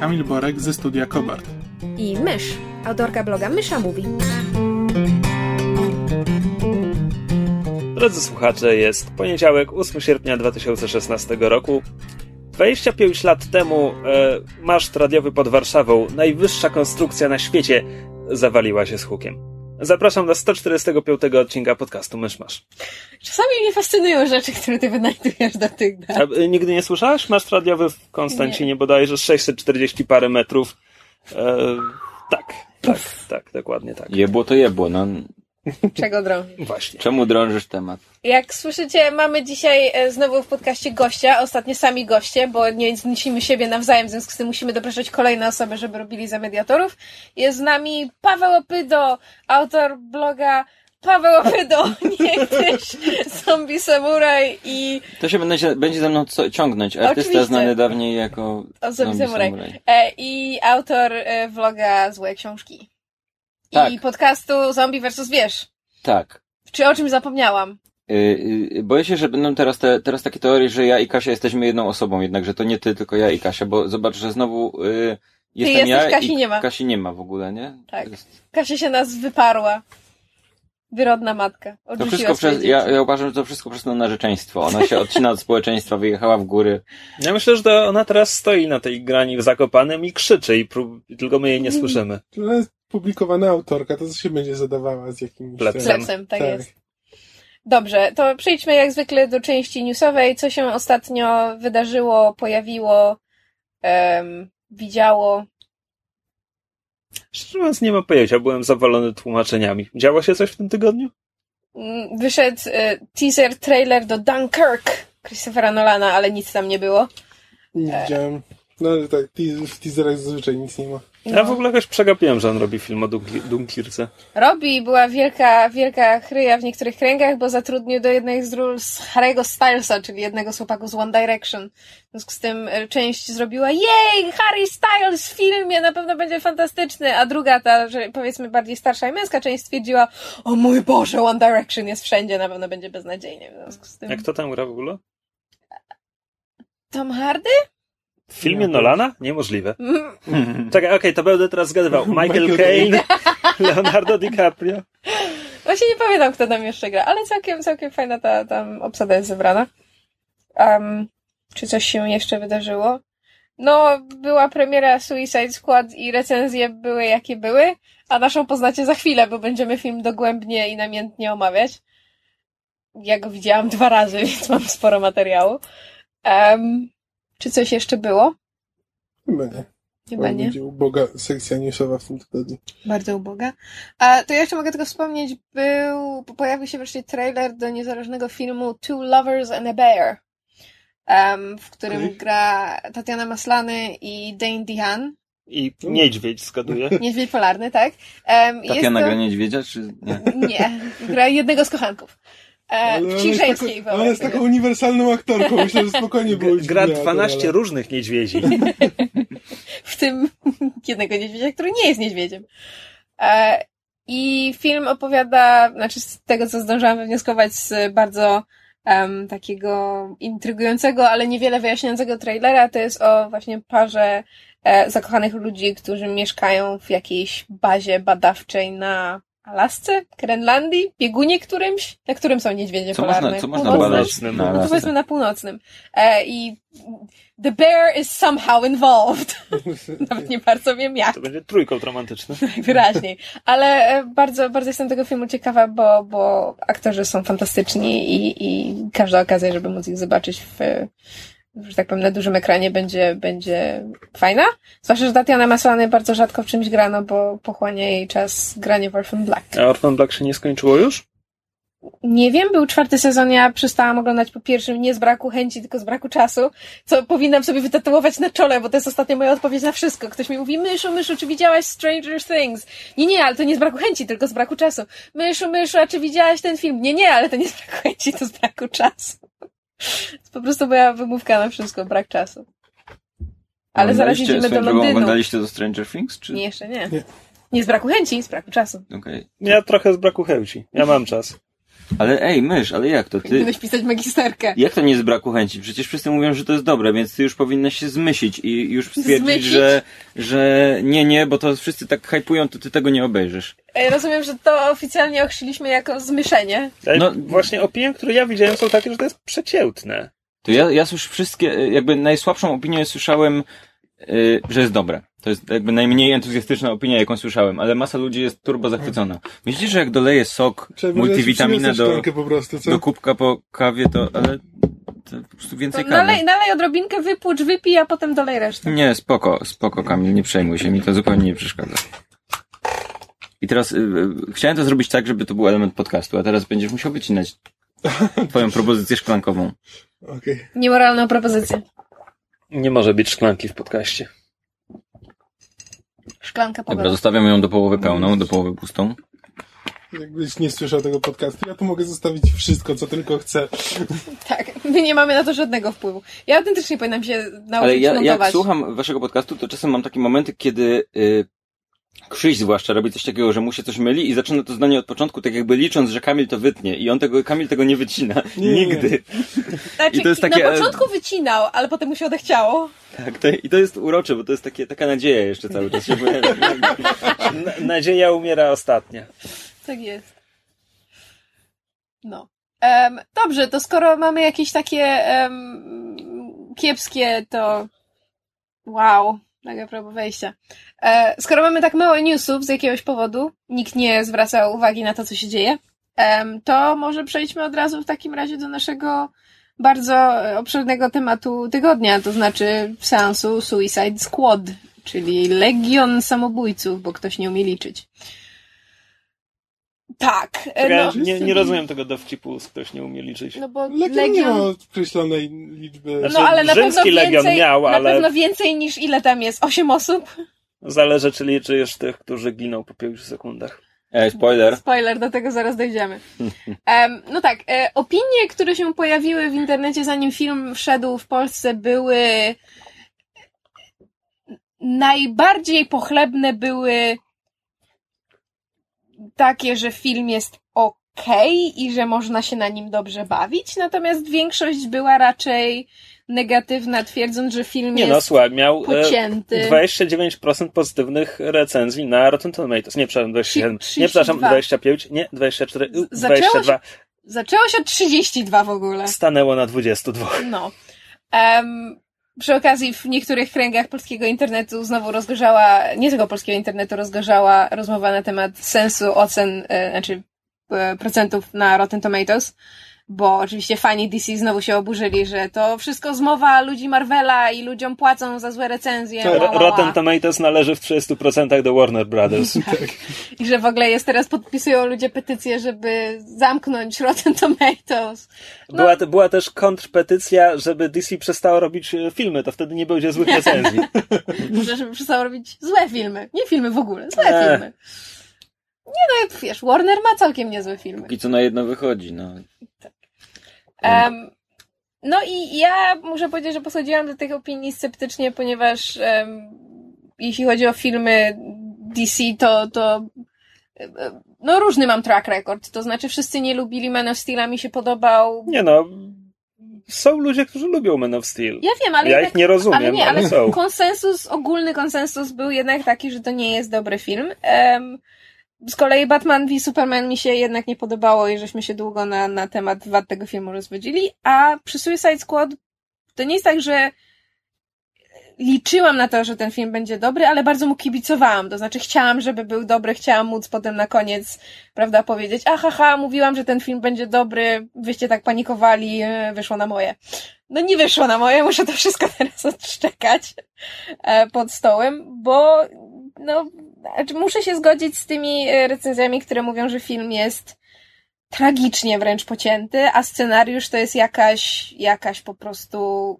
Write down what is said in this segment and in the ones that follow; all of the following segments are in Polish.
Kamil Borek ze studia Kobart. i Mysz, autorka bloga Mysza Mówi. Drodzy słuchacze, jest poniedziałek, 8 sierpnia 2016 roku. 25 lat temu e, maszt radiowy pod Warszawą, najwyższa konstrukcja na świecie, zawaliła się z hukiem. Zapraszam do 145 odcinka podcastu Myszmasz. Czasami mnie fascynują rzeczy, które ty wynajdujesz do tych dat. A, e, nigdy nie słyszałeś? Maszt radiowy w Konstancinie bodajże 640 parę metrów. E, tak, tak, tak, dokładnie tak. Jebło to jebło, no. Czego drążysz? Właśnie. Czemu drążysz temat? Jak słyszycie, mamy dzisiaj e, znowu w podcaście gościa, ostatnio sami goście, bo nie znosimy siebie nawzajem, w związku z tym musimy dopraszać kolejne osoby, żeby robili za mediatorów. Jest z nami Paweł Opydo, autor bloga Paweł Opydo, niegdyś zombie samuraj i To się będzie, będzie ze mną co, ciągnąć. Artysta Oczywiście. znany dawniej jako o zombie zombie samuraj. samuraj. E, I autor e, vloga Złe Książki. Tak. I podcastu Zombie vs. Wiesz. Tak. Czy o czymś zapomniałam? Y, y, boję się, że będą teraz, te, teraz takie teorie, że ja i Kasia jesteśmy jedną osobą, jednak, że to nie ty, tylko ja i Kasia, bo zobacz, że znowu y, jestem jesteś, ja Kasi i nie ma. Kasi nie ma w ogóle, nie? Tak. Jest, Kasia się nas wyparła. Wyrodna matka. to wszystko przez, ja, ja uważam, że to wszystko przez to narzeczeństwo. Ona się odcina od społeczeństwa, wyjechała w góry. Ja myślę, że to ona teraz stoi na tej grani w Zakopanem i krzyczy, i prób... tylko my jej nie słyszymy. To jest publikowana autorka, to co się będzie zadawała z jakimś... Plepsem. ten- Plepsem, tak, jest. Dobrze, to przejdźmy jak zwykle do części newsowej. Co się ostatnio wydarzyło, pojawiło, em, widziało? Szczerze mówiąc, nie mam pojęcia, byłem zawalony tłumaczeniami. Działo się coś w tym tygodniu? Mm, Wyszedł e, teaser, trailer do Dunkirk Christophera Nolana, ale nic tam nie było. Nie widziałem. No ale tak, w teaserach zazwyczaj nic nie ma. Ja w ogóle jakoś przegapiłem, że on robi film o Dunkirce. Robi, była wielka, wielka chryja w niektórych kręgach, bo zatrudnił do jednej z ról z Harry'ego Stylesa, czyli jednego z chłopaków z One Direction. W związku z tym e, część zrobiła jej, Harry Styles w filmie, na pewno będzie fantastyczny, a druga, ta, że powiedzmy bardziej starsza i męska część stwierdziła, o mój Boże, One Direction jest wszędzie, na pewno będzie beznadziejnie. W związku z tym... Jak to tam gra w ogóle? Tom Hardy? W filmie Nolana? Niemożliwe. Czekaj, okej, to będę teraz zgadywał. Michael Michael Caine, Leonardo DiCaprio. Właśnie nie pamiętam, kto tam jeszcze gra, ale całkiem, całkiem fajna ta tam obsada jest zebrana. Um, czy coś się jeszcze wydarzyło? No, była premiera Suicide Squad i recenzje były jakie były, a naszą poznacie za chwilę, bo będziemy film dogłębnie i namiętnie omawiać. Ja go widziałam dwa razy, więc mam sporo materiału. Um, czy coś jeszcze było? Chyba nie. Chyba nie. Będzie uboga sekcja newsowa w tym tygodniu. Bardzo uboga. A to ja jeszcze mogę tylko wspomnieć, był, pojawił się wreszcie trailer do niezależnego filmu Two Lovers and a Bear, em, w którym gra Tatiana Maslany i Dane DeHaan. I niedźwiedź zgaduję. Niedźwiedź polarny, tak? Jest Tatiana to- gra niedźwiedzia, czy nie? Nie, gra jednego z kochanków. E, Ale ona płci jest żeńskiej. taką, ona jest taką uniwersalną aktorką. Myślę, że spokojnie było Gra dźwignięta, 12 ale- różnych niedźwiedzi. w tym jednego niedźwiedzia, który nie jest niedźwiedziem. E, I film opowiada, znaczy z tego, co zdążyłam wywnioskować z bardzo em, takiego intrygującego, ale niewiele wyjaśniającego trailera, to jest o właśnie parze e, zakochanych ludzi, którzy mieszkają w jakiejś bazie badawczej na Alasce, Grenlandii, biegunie którymś, na którym są niedźwiedzie Co polarne. można, co można Północnym. na No powiedzmy na północnym. E, I the bear is somehow involved. Nawet nie bardzo wiem jak, To będzie trójkąt romantyczny. najwyraźniej. Ale e, bardzo, bardzo jestem tego filmu ciekawa, bo, bo aktorzy są fantastyczni i, i każda okazja, żeby móc ich zobaczyć w, że tak powiem, na dużym ekranie będzie, będzie fajna. Zwłaszcza, że Tatiana Maslany bardzo rzadko w czymś grano, bo pochłania jej czas granie w Orphan Black. A Orphan Black się nie skończyło już? nie wiem, był czwarty sezon, ja przestałam oglądać po pierwszym nie z braku chęci, tylko z braku czasu, co powinnam sobie wytatuować na czole, bo to jest ostatnio moja odpowiedź na wszystko. Ktoś mi mówi, myszu, myszu, czy widziałaś Stranger Things? Nie, nie, ale to nie z braku chęci, tylko z braku czasu. Myszu, myszu, a czy widziałaś ten film? Nie, nie, ale to nie z braku chęci, to z braku czasu. To jest po prostu moja wymówka na wszystko, brak czasu. Ale zaraz idziemy do Londynu. Oglądaliście do Stranger Things? Czy... Nie, jeszcze nie. Nie. Nie z braku chęci, z braku czasu. Okej. Ja trochę z braku chęci. Ja mam czas. Ale ej, mysz, ale jak to? Ty... Powinieneś pisać magisterkę. Jak to nie z braku chęci? Przecież wszyscy mówią, że to jest dobre, więc ty już powinnaś się zmysić i już stwierdzić, Zmysić? że, że nie, nie, bo to wszyscy tak hypują, to ty tego nie obejrzysz. E, Rozumiem, że to oficjalnie ochrzciliśmy jako zmyszenie. Ale No- Właśnie opinie, które ja widziałem są takie, że to jest przeciętne. To ja, ja słyszę wszystkie, y, jakby najsłabszą opinię słyszałem, y, że jest dobre. To jest jakby najmniej entuzjastyczna opinia, jaką słyszałem, ale masa ludzi jest turbo zachwycona. Myślicie, że jak doleję sok, Trzeba przyniosę do, prostu, co? do kubka po kawie, to, ale to po prostu To więcej kawy. nalej, nalej odrobinkę, wypłucz, wypij, a potem dolej resztę. Nie, spoko, spoko, Kamil, nie przejmuj się, mi to zupełnie nie przeszkadza. I teraz y, y, chciałem to zrobić tak, żeby to był element podcastu, a teraz będziesz musiał wycinać twoją propozycję szklankową. Okej. Niemoralną propozycję. Nie może być szklanki w podcaście. Szklanka Dobra, pogoda. zostawiam ją do połowy pełną, do połowy pustą. Jakbyś nie słyszał tego podcastu, ja tu mogę zostawić wszystko, co tylko chcę. Tak, my nie mamy na to żadnego wpływu. Ja autentycznie powinnam się nauczyć Ale ja, jak słucham waszego podcastu, to czasem mam takie momenty, kiedy y, Krzyś zwłaszcza robi coś takiego, że mu się coś myli i zaczyna to zdanie od początku, tak jakby licząc, że Kamil to wytnie i on tego, Kamil tego nie wycina. Nie, nie, Nigdy. Znaczy, i to jest takie, Na początku wycinał, ale potem mu się odechciało. Tak, to, i to jest urocze, bo to jest takie, taka nadzieja jeszcze cały czas się pojawia. Na, nadzieja umiera ostatnia. Tak jest. No. Em, dobrze, to skoro mamy jakieś takie em, kiepskie, to wow, nagle próba wejścia. E, skoro mamy tak mało newsów z jakiegoś powodu, nikt nie zwraca uwagi na to, co się dzieje, to może przejdźmy od razu w takim razie do naszego bardzo e, obszernego tematu tygodnia, to znaczy seansu Suicide Squad, czyli Legion Samobójców, bo ktoś nie umie liczyć. Tak. e, no, nie, nie rozumiem tego dowcipu, z ktoś nie umie liczyć. no bo Legion nie Legion... ma określonej liczby. Znaczy, No ale na pewno rzymski więcej, Legion miał, na ale- pewno więcej niż ile tam jest? Osiem osób? Zależy, czy liczysz tych, którzy giną po pięciu sekundach. Ej, spoiler. Spoiler, do tego zaraz dojdziemy. Em, no tak, e, opinie, które się pojawiły w internecie zanim film wszedł w Polsce były najbardziej pochlebne były takie, że film jest okej i że można się na nim dobrze bawić, natomiast większość była raczej negatywna, twierdząc, że film Nie no, jest słuchaj, miał e, pocięty. 29% pozytywnych recenzji na Rotten Tomatoes. Nie, przepraszam, 27. Nie, przepraszam, 32. 25, nie, 24, y, Zaczęło 22. Zaczęło się od 32 w ogóle. Stanęło na 22. No. Em, przy okazji w niektórych kręgach polskiego internetu znowu rozgorzała, nie tylko polskiego internetu, rozgorzała rozmowa na temat sensu ocen, e, znaczy e, procentów na Rotten Tomatoes, bo oczywiście fani DC znowu się oburzyli, że to wszystko zmowa ludzi Marvela i ludziom płacą za złe recenzje. Tak. ła, ła, ła. Rotten Tomatoes należy w 30% do Warner Brothers. I że w ogóle jest teraz podpisują ludzie petycję, żeby zamknąć Rotten Tomatoes. Była, te- była też kontrpetycja, żeby DC przestało robić e, filmy, to wtedy nie będzie złych recenzji. Może żeby przestało robić złe filmy. Nie filmy w ogóle, złe Eee. filmy. Nie no, wiesz, Warner ma całkiem niezłe filmy. Póki co na jedno wychodzi, no. Em, no i ja muszę powiedzieć, że podchodziłam do tych opinii sceptycznie, ponieważ em, jeśli chodzi o filmy DC, to, to no różny mam track record. To znaczy wszyscy nie lubili Man of Steel'a, mi się podobał. Nie no, są ludzie, którzy lubią Man of Steel. Ja wiem, ale Ja jednak ich nie rozumiem, ale nie, ale ale są. konsensus, ogólny konsensus był jednak taki, że to nie jest dobry film. Em, z kolei Batman v Superman mi się jednak nie podobało i żeśmy się długo na, na temat wad tego filmu rozwodzili, a przy Suicide Squad to nie jest tak, że liczyłam na to, że ten film będzie dobry, ale bardzo mu kibicowałam. To znaczy chciałam, żeby był dobry, chciałam móc potem na koniec, prawda, powiedzieć, aha, ha, mówiłam, że ten film będzie dobry, wyście tak panikowali, e, wyszło na moje. No nie wyszło na moje, muszę to wszystko teraz odszczekać e, pod stołem, bo no, znaczy muszę się zgodzić z tymi e, recenzjami, które mówią, że film jest tragicznie wręcz pocięty, a scenariusz to jest jakaś, jakaś po prostu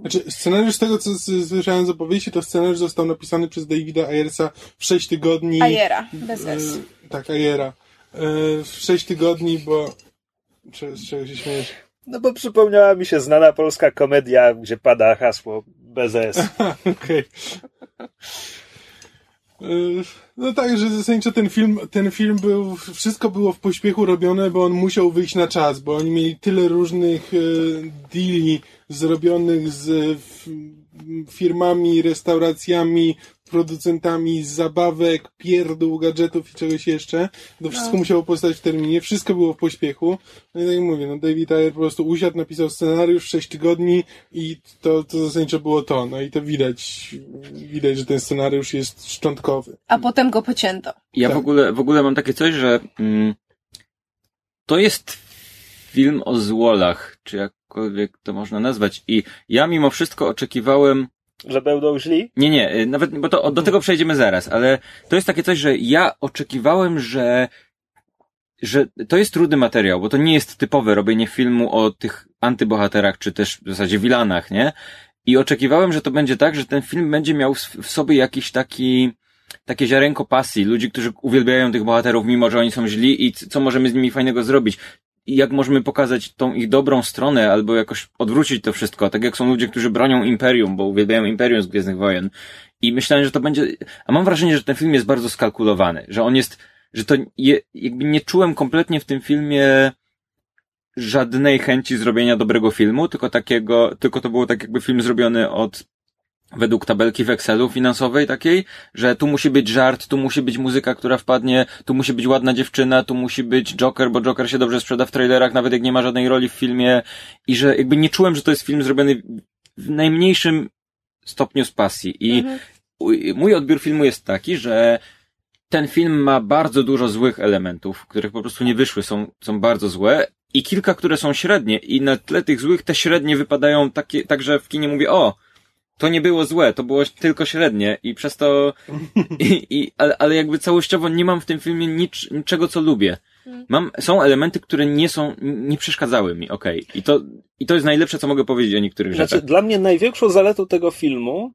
Znaczy, scenariusz z tego, co słyszałem z opowieści, to scenariusz został napisany przez Davida Ayersa w 6 tygodni. Ajera, bez S. E, tak, Ayera. E, w 6 tygodni, bo... Cze- Z czego się śmiejesz? No bo przypomniała mi się znana polska komedia, gdzie pada hasło bez S. Okej. E, No tak, że zasadniczo ten film, ten film był, wszystko było w pośpiechu robione, bo on musiał wyjść na czas, bo oni mieli tyle różnych e, deali zrobionych z firmami, restauracjami, producentami zabawek, pierdół, gadżetów i czegoś jeszcze. To wszystko musiało powstać w terminie, wszystko było w pośpiechu. No i tak jak mówię, no David Ayer po prostu usiadł, napisał scenariusz, 6 tygodni i to, to zasadniczo było to. No i to widać, widać, że ten scenariusz jest szczątkowy. A potem go pocięto. Ja w Tak. ogóle, w ogóle mam takie coś, że mm, to jest film o złolach, czy jakkolwiek to można nazwać. I ja mimo wszystko oczekiwałem, Że będą źli? nie, nie, y, nawet, bo to, do tego przejdziemy zaraz, ale to jest takie coś, że ja oczekiwałem, że że to jest trudny materiał, bo to nie jest typowe robienie filmu o tych antybohaterach, czy też w zasadzie wilanach, nie? I oczekiwałem, że to będzie tak, że ten film będzie miał w sobie jakiś taki, takie ziarenko pasji, ludzi, którzy uwielbiają tych bohaterów, mimo że oni są źli i co możemy z nimi fajnego zrobić. I jak możemy pokazać tą ich dobrą stronę, albo jakoś odwrócić to wszystko, tak jak są ludzie, którzy bronią Imperium, bo uwielbiają Imperium z Gwiezdnych Wojen. I myślałem, że to będzie, a mam wrażenie, że ten film jest bardzo skalkulowany, że on jest, że to je, jakby nie czułem kompletnie w tym filmie żadnej chęci zrobienia dobrego filmu, tylko takiego, tylko to było tak jakby film zrobiony od według tabelki w Excelu finansowej takiej, że tu musi być żart, tu musi być muzyka, która wpadnie, tu musi być ładna dziewczyna, tu musi być Joker, bo Joker się dobrze sprzeda w trailerach, nawet jak nie ma żadnej roli w filmie. I że jakby nie czułem, że to jest film zrobiony w najmniejszym stopniu z pasji. I Mhm. mój odbiór filmu jest taki, że ten film ma bardzo dużo złych elementów, których po prostu nie wyszły, są, są bardzo złe. I kilka, które są średnie. I na tle tych złych te średnie wypadają takie, tak, że w kinie mówię, o, to nie było złe, to było tylko średnie i przez to, i, i, ale, ale jakby całościowo nie mam w tym filmie nic, niczego, co lubię. Mam, są elementy, które nie są, nie przeszkadzały mi, okej. I to, i to jest najlepsze, co mogę powiedzieć o niektórych Znaczy, rzeczach. dla mnie największą zaletą tego filmu,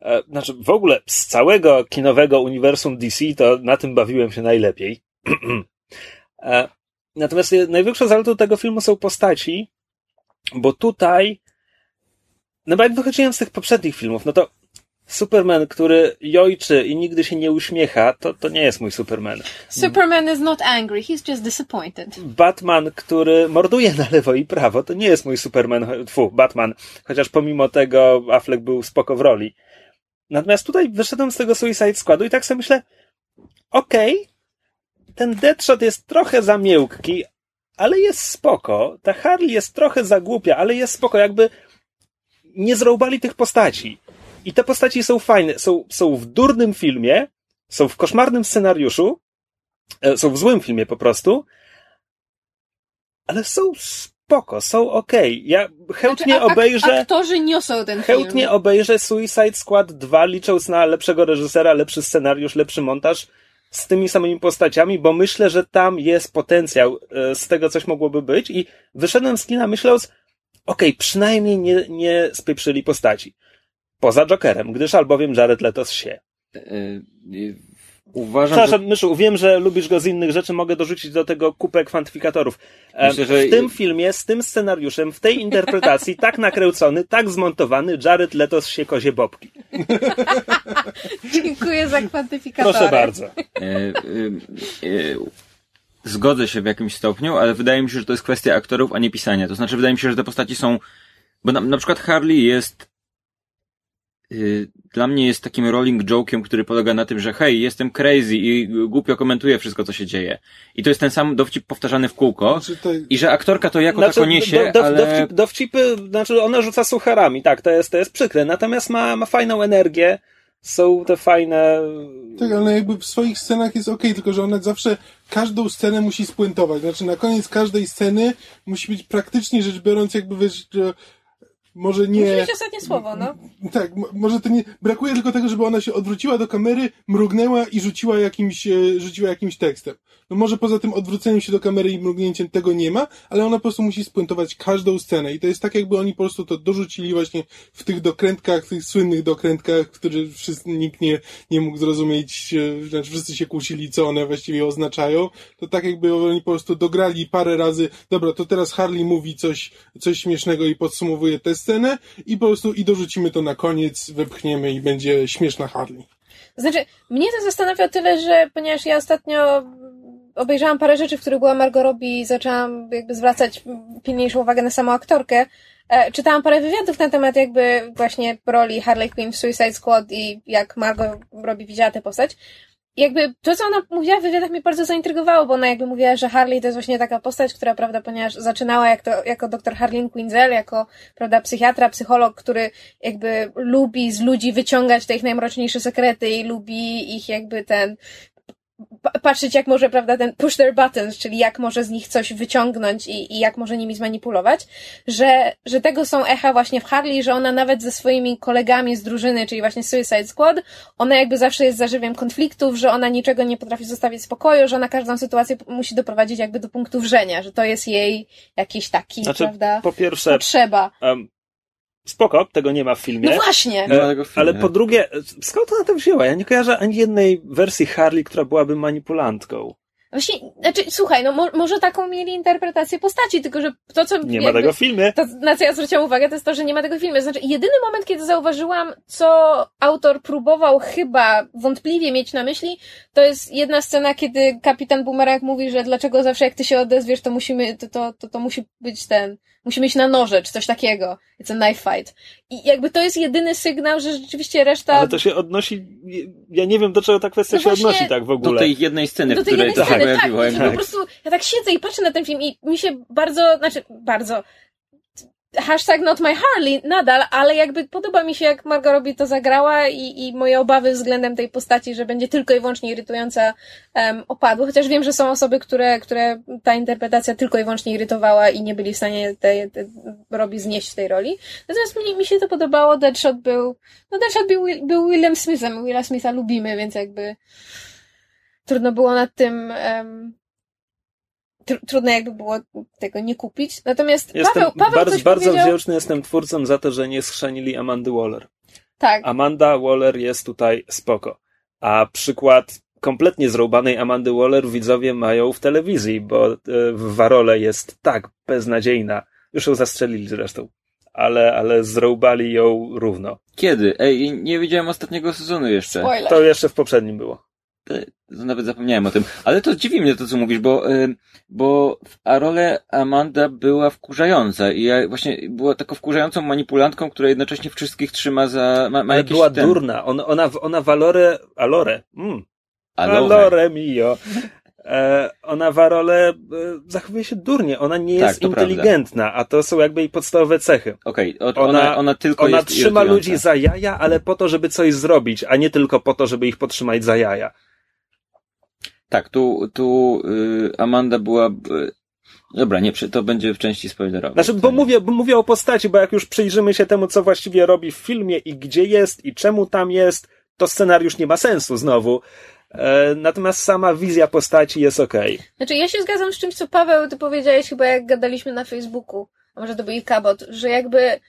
e, znaczy w ogóle z całego kinowego uniwersum DC, to na tym bawiłem się najlepiej. e, natomiast największą zaletą tego filmu są postaci, bo tutaj, no bo jak wychodziłem z tych poprzednich filmów, no to Superman, który jojczy i nigdy się nie uśmiecha, to, to nie jest mój Superman. Superman is not angry, he's just disappointed. Batman, który morduje na lewo i prawo, to nie jest mój Superman, fu, Batman, chociaż pomimo tego Affleck był spoko w roli. Natomiast tutaj wyszedłem z tego Suicide Squadu i tak sobie myślę, okej, ten Deadshot jest trochę za miękki, ale jest spoko. Ta Harley jest trochę za głupia, ale jest spoko, jakby nie zrobali tych postaci. I te postaci są fajne, są, są w durnym filmie, są w koszmarnym scenariuszu, e, są w złym filmie po prostu, ale są spoko, są okej. Ja chętnie Znaczy, a- obejrzę, Aktorzy niosą ten chętnie film. obejrzę Suicide Squad 2, licząc na lepszego reżysera, lepszy scenariusz, lepszy montaż z tymi samymi postaciami, bo myślę, że tam jest potencjał, e, z tego coś mogłoby być i wyszedłem z kina myśląc, okej, przynajmniej nie, nie spieprzyli postaci. Poza Jokerem, gdyż albowiem Jared Leto się. E, e, Uważam, że Przepraszam, Myszu, wiem, że lubisz go z innych rzeczy, mogę dorzucić do tego kupę kwantyfikatorów. E, Myślę, że- W tym filmie, z tym scenariuszem, w tej interpretacji, tak nakręcony, tak zmontowany, Jared Leto się kozie bobki. Dziękuję za kwantyfikatory. Proszę bardzo. E, e, e, zgodzę się w jakimś stopniu, ale wydaje mi się, że to jest kwestia aktorów, a nie pisania. To znaczy, wydaje mi się, że te postaci są. Bo na, na przykład Harley jest. y, Dla mnie jest takim rolling joke'iem, który polega na tym, że hej, jestem crazy i głupio komentuję wszystko, co się dzieje. I to jest ten sam dowcip powtarzany w kółko. Znaczy to, I że aktorka to jako tako niesie, do, do, ale... dowcip, dowcipy, znaczy ona rzuca sucharami, tak, to jest, to jest przykre, natomiast ma, ma fajną energię, są te fajne... tak, ale jakby w swoich scenach jest okej, tylko że ona zawsze każdą scenę musi spuentować. Znaczy na koniec każdej sceny musi być praktycznie rzecz biorąc jakby wiesz, że może nie... Musi być ostatnie słowo, no. Tak, może to nie... Brakuje tylko tego, żeby ona się odwróciła do kamery, mrugnęła i rzuciła jakimś, e, rzuciła jakimś tekstem. No może poza tym odwróceniem się do kamery i mrugnięciem tego nie ma, ale ona po prostu musi spuentować każdą scenę i to jest tak, jakby oni po prostu to dorzucili właśnie w tych dokrętkach, tych słynnych dokrętkach, które wszyscy, nikt nie, nie mógł zrozumieć, e, znaczy wszyscy się kłócili, co one właściwie oznaczają, to tak jakby oni po prostu dograli parę razy, dobra, to teraz Harley mówi coś, coś śmiesznego i podsumowuje tę scenę i po prostu i dorzucimy to na koniec, wepchniemy i będzie śmieszna Harley. Znaczy, mnie to zastanawia tyle, że ponieważ ja ostatnio obejrzałam parę rzeczy, w których była Margot Robbie i zaczęłam jakby zwracać pilniejszą uwagę na samą aktorkę, e, czytałam parę wywiadów na temat jakby właśnie roli Harley Quinn w Suicide Squad i jak Margot Robbie widziała tę postać. I jakby to, co ona mówiła w wywiadach mnie bardzo zaintrygowało, bo ona jakby mówiła, że Harley to jest właśnie taka postać, która, prawda, ponieważ zaczynała jak to, jako doktor Harleen Quinzel, jako, prawda, psychiatra, psycholog, który jakby lubi z ludzi wyciągać te ich najmroczniejsze sekrety i lubi ich jakby ten, patrzeć jak może, prawda, ten push their buttons, czyli jak może z nich coś wyciągnąć i, i jak może nimi zmanipulować, że, że tego są echa właśnie w Harley, że ona nawet ze swoimi kolegami z drużyny, czyli właśnie Suicide Squad, ona jakby zawsze jest zażywiem konfliktów, że ona niczego nie potrafi zostawić w spokoju, że ona każdą sytuację musi doprowadzić jakby do punktu wrzenia, że to jest jej jakiś taki, Znaczy, prawda, po pierwsze, potrzeba. um, spoko, tego nie ma w filmie. No właśnie! Nie ma tego w filmie. Ale po drugie, skąd ona to wzięła? Ja nie kojarzę ani jednej wersji Harley, która byłaby manipulantką. Właśnie, znaczy, słuchaj, no mo, może taką mieli interpretację postaci, tylko że to, co Nie ma jakby, tego w filmie. to, na co ja zwróciłam uwagę, to jest to, że nie ma tego w filmie. Znaczy, jedyny moment, kiedy zauważyłam, co autor próbował chyba wątpliwie mieć na myśli, to jest jedna scena, kiedy kapitan Boomerang mówi, że dlaczego zawsze jak ty się odezwiesz, to musimy, to, to, to, to musi być ten, musimy iść na noże, czy coś takiego. It's a knife fight. I jakby to jest jedyny sygnał, że rzeczywiście reszta... Ale to się odnosi, ja nie wiem do czego ta kwestia No się właśnie- odnosi tak w Do ogóle. tej jednej sceny, do w tej której jednej to się sceny, tak, i że po tak. prostu ja tak siedzę i patrzę na ten film i mi się bardzo, znaczy bardzo hashtag not my Harley nadal, ale jakby podoba mi się jak Margot Robbie to zagrała i, i moje obawy względem tej postaci, że będzie tylko i wyłącznie irytująca um, opadły, chociaż wiem, że są osoby, które, które ta interpretacja tylko i wyłącznie irytowała i nie byli w stanie tej, tej Robbie znieść tej roli. Natomiast mi, mi się to podobało, Deadshot był, no Deadshot był, był Willem Smithem, Willa Smitha lubimy, więc jakby trudno było nad tym um, trudno jakby było tego nie kupić. Natomiast Jestem Paweł, Paweł bardzo, coś bardzo powiedział. wdzięczny jestem twórcom za to, że nie schrzanili Amandy Waller. Tak, Amanda Waller jest tutaj spoko. A przykład kompletnie zrąbanej Amandy Waller widzowie mają w telewizji, bo e, w Warole jest tak beznadziejna. Już ją zastrzelili zresztą. Ale, ale zrąbali ją równo. Kiedy? Ej, nie widziałem ostatniego sezonu jeszcze. spoiler. To jeszcze w poprzednim było. Nawet zapomniałem o tym. Ale to dziwi mnie to, co mówisz, bo, y, bo w Arole Amanda była wkurzająca i ja właśnie była taką wkurzającą manipulantką, która jednocześnie wszystkich trzyma za... Ma, ma Ale była ten, durna. Ona, ona, ona Valore, Alore, mm, Aloha. Alore mio. E, ona w Arole e, zachowuje się durnie. Ona nie Tak, jest inteligentna, a to są jakby jej podstawowe cechy. Okej, o- Ona- ona, ona tylko Ona trzyma ludzi za jaja, ale po to, żeby coś zrobić, a nie tylko po to, żeby ich podtrzymać za jaja. Tak, tu, tu y, Amanda była... Y, dobra, nie, to będzie w części spoilerowej. Znaczy, bo mówię, bo mówię o postaci, bo jak już przyjrzymy się temu, co właściwie robi w filmie i gdzie jest i czemu tam jest, to scenariusz nie ma sensu znowu. E, natomiast sama wizja postaci jest okej. Znaczy ja się zgadzam z czymś, co Paweł, ty powiedziałeś chyba jak gadaliśmy na Facebooku, a może to był ich kabot, że jakby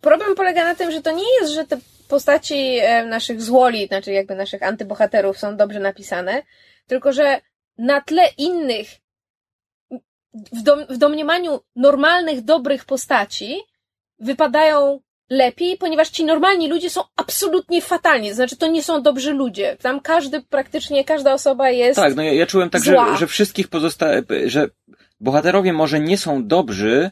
problem polega na tym, że to nie jest, że te postaci e, naszych złoli, znaczy jakby naszych antybohaterów są dobrze napisane, tylko że na tle innych w, dom, w domniemaniu normalnych, dobrych postaci wypadają lepiej, ponieważ ci normalni ludzie są absolutnie fatalni. Znaczy, to nie są dobrzy ludzie. Tam każdy, praktycznie każda osoba jest. Tak, no ja, ja czułem tak, zła. że, że wszystkich pozostałych, że bohaterowie może nie są dobrzy,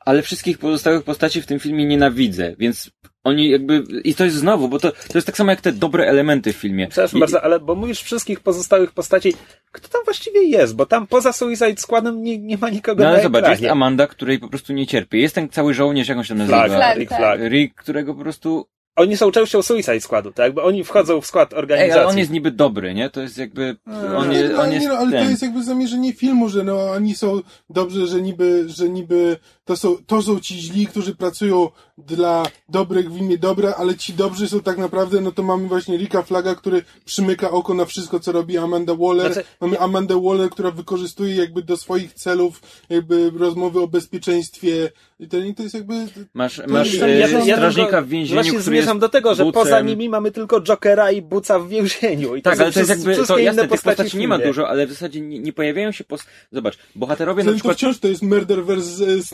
ale wszystkich pozostałych postaci w tym filmie nienawidzę, więc oni jakby, i to jest znowu, bo to, to jest tak samo jak te dobre elementy w filmie. Przepraszam I- bardzo, ale bo mówisz wszystkich pozostałych postaci, kto tam właściwie jest? Bo tam poza Suicide Squadem nie, nie ma nikogo No ale na zobacz, jest. Amanda, której po prostu nie cierpię. Jest ten cały żołnierz, jak on się nazywa? Flag, Rick. Flag. Rick, którego po prostu... Oni są częścią Suicide Squadu, tak? Bo oni wchodzą w skład Ej, organizacji. ale on jest niby dobry, nie? To jest jakby... On jest, on nie, jest no, ale ten. to jest jakby zamierzenie filmu, że no oni są dobrze, że niby, że niby to są, to są ci źli, którzy pracują dla dobrych w imię dobra, ale ci dobrzy są tak naprawdę, no to mamy właśnie Ricka Flaga, który przymyka oko na wszystko, co robi Amanda Waller. Znaczy, mamy Amandę Waller, która wykorzystuje jakby do swoich celów jakby rozmowy o bezpieczeństwie. I to, i to jest jakby... Masz, masz ja- e, ja- ja strażnika w więzieniu, Właśnie który zmierzam jest do tego, że bucem. poza nimi mamy tylko Jokera i Buca w więzieniu. I to Tak, są ale to jest jakby, to jasne, tych postaci nie ma dużo, ale w zasadzie nie, nie pojawiają się post... Zobacz, bohaterowie na To, to przykład... wciąż to jest Murder vs.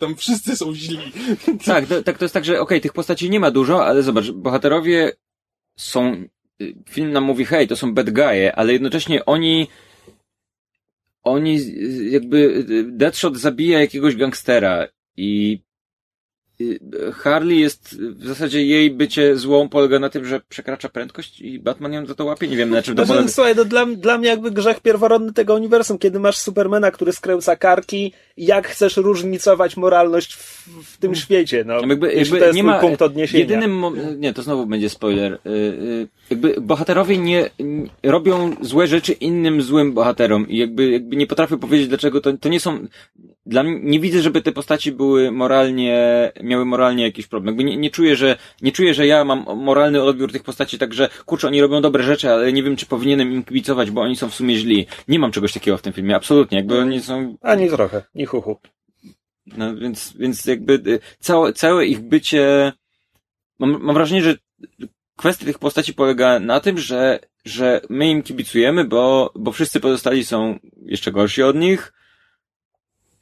Tam wszyscy są źli. Tak, to, tak, to jest tak, że okej, tych postaci nie ma dużo, ale zobacz, bohaterowie są... y, Film nam mówi, hej, to są bad guy'e, ale jednocześnie oni... Oni jakby... y, Deadshot zabija jakiegoś gangstera i... y, Harley jest, w zasadzie jej bycie złą polega na tym, że przekracza prędkość i Batman ją za to łapie. Nie wiem na czym to Znaczy, polega. słuchaj, no dla, dla mnie jakby grzech pierworodny tego uniwersum, kiedy masz Supermana, który skręca karki, jak chcesz różnicować moralność w, w tym świecie, no. Jakby, jakby to jest nie ma, punkt odniesienia. Jedynym, nie, to znowu będzie spoiler. Y, y, Jakby bohaterowie nie, nie robią złe rzeczy innym złym bohaterom i jakby, jakby nie potrafię powiedzieć dlaczego to, to nie są, dla mnie, nie widzę, żeby te postaci były moralnie, miały moralnie jakiś problem. Jakby nie, nie czuję, że, nie czuję, że ja mam moralny odbiór tych postaci, także kurczę, oni robią dobre rzeczy, ale nie wiem, czy powinienem im kibicować, bo oni są w sumie źli. Nie mam czegoś takiego w tym filmie, absolutnie. Jakby oni są Ani trochę, ni chuchu. no więc, więc jakby y, całe, całe ich bycie. Mam, mam wrażenie, że kwestia tych postaci polega na tym, że, że my im kibicujemy, bo, bo wszyscy pozostali są jeszcze gorsi od nich,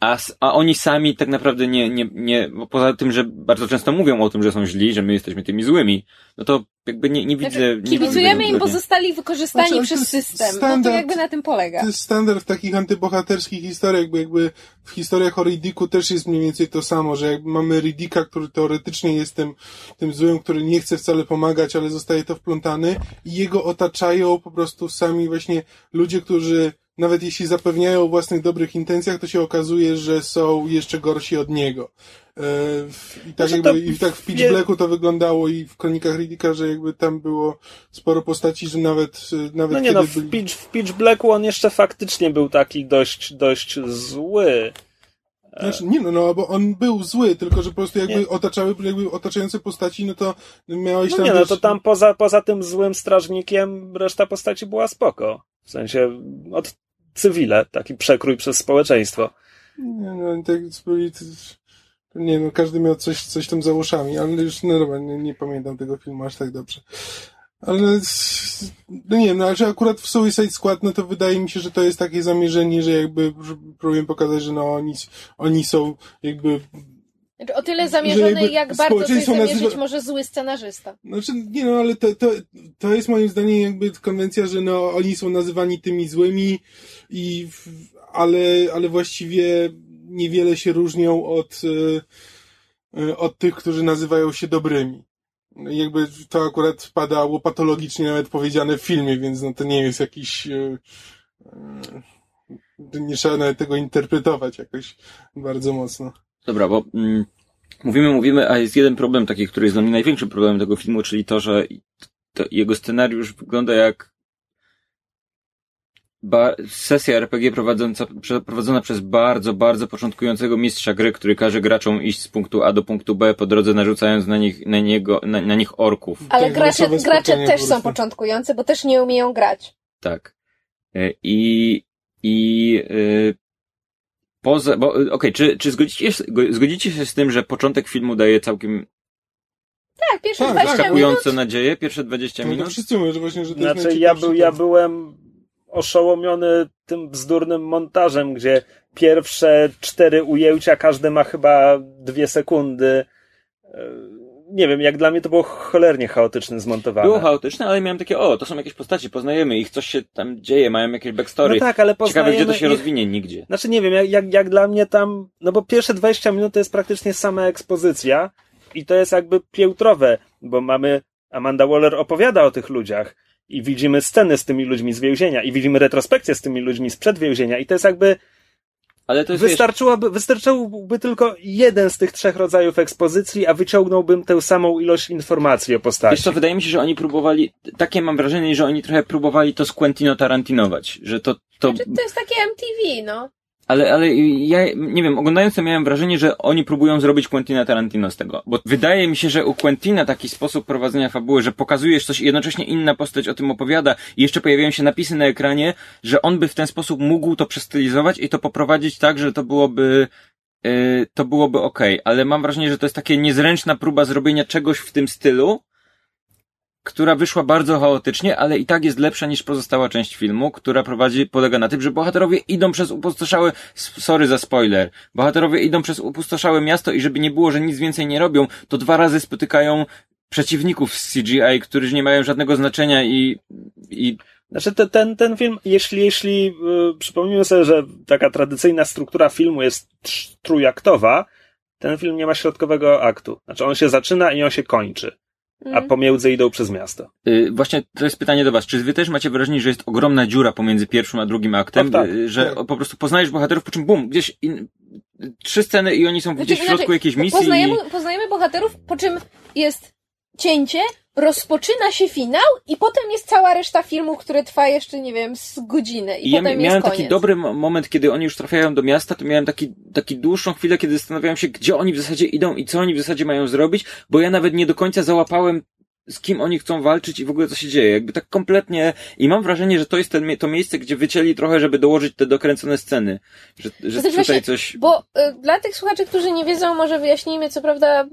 a, a oni sami tak naprawdę nie, nie, nie, bo poza tym, że bardzo często mówią o tym, że są źli, że my jesteśmy tymi złymi, no to jakby nie, nie widzę. Znaczy, nie widzę kibicujemy im, bo zostali wykorzystani Znaczy, przez system. No to standard- jakby na tym polega. To jest standard w takich antybohaterskich historiach, bo jakby w historiach o Riddicku też jest mniej więcej to samo, że jakby mamy Riddicka, który teoretycznie jest tym, tym złym, który nie chce wcale pomagać, ale zostaje to wplątany i jego otaczają po prostu sami właśnie ludzie, którzy nawet jeśli zapewniają o własnych dobrych intencjach, to się okazuje, że są jeszcze gorsi od niego. E, I tak, Znaczy jakby, i tak w Pitch Blacku to wyglądało i w kronikach Riddicka, że jakby tam było sporo postaci, że nawet, e, nawet No nie kiedy no, w byli... Pitch, w Pitch Blacku on jeszcze faktycznie był taki dość, dość zły. Znaczy, nie no, no, bo on był zły, tylko że po prostu jakby Nie. otaczały, jakby otaczające postaci, no to miałeś No tam... nie no, to tam poza, poza tym złym strażnikiem reszta postaci była spoko. W sensie od cywile, taki przekrój przez społeczeństwo. Nie no, tak byli... Nie no, każdy miał coś, coś tam za uszami, ale już no dobra, nie, nie pamiętam tego filmu aż tak dobrze. Ale no nie no, akurat w Suicide Squad, no to wydaje mi się, że to jest takie zamierzenie, że jakby próbuję pokazać, że no oni, oni są jakby Znaczy, o tyle zamierzony, jak bardzo coś zamierzyć nazywa- może zły scenarzysta. Znaczy, nie no, ale to, to, to jest moim zdaniem jakby konwencja, że no, oni są nazywani tymi złymi i, ale, ale właściwie niewiele się różnią od, e, od tych, którzy nazywają się dobrymi. Jakby to akurat padało patologicznie nawet powiedziane w filmie, więc no to nie jest jakiś, e, e, nie trzeba nawet tego interpretować jakoś bardzo mocno. Dobra, bo mm, mówimy, mówimy, a jest jeden problem taki, który jest dla mnie największym problemem tego filmu, czyli to, że to jego scenariusz wygląda jak ba- sesja RPG prowadząca, prze- prowadzona przez bardzo, bardzo początkującego mistrza gry, który każe graczom iść z punktu A do punktu B, po drodze narzucając na nich, na niego, na, na nich orków. Ale gracze, gracze też są początkujący, bo też nie umieją grać. Tak. E, I, i e, poza, bo e, okej, czy, czy zgodzicie, się- go- zgodzicie się z tym, że początek filmu daje całkiem Tak, pierwsze Tak, 20 tak, minut. zaskakujące nadzieje, pierwsze 20 No to minut? wszyscy mówią, że właśnie, że to jest Znaczy, ja, najciekawszy był, ja byłem oszołomiony tym bzdurnym montażem, gdzie pierwsze cztery ujęcia, każde ma chyba dwie sekundy. Nie wiem, jak dla mnie to było cholernie chaotycznie zmontowane. Było chaotyczne, ale miałem takie, o, to są jakieś postaci, poznajemy ich, coś się tam dzieje, mają jakieś backstory. No tak, ale Ciekawe, poznajemy gdzie to się ich- rozwinie, nigdzie. Znaczy nie wiem, jak, jak, jak dla mnie tam, no bo pierwsze 20 minut to jest praktycznie sama ekspozycja i to jest jakby piętrowe, bo mamy, Amanda Waller opowiada o tych ludziach i widzimy sceny z tymi ludźmi z więzienia i widzimy retrospekcję z tymi ludźmi sprzed więzienia i to jest jakby, Ale to jest, wiesz, wystarczyłoby, wystarczyłby tylko jeden z tych trzech rodzajów ekspozycji, a wyciągnąłbym tę samą ilość informacji o postaci. wiesz co, wydaje mi się, że oni próbowali, takie mam wrażenie, że oni trochę próbowali to z Quentino Tarantinować, że to, to, Znaczy, to jest takie MTV, no. Ale, ale ja, nie wiem, oglądając to miałem wrażenie, że oni próbują zrobić Quentina Tarantino z tego. Bo wydaje mi się, że u Quentina taki sposób prowadzenia fabuły, że pokazujesz coś i jednocześnie inna postać o tym opowiada i jeszcze pojawiają się napisy na ekranie, że on by w ten sposób mógł to przestylizować i to poprowadzić tak, że to byłoby yy, to byłoby ok, ale mam wrażenie, że to jest takie niezręczna próba zrobienia czegoś w tym stylu, która wyszła bardzo chaotycznie, ale i tak jest lepsza niż pozostała część filmu, która prowadzi, polega na tym, że bohaterowie idą przez upustoszałe, sorry za spoiler, bohaterowie idą przez upustoszałe miasto i żeby nie było, że nic więcej nie robią, to dwa razy spotykają przeciwników z CGI, którzy nie mają żadnego znaczenia i, i znaczy te, ten, ten film, jeśli, jeśli yy, przypomnijmy sobie, że taka tradycyjna struktura filmu jest trójaktowa, ten film nie ma środkowego aktu. Znaczy on się zaczyna i on się kończy a mhm. pomiędzy idą przez miasto. Yy, właśnie to jest pytanie do was. Czy wy też macie wrażenie, że jest ogromna dziura pomiędzy pierwszym a drugim aktem? tak, yy, że tak. po prostu poznajesz bohaterów, po czym bum, gdzieś in... trzy sceny i oni są znaczy, gdzieś w środku jakiejś misji. Poznajemy, i... poznajemy bohaterów, po czym jest cięcie, rozpoczyna się finał i potem jest cała reszta filmu, który trwa jeszcze, nie wiem, z godziny i, I potem ja miałem taki dobry moment, kiedy oni już trafiają do miasta, to miałem taki, taki dłuższą chwilę, kiedy zastanawiałem się, gdzie oni w zasadzie idą i co oni w zasadzie mają zrobić, bo ja nawet nie do końca załapałem z kim oni chcą walczyć i w ogóle co się dzieje. Jakby tak kompletnie. I mam wrażenie, że to jest ten, to miejsce, gdzie wycięli trochę, żeby dołożyć te dokręcone sceny. Że, że tutaj właśnie, coś. Bo y, dla tych słuchaczy, którzy nie wiedzą, może wyjaśnijmy, co prawda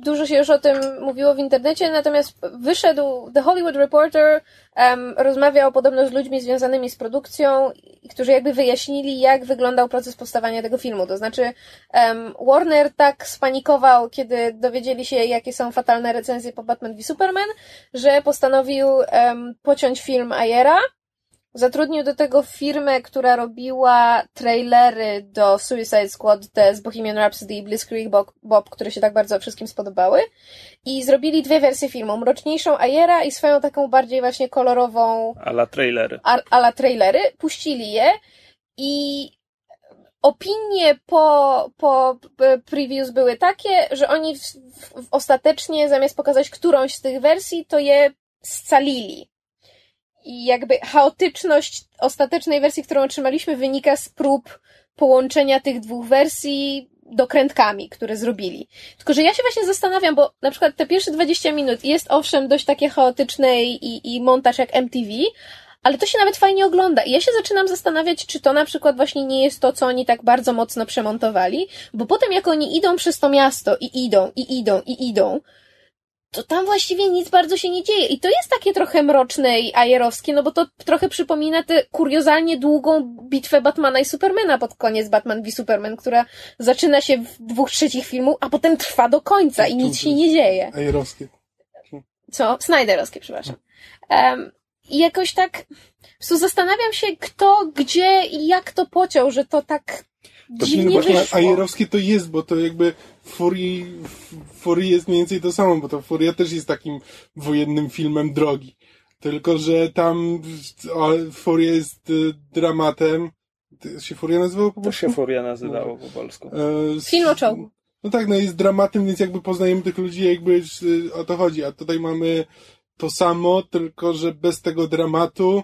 dużo się już o tym mówiło w internecie, natomiast wyszedł The Hollywood Reporter, um, rozmawiał podobno z ludźmi związanymi z produkcją, którzy jakby wyjaśnili, jak wyglądał proces powstawania tego filmu. To znaczy, um, Warner tak spanikował, kiedy dowiedzieli się, jakie są fatalne recenzje po Batman v Superman, że postanowił um, pociąć film Ayera, Zatrudnił do tego firmę, która robiła trailery do Suicide Squad, te z Bohemian Rhapsody i Blitzkrieg Bob, które się tak bardzo wszystkim spodobały. I zrobili dwie wersje filmu. Mroczniejszą Ayera i swoją taką bardziej właśnie kolorową... Ala trailery. A, ala trailery. Puścili je i opinie po, po previews były takie, że oni w, w, ostatecznie zamiast pokazać którąś z tych wersji, to je scalili i jakby chaotyczność ostatecznej wersji, którą otrzymaliśmy, wynika z prób połączenia tych dwóch wersji dokrętkami, które zrobili. Tylko, że ja się właśnie zastanawiam, bo na przykład te pierwsze 20 minut jest owszem dość takie chaotyczne i, i montaż jak MTV, ale to się nawet fajnie ogląda. I ja się zaczynam zastanawiać, czy to na przykład właśnie nie jest to, co oni tak bardzo mocno przemontowali, bo potem jak oni idą przez to miasto i idą, i idą, i idą, to tam właściwie nic bardzo się nie dzieje. I to jest takie trochę mroczne i ajerowskie, no bo to trochę przypomina tę kuriozalnie długą bitwę Batmana i Supermana pod koniec Batman v Superman, która zaczyna się w dwóch trzecich filmu, a potem trwa do końca i nic się nie dzieje. Ajerowskie. Co? Snyderowskie, przepraszam. Um, I jakoś tak, po zastanawiam się, kto, gdzie i jak to pociął, że to tak to dziwnie wyszło. Ajerowskie to jest, bo to jakby Furii, Furii jest mniej więcej to samo, bo to Furia też jest takim wojennym filmem drogi. Tylko, że tam Furia jest y, dramatem. To się Furia nazywało po polsku? To się Furia nazywało po polsku. E, Film o czołgu. No tak, no jest dramatem, więc jakby poznajemy tych ludzi, jakby y, o to chodzi. A tutaj mamy to samo, tylko że bez tego dramatu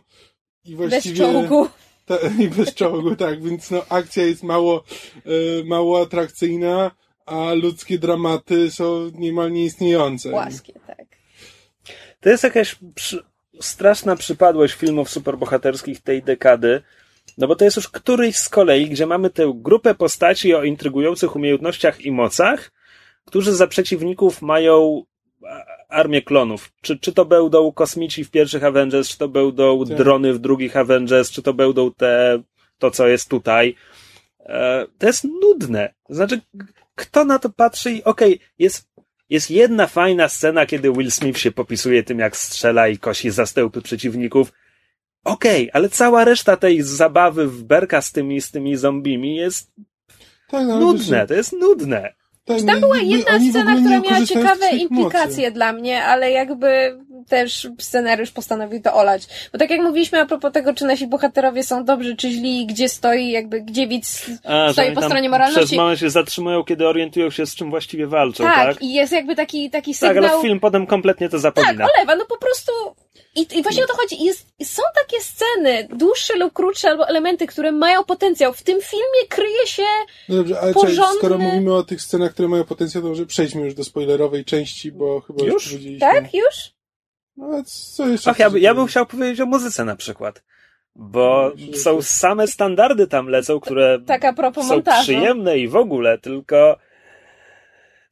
i właściwie... Bez czołgu. Ta, I bez czołgu, tak, więc no akcja jest mało, y, mało atrakcyjna a ludzkie dramaty są niemal nieistniejące. Płaskie, tak. To jest jakaś przy... straszna przypadłość filmów superbohaterskich tej dekady, no bo to jest już któryś z kolei, gdzie mamy tę grupę postaci o intrygujących umiejętnościach i mocach, którzy za przeciwników mają armię klonów. Czy, czy to będą kosmici w pierwszych Avengers, czy to będą tak. drony w drugich Avengers, czy to będą te, to co jest tutaj. E, to jest nudne. Znaczy, kto na to patrzy i okej, okay, jest, jest jedna fajna scena, kiedy Will Smith się popisuje tym, jak strzela i kosi zastępy przeciwników. Okej, okay, ale cała reszta tej zabawy w berka z tymi, z tymi zombimi jest tak, nudne, to jest nudne. Tak, tam była jedna scena, która miała ciekawe implikacje mocy. dla mnie, ale jakby też scenariusz postanowił to olać. Bo tak jak mówiliśmy a propos tego, czy nasi bohaterowie są dobrzy, czy źli, gdzie stoi, jakby, gdzie widz a, stoi po stronie moralności. Przez moment się zatrzymują, kiedy orientują się, z czym właściwie walczą, tak? Tak, i jest jakby taki, taki sygnał... Tak, ale film potem kompletnie to zapomina. Tak, olewa, no po prostu I, I właśnie o to chodzi. Jest, są takie sceny, dłuższe lub krótsze, albo elementy, które mają potencjał. W tym filmie kryje się No dobrze, ale porządny... czekaj, skoro mówimy o tych scenach, które mają potencjał, to może przejdźmy już do spoilerowej części, bo chyba już, Już? powiedzieliśmy. Tak? Już? No, co jeszcze? Ach, ja, by- ja bym chciał powiedzieć o muzyce na przykład. Bo No, są same standardy tam lecą, które Tak są montażu. przyjemne i w ogóle, tylko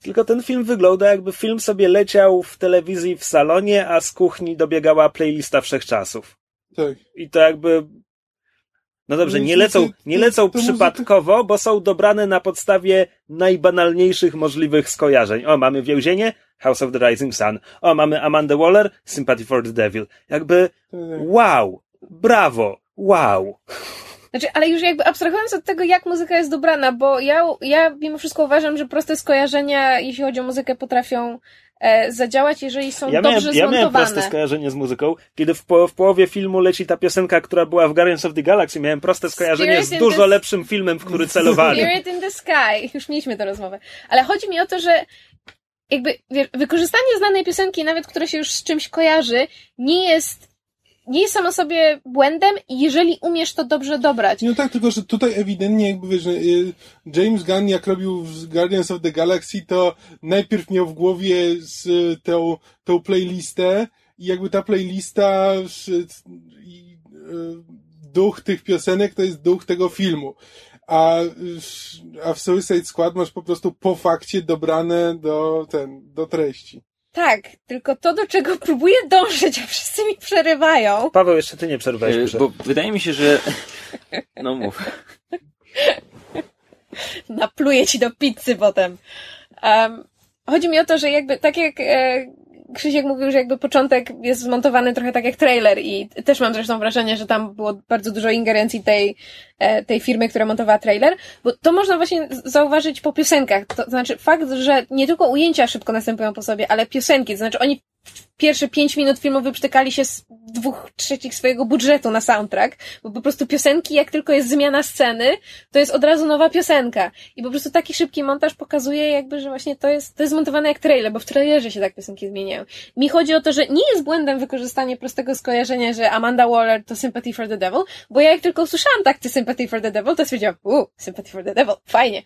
tylko ten film wygląda jakby film sobie leciał w telewizji w salonie, a z kuchni dobiegała playlista wszechczasów. Tak. I to jakby no dobrze, nie lecą, nie lecą przypadkowo, bo są dobrane na podstawie najbanalniejszych możliwych skojarzeń. O, mamy Więzienie, House of the Rising Sun. O, mamy Amanda Waller, Sympathy for the Devil. Jakby tak. wow, brawo, wow. Znaczy, ale już jakby abstrahując od tego, jak muzyka jest dobrana, bo ja, ja mimo wszystko uważam, że proste skojarzenia, jeśli chodzi o muzykę, potrafią e, zadziałać, jeżeli są Ja miałem, dobrze ja miałem proste skojarzenie z muzyką. Kiedy w, po, w połowie filmu leci ta piosenka, która była w Guardians of the Galaxy, miałem proste skojarzenie Spirit z dużo the- lepszym filmem, w który celowali. Spirit in the Sky. Już mieliśmy tę rozmowę. Ale chodzi mi o to, że jakby wiesz, wykorzystanie znanej piosenki, nawet która się już z czymś kojarzy, nie jest, nie jest samo sobie błędem, jeżeli umiesz to dobrze dobrać. No tak, tylko że tutaj ewidentnie jakby wiesz, y, James Gunn jak robił w Guardians of the Galaxy, to najpierw miał w głowie z tą, tą playlistę i jakby ta playlista y, duch tych piosenek to jest duch tego filmu. A, a w Suicide Squad masz po prostu po fakcie dobrane do, ten, do treści. Tak, tylko to, do czego próbuję dążyć, a wszyscy mi przerywają. Paweł, jeszcze ty nie przerwałeś. E, proszę. Bo wydaje mi się, że... No mów. napluję ci do pizzy potem. Um, chodzi mi o to, że jakby tak jak e, Krzysiek mówił, że jakby początek jest zmontowany trochę tak jak trailer i też mam zresztą wrażenie, że tam było bardzo dużo ingerencji tej, e, tej firmy, która montowała trailer, bo to można właśnie zauważyć po piosenkach. To znaczy fakt, że nie tylko ujęcia szybko następują po sobie, ale piosenki, to znaczy oni pierwsze pięć minut filmu wyprztykali się z dwóch trzecich swojego budżetu na soundtrack, bo po prostu piosenki, jak tylko jest zmiana sceny, to jest od razu nowa piosenka. I po prostu taki szybki montaż pokazuje jakby, że właśnie to jest, to jest montowane jak trailer, bo w trailerze się tak piosenki zmieniają. Mi chodzi o to, że nie jest błędem wykorzystanie prostego skojarzenia, że Amanda Waller to Sympathy for the Devil, bo ja jak tylko usłyszałam tak, ty Sympathy for the Devil, to stwierdziłam, uuu, Sympathy for the Devil, fajnie.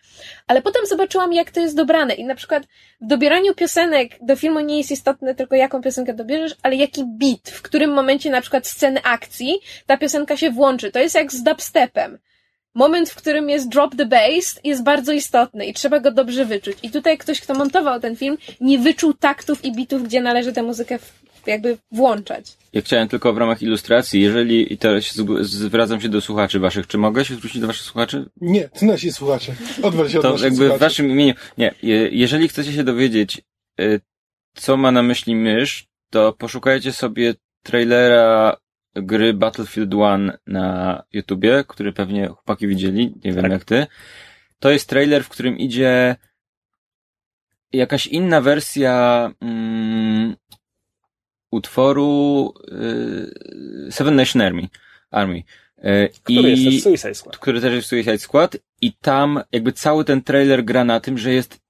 Ale potem zobaczyłam, jak to jest dobrane i na przykład w dobieraniu piosenek do filmu nie jest istotne tylko jaką piosenkę dobierzesz, ale jaki beat, w którym momencie na przykład sceny akcji ta piosenka się włączy. To jest jak z dubstepem. Moment, w którym jest drop the bass jest bardzo istotny i trzeba go dobrze wyczuć. I tutaj ktoś, kto montował ten film, nie wyczuł taktów i bitów, gdzie należy tę muzykę w, jakby włączać. Ja chciałem tylko w ramach ilustracji, jeżeli, i teraz zwracam się do słuchaczy waszych, czy mogę się zwrócić do waszych słuchaczy? Nie, to nasi słuchacze. Odwal się od To jakby w słuchaczy. waszym imieniu. Nie, je- jeżeli chcecie się dowiedzieć, y, co ma na myśli mysz, to poszukajcie sobie trailera gry Battlefield 1 na YouTubie, który pewnie chłopaki widzieli, nie wiem Tak. jak ty. To jest trailer, w którym idzie jakaś inna wersja mm, utworu y, Seven Nation Army. Army. Y, Który jest i też Suicide Squad. który też jest Suicide Squad i tam jakby cały ten trailer gra na tym, że jest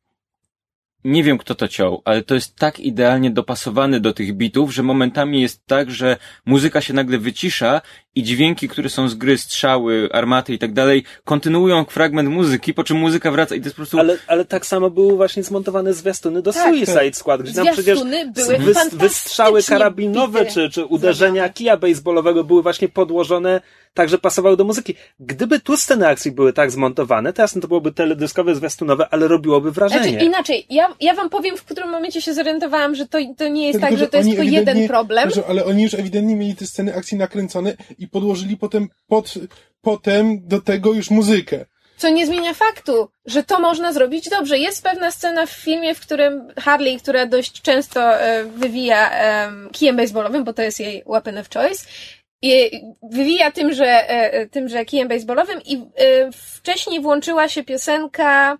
nie wiem kto to ciął, ale to jest tak idealnie dopasowany do tych bitów, że momentami jest tak, że muzyka się nagle wycisza i dźwięki, które są z gry, strzały, armaty i tak dalej, kontynuują fragment muzyki, po czym muzyka wraca i to jest po prostu... Ale, ale tak samo były właśnie zmontowane zwiastuny do Tak. Suicide Squad, gdzie tam przecież były wystrzały karabinowe bite. czy, czy uderzenia zrobione. kija baseballowego były właśnie podłożone tak, że pasowały do muzyki. Gdyby tu sceny akcji były tak zmontowane, to jasne to byłoby teledyskowe, zwiastunowe, ale robiłoby wrażenie. Znaczy, inaczej, ja, ja wam powiem, w którym momencie się zorientowałam, że to, to nie jest Tylko, tak, że to jest tylko jeden problem. Proszę, ale oni już ewidentnie mieli te sceny akcji nakręcone i podłożyli potem pod, potem do tego już muzykę. Co nie zmienia faktu, że to można zrobić dobrze. Jest pewna scena w filmie, w którym Harley, która dość często e, wywija em, kijem baseballowym, bo to jest jej weapon of choice, i wywija tymże, e, e, tymże kijem baseballowym i wcześniej włączyła się piosenka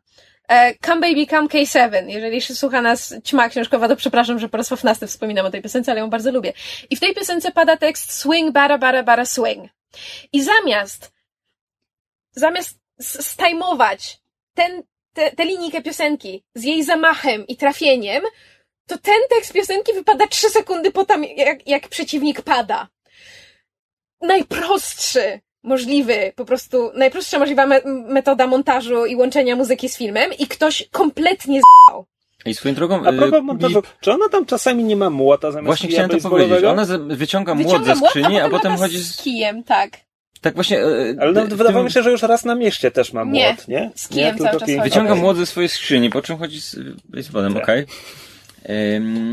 Come Baby Come K7. Jeżeli się słucha nas ćma książkowa, to przepraszam, że po raz fafnasty wspominam o tej piosence, ale ją bardzo lubię. I w tej piosence pada tekst Swing, bara, bara, bara, swing. I zamiast zamiast stajmować ten, te, tę linijkę piosenki z jej zamachem i trafieniem, to ten tekst piosenki wypada trzy sekundy po tam, jak, jak przeciwnik pada. Najprostszy możliwy, po prostu najprostsza możliwa me metoda montażu i łączenia muzyki z filmem i ktoś kompletnie z***ał. I swoją drogą... A propos y, montażu, czy ona tam czasami nie ma młota zamiast Właśnie chciałem to powiedzieć. Ona z- wyciąga młot ze młot, skrzyni, a potem chodzi z z... kijem, tak. Tak właśnie... y, Ale w wydawało mi się, że już raz na mieście też ma Nie, młot, nie? z kijem nie, cały czas. Wyciąga młot ze swojej skrzyni, po czym chodzi z baseballem, Tak. okej?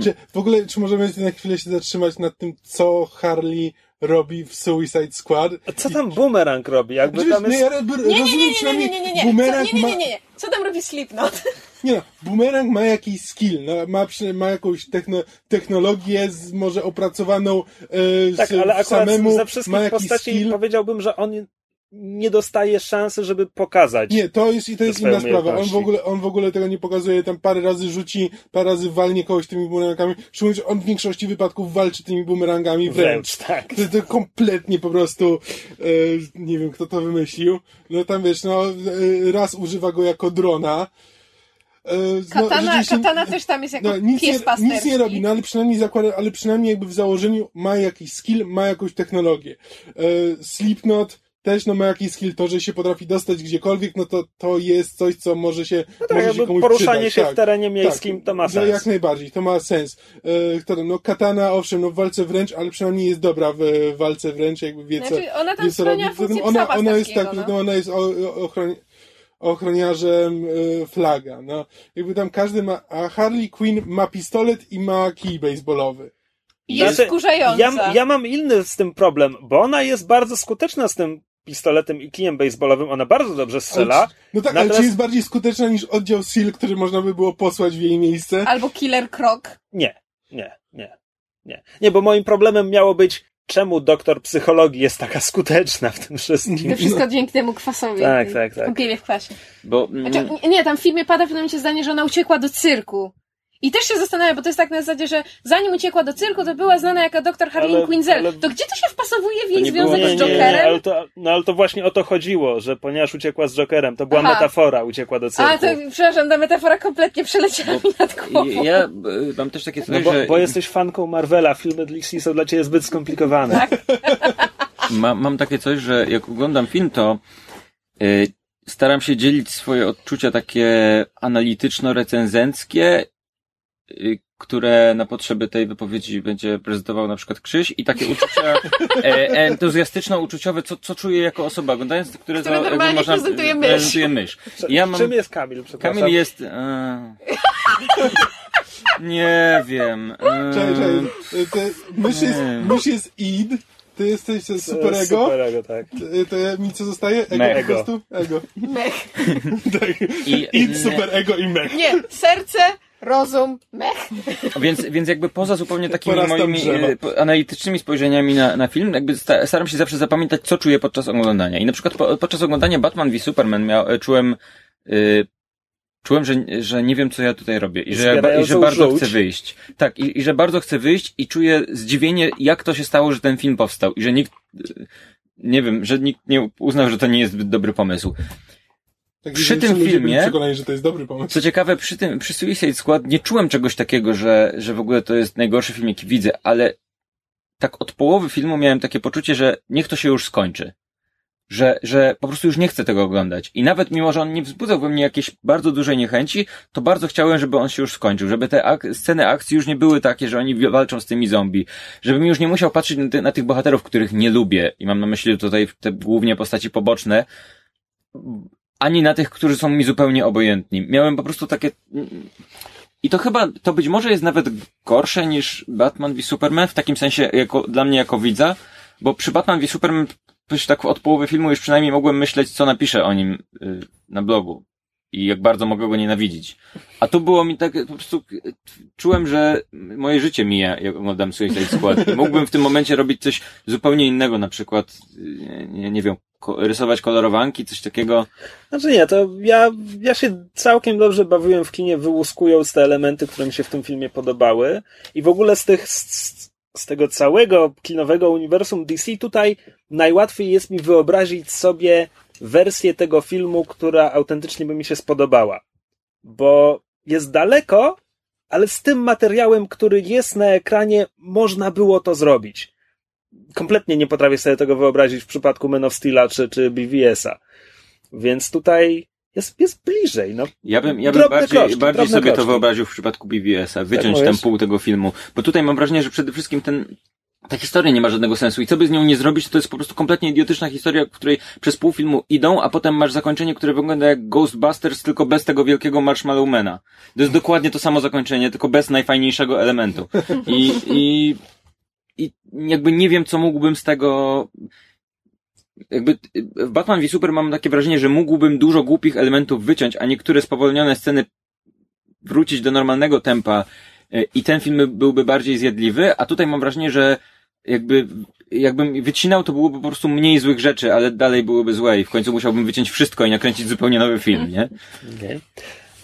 Czy w ogóle, czy możemy na chwilę się zatrzymać nad tym, co Harley robi w Suicide Squad? A Co tam Boomerang robi? Jakby tam nie, jest... Nie, nie, nie, rozumiem nie, nie, nie, nie, nie, Boomerang nie, nie, ma... nie, nie, nie. Co tam robi Slipknot? Nie no, Boomerang ma jakiś skill, no, ma, ma jakąś techno, technologię z, może opracowaną e, Tak, z, ale akurat samemu, ze ma wszystkich jakiś postaci skill. powiedziałbym, że on nie dostaje szansy, żeby pokazać. Nie, to jest, i to jest inna sprawa. On w, ogóle, on w ogóle tego nie pokazuje, tam parę razy rzuci, parę razy walnie kogoś tymi bumerangami. Szczególnie, on w większości wypadków walczy tymi bumerangami wręcz. Wręcz, tak. To, to kompletnie po prostu, e, nie wiem kto to wymyślił. No tam wiesz, no, e, raz używa go jako drona. E, no, Katana, katana też tam jest jako no, nic, pies nie, pasterski. nic nie robi, no ale przynajmniej zakłada, ale przynajmniej jakby w założeniu ma jakiś skill, ma jakąś technologię. E, Slipknot też no ma jakiś skill, to, że się potrafi dostać gdziekolwiek, no to to jest coś, co może się, No tak, może się jakby komuś poruszanie przydać. się tak. w terenie miejskim to ma sens. Jak najbardziej, to ma sens. E, kto tam, no katana, owszem, no w walce wręcz, ale przynajmniej jest dobra w e, walce wręcz, jakby wie co, Znaczy, ona tam wie, co spełnia robi. funkcję Zatem ona, ona jest tak, no. no. ona jest ochroniarzem e, flaga, no. Jakby tam każdy ma, a Harley Quinn ma pistolet i ma kij baseballowy. Jest Znaczy. Ja, ja mam inny z tym problem, bo ona jest bardzo skuteczna z tym pistoletem i kijem baseballowym. Ona bardzo dobrze strzela. Ale, no tak, ale Natomiast- czy jest bardziej skuteczna niż oddział SEAL, który można by było posłać w jej miejsce? Albo Killer Croc. Nie, nie, nie, nie. Nie, bo moim problemem miało być, czemu doktor psychologii jest taka skuteczna w tym wszystkim. To wszystko dzięki temu kwasowi. Tak, tak, tak. Kąpieli w kwasie. Bo... mm, Znaczy, nie, nie, tam w filmie pada w pewnym momencie zdanie, że ona uciekła do cyrku. I też się zastanawiam, bo to jest tak na zasadzie, że zanim uciekła do cyrku, to była znana jako doktor Harleen Ale- Quinzel. ale- To gdzie to się wpasowuje w jej nie było- związek Nie, z nie, nie, Jokerem? ale to, no ale to właśnie o to chodziło, że ponieważ uciekła z Jokerem, to była Aha. metafora, uciekła do cyrku. A, to przepraszam, ta metafora kompletnie przeleciała mi nad głową. Ja, y, mam też takie No coś, bo, że bo jesteś fanką Marvela, filmy DC są dla ciebie zbyt skomplikowane. Tak. ma, mam takie coś, że jak oglądam film, to y, staram się dzielić swoje odczucia takie analityczno-recenzenckie, które na potrzeby tej wypowiedzi będzie prezentował na przykład Krzyś i takie uczucia e, entuzjastyczno-uczuciowe, co, co czuję jako osoba oglądając, które, Które to, jakby normalnie można, prezentuje mysz. prezentuje mysz. Ja mam, Czym jest Kamil, przepraszam? Kamil jest... E, nie wiem. E, Czekaj, e, mysz, jest, mysz jest id, ty jesteś superego, jest Superego, tak. to, to mi co zostaje? Ego Mech. po prostu? Ego. Mech. tak. I- Id, superego i mech. Nie, serce, rozum, mech. Więc, więc jakby poza zupełnie takimi moimi e, analitycznymi spojrzeniami na, na film, jakby sta, staram się zawsze zapamiętać, co czuję podczas oglądania. I na przykład po, podczas oglądania Batman v Superman miał, e, czułem, y, czułem, że, że nie wiem, co ja tutaj robię i że, ja, i że bardzo żółć. chcę wyjść. Tak, i, i że bardzo chcę wyjść i czuję zdziwienie, jak to się stało, że ten film powstał i że nikt, nie wiem, że nikt nie uznał, że to nie jest zbyt dobry pomysł. Tak, Przy tym filmie- przekonani, że to jest dobry pomysł. Co ciekawe, przy tym, przy Suicide Squad nie czułem czegoś takiego, że, że w ogóle to jest najgorszy film, jaki widzę, ale tak od połowy filmu miałem takie poczucie, że niech to się już skończy. Że, że po prostu już nie chcę tego oglądać. I nawet mimo, że on nie wzbudzał we mnie jakiejś bardzo dużej niechęci, to bardzo chciałem, żeby on się już skończył. Żeby te ak- sceny akcji już nie były takie, że oni walczą z tymi zombie. Żebym już nie musiał patrzeć na, ty- na tych bohaterów, których nie lubię. I mam na myśli tutaj te głównie postaci poboczne ani na tych, którzy są mi zupełnie obojętni. Miałem po prostu takie. I to chyba, to być może jest nawet gorsze niż Batman v Superman, w takim sensie jako, dla mnie jako widza, bo przy Batman v Superman tak od połowy filmu już przynajmniej mogłem myśleć, co napiszę o nim y, na blogu. I jak bardzo mogę go nienawidzić. A tu było mi tak, po prostu czułem, że moje życie mija, jak oglądam Suicide Squad. I mógłbym w tym momencie robić coś zupełnie innego, na przykład, nie, nie wiem, rysować kolorowanki, coś takiego. Znaczy nie, to ja, ja się całkiem dobrze bawiłem w kinie, wyłuskując te elementy, które mi się w tym filmie podobały. I w ogóle z tych, z, z tego całego kinowego uniwersum DC tutaj najłatwiej jest mi wyobrazić sobie wersję tego filmu, która autentycznie by mi się spodobała. Bo jest daleko, ale z tym materiałem, który jest na ekranie, można było to zrobić. Kompletnie nie potrafię sobie tego wyobrazić w przypadku Men of Steel'a czy, czy BVS-a. Więc tutaj jest, jest bliżej. No. Ja bym, ja bym Drobne bardziej, kroczki, bardziej sobie to kroczki. wyobraził w przypadku BVS-a. Wyciąć Tak mówisz? pół tego filmu. Bo tutaj mam wrażenie, że przede wszystkim ten, ta historia nie ma żadnego sensu i co by z nią nie zrobić, to jest po prostu kompletnie idiotyczna historia, w której przez pół filmu idą, a potem masz zakończenie, które wygląda jak Ghostbusters, tylko bez tego wielkiego Marshmallowmana. To jest dokładnie to samo zakończenie, tylko bez najfajniejszego elementu. I, i, i jakby nie wiem, co mógłbym z tego, jakby w Batman v Super mam takie wrażenie, że mógłbym dużo głupich elementów wyciąć, a niektóre spowolnione sceny wrócić do normalnego tempa e, i ten film byłby bardziej zjadliwy, a tutaj mam wrażenie, że jakby jakbym wycinał, to byłoby po prostu mniej złych rzeczy, ale dalej byłyby złe i w końcu musiałbym wyciąć wszystko i nakręcić zupełnie nowy film, nie? Nie.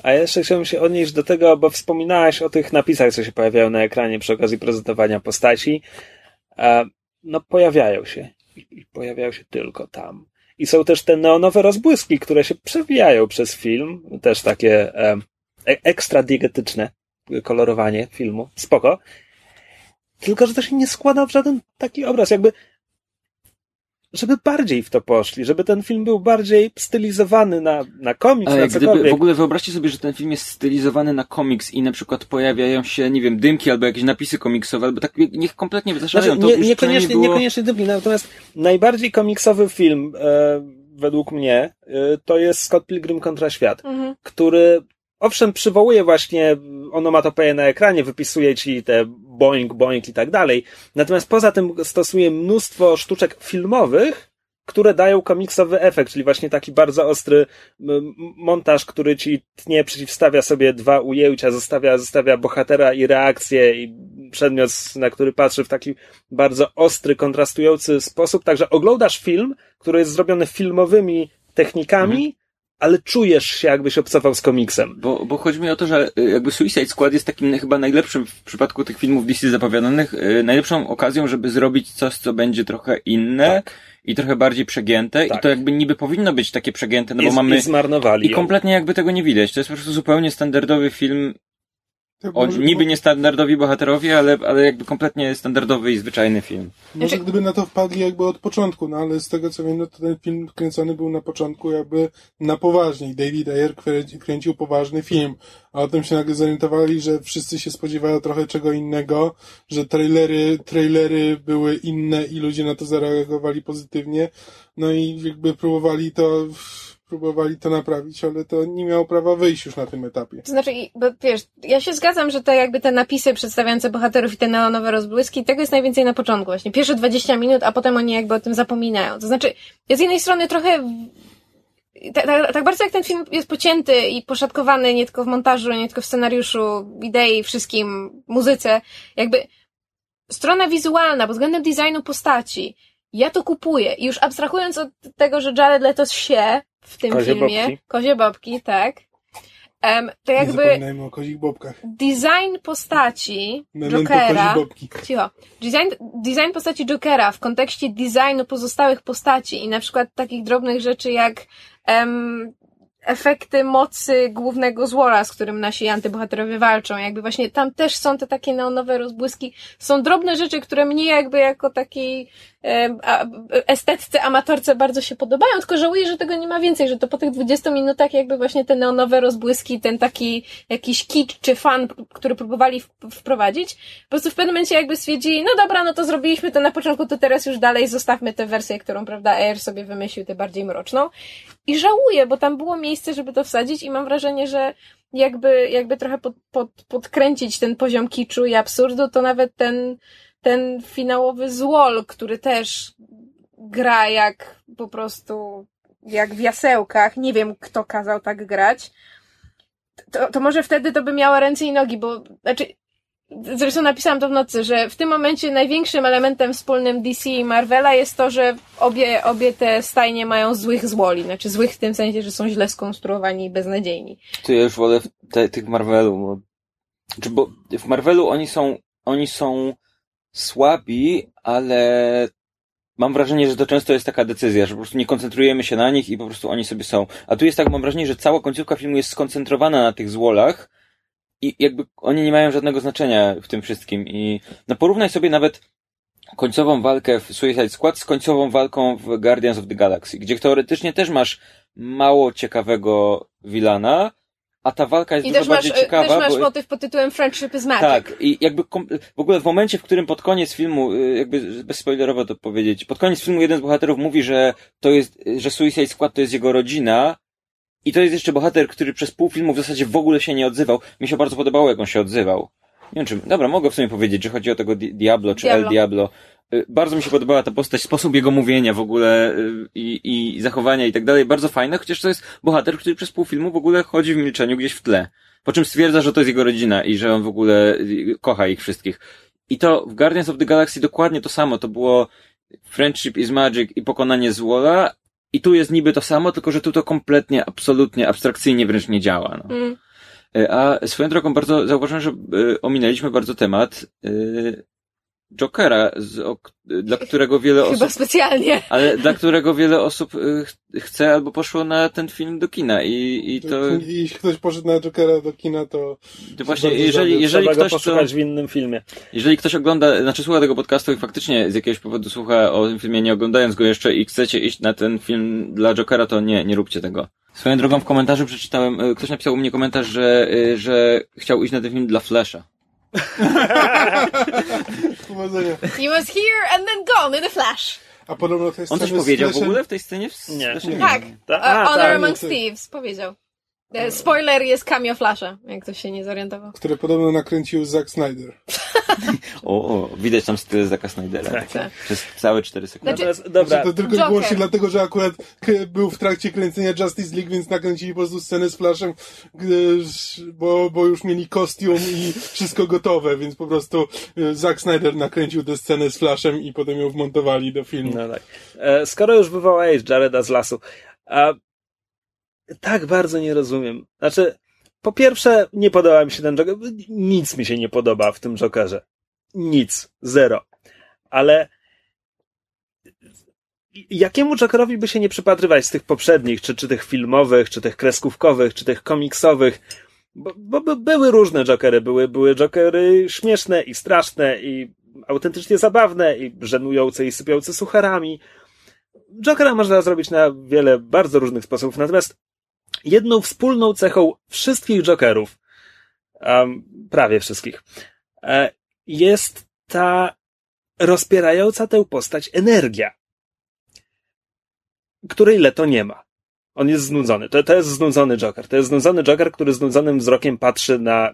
A jeszcze chciałbym się odnieść do tego, bo wspominałaś o tych napisach, co się pojawiają na ekranie przy okazji prezentowania postaci. E, No, pojawiają się. I i pojawiają się tylko tam. I są też te neonowe rozbłyski, które się przewijają przez film. Też takie e, e- ekstra diegetyczne kolorowanie filmu. Spoko. Tylko, że to się nie składa w żaden taki obraz. Jakby żeby bardziej w to poszli, żeby ten film był bardziej stylizowany na, na komiks, Ale na gdyby, w ogóle wyobraźcie sobie, że ten film jest stylizowany na komiks i na przykład pojawiają się, nie wiem, dymki albo jakieś napisy komiksowe, albo tak, niech kompletnie zaszaleją. Znaczy, to nie, niekoniecznie, było... niekoniecznie dymki, natomiast najbardziej komiksowy film, e, według mnie, e, to jest Scott Pilgrim kontra świat, Mhm. który owszem przywołuje właśnie onomatopeję na ekranie, wypisuje ci te boing, boing i tak dalej, natomiast poza tym stosuje mnóstwo sztuczek filmowych, które dają komiksowy efekt, czyli właśnie taki bardzo ostry montaż, który ci tnie, przeciwstawia sobie dwa ujęcia, zostawia, zostawia bohatera i reakcję i przedmiot, na który patrzy w taki bardzo ostry, kontrastujący sposób. Także oglądasz film, który jest zrobiony filmowymi technikami, ale czujesz się, jakbyś obcował z komiksem. Bo, bo chodzi mi o to, że y, jakby Suicide Squad jest takim chyba najlepszym w przypadku tych filmów DC zapowiadanych, y, najlepszą okazją, żeby zrobić coś, co będzie trochę inne i trochę bardziej przegięte Tak. i to jakby niby powinno być takie przegięte, no I, bo mamy I zmarnowali i kompletnie jakby tego nie widać. To jest po prostu zupełnie standardowy film Tak, o może- niby niestandardowi bohaterowie, ale, ale jakby kompletnie standardowy i zwyczajny film. Może Znaczy- gdyby na to wpadli jakby od początku, no ale z tego co wiem, no to ten film kręcony był na początku jakby na poważnie. David Ayer krę- kręcił poważny film, a potem się nagle zorientowali, że wszyscy się spodziewają trochę czego innego, że trailery, trailery były inne i ludzie na to zareagowali pozytywnie. No i jakby próbowali to, próbowali to naprawić, ale to nie miało prawa wyjść już na tym etapie. To znaczy, bo wiesz, ja się zgadzam, że te jakby te napisy przedstawiające bohaterów i te neonowe rozbłyski, tego jest najwięcej na początku właśnie. Pierwsze 20 minut, a potem oni jakby o tym zapominają. To znaczy, ja z jednej strony trochę tak, tak, tak bardzo jak ten film jest pocięty i poszatkowany nie tylko w montażu, nie tylko w scenariuszu, idei, wszystkim, muzyce, jakby strona wizualna pod względem designu postaci, ja to kupuję. I już abstrahując od tego, że Jared Leto się w tym Kozie filmie, bobki. kozie bobki, tak, em, to Nie jakby zapominajmy o kozich bobkach. design postaci Memento Jokera, cicho, design, design postaci Jokera w kontekście designu pozostałych postaci i na przykład takich drobnych rzeczy jak em, efekty mocy głównego złora, z którym nasi antybohaterowie walczą. Jakby właśnie tam też są te takie neonowe rozbłyski. Są drobne rzeczy, które mnie jakby jako takiej estetce, amatorce bardzo się podobają, tylko żałuję, że tego nie ma więcej, że to po tych 20 minutach jakby właśnie te neonowe rozbłyski, ten taki jakiś kicz czy fan, który próbowali wprowadzić, po prostu w pewnym momencie jakby stwierdzili, no dobra, no to zrobiliśmy to na początku, to teraz już dalej zostawmy tę wersję, którą, prawda, Air sobie wymyślił, tę bardziej mroczną. I żałuję, bo tam było miejsce, żeby to wsadzić i mam wrażenie, że jakby, jakby trochę pod, pod, podkręcić ten poziom kiczu i absurdu, to nawet ten, ten finałowy złol, który też gra jak po prostu jak w jasełkach, nie wiem kto kazał tak grać, to, to może wtedy to by miało ręce i nogi, bo znaczy Zresztą napisałam to w nocy, że w tym momencie największym elementem wspólnym DC i Marvela jest to, że obie, obie te stajnie mają złych złoli. Znaczy złych w tym sensie, że są źle skonstruowani i beznadziejni. To ja już wolę te, tych Marvelu, bo, znaczy, bo w Marvelu oni są, oni są słabi, ale mam wrażenie, że to często jest taka decyzja, że po prostu nie koncentrujemy się na nich i po prostu oni sobie są. A tu jest tak, mam wrażenie, że cała końcówka filmu jest skoncentrowana na tych złolach i jakby oni nie mają żadnego znaczenia w tym wszystkim i no porównaj sobie nawet końcową walkę w Suicide Squad z końcową walką w Guardians of the Galaxy, gdzie teoretycznie też masz mało ciekawego vilana, a ta walka jest I dużo też masz, bardziej e, ciekawa. też masz bo... motyw pod tytułem Friendship is Magic. Tak, i jakby kom- w ogóle w momencie, w którym pod koniec filmu, y, jakby bezspoilerowo to powiedzieć, pod koniec filmu jeden z bohaterów mówi, że to jest, że Suicide Squad to jest jego rodzina i to jest jeszcze bohater, który przez pół filmu w zasadzie w ogóle się nie odzywał. Mi się bardzo podobało, jak on się odzywał. Nie wiem, czy, dobra, mogę w sumie powiedzieć, że chodzi o tego Di- Diablo, czy Diablo. El Diablo. Y, Bardzo mi się podobała ta postać, sposób jego mówienia w ogóle y, i, i zachowania i tak dalej. Bardzo fajne, chociaż to jest bohater, który przez pół filmu w ogóle chodzi w milczeniu gdzieś w tle. Po czym stwierdza, że to jest jego rodzina i że on w ogóle y, kocha ich wszystkich. I to w Guardians of the Galaxy dokładnie to samo. To było Friendship is Magic i pokonanie złola. I tu jest niby to samo, tylko że tu to kompletnie, absolutnie, abstrakcyjnie wręcz nie działa. No. Mm. Y, A swoją drogą bardzo zauważyłem, że y, ominęliśmy bardzo temat y, Jokera, z, o, dla którego wiele Chyba osób, specjalnie. ale dla którego wiele osób y, ch- chce albo poszło na ten film do kina i, i to, Jeśli ktoś poszedł na Jokera do kina, to to właśnie, jeżeli, jeżeli Trzeba ktoś to, poszukać w innym filmie. jeżeli ktoś ogląda, znaczy słucha tego podcastu i faktycznie z jakiegoś powodu słucha o tym filmie, nie oglądając go jeszcze i chcecie iść na ten film dla Jokera, to nie, nie róbcie tego. Swoją drogą w komentarzu przeczytałem, y, ktoś napisał u mnie komentarz, że, y, że chciał iść na ten film dla Flasha. powodzenia. He was here and then gone in a flash. A podobno to jest On z powiedział w ogóle w tej scenie? W Nie. Flashem Tak. Ta- a, Honor tak. Among tak. Thieves, powiedział. E, Spoiler jest cameo Flasha, jak ktoś się nie zorientował. które podobno nakręcił Zack Snyder. O, o, widać tam styl Zacka Snydera. Tak. Tak. Przez całe cztery sekundy. Znaczy- dobra, Znaczy, to tylko Joker. wyłącznie dlatego, że akurat k- był w trakcie kręcenia Justice League, więc nakręcili po prostu scenę z Flashem, gdyż, bo, bo już mieli kostium i wszystko gotowe, więc po prostu e, Zack Snyder nakręcił tę scenę z Flashem i potem ją wmontowali do filmu. No tak. E, skoro już wywołałeś Jareda z lasu, a tak bardzo nie rozumiem. Znaczy, po pierwsze, nie podoba mi się ten Joker. Nic mi się nie podoba w tym Jokerze. Nic. Zero. Ale jakiemu Jokerowi by się nie przypatrywać z tych poprzednich, czy, czy tych filmowych, czy tych kreskówkowych, czy tych komiksowych? Bo, bo, były różne Jokery. Były, były Jokery śmieszne i straszne i autentycznie zabawne i żenujące i sypiące sucharami. Jokera można zrobić na wiele bardzo różnych sposobów, natomiast jedną wspólną cechą wszystkich Jokerów, um, prawie wszystkich, e, jest ta rozpierająca tę postać energia, której Leto nie ma. On jest znudzony. To, to jest znudzony Joker. To jest znudzony Joker, który znudzonym wzrokiem patrzy na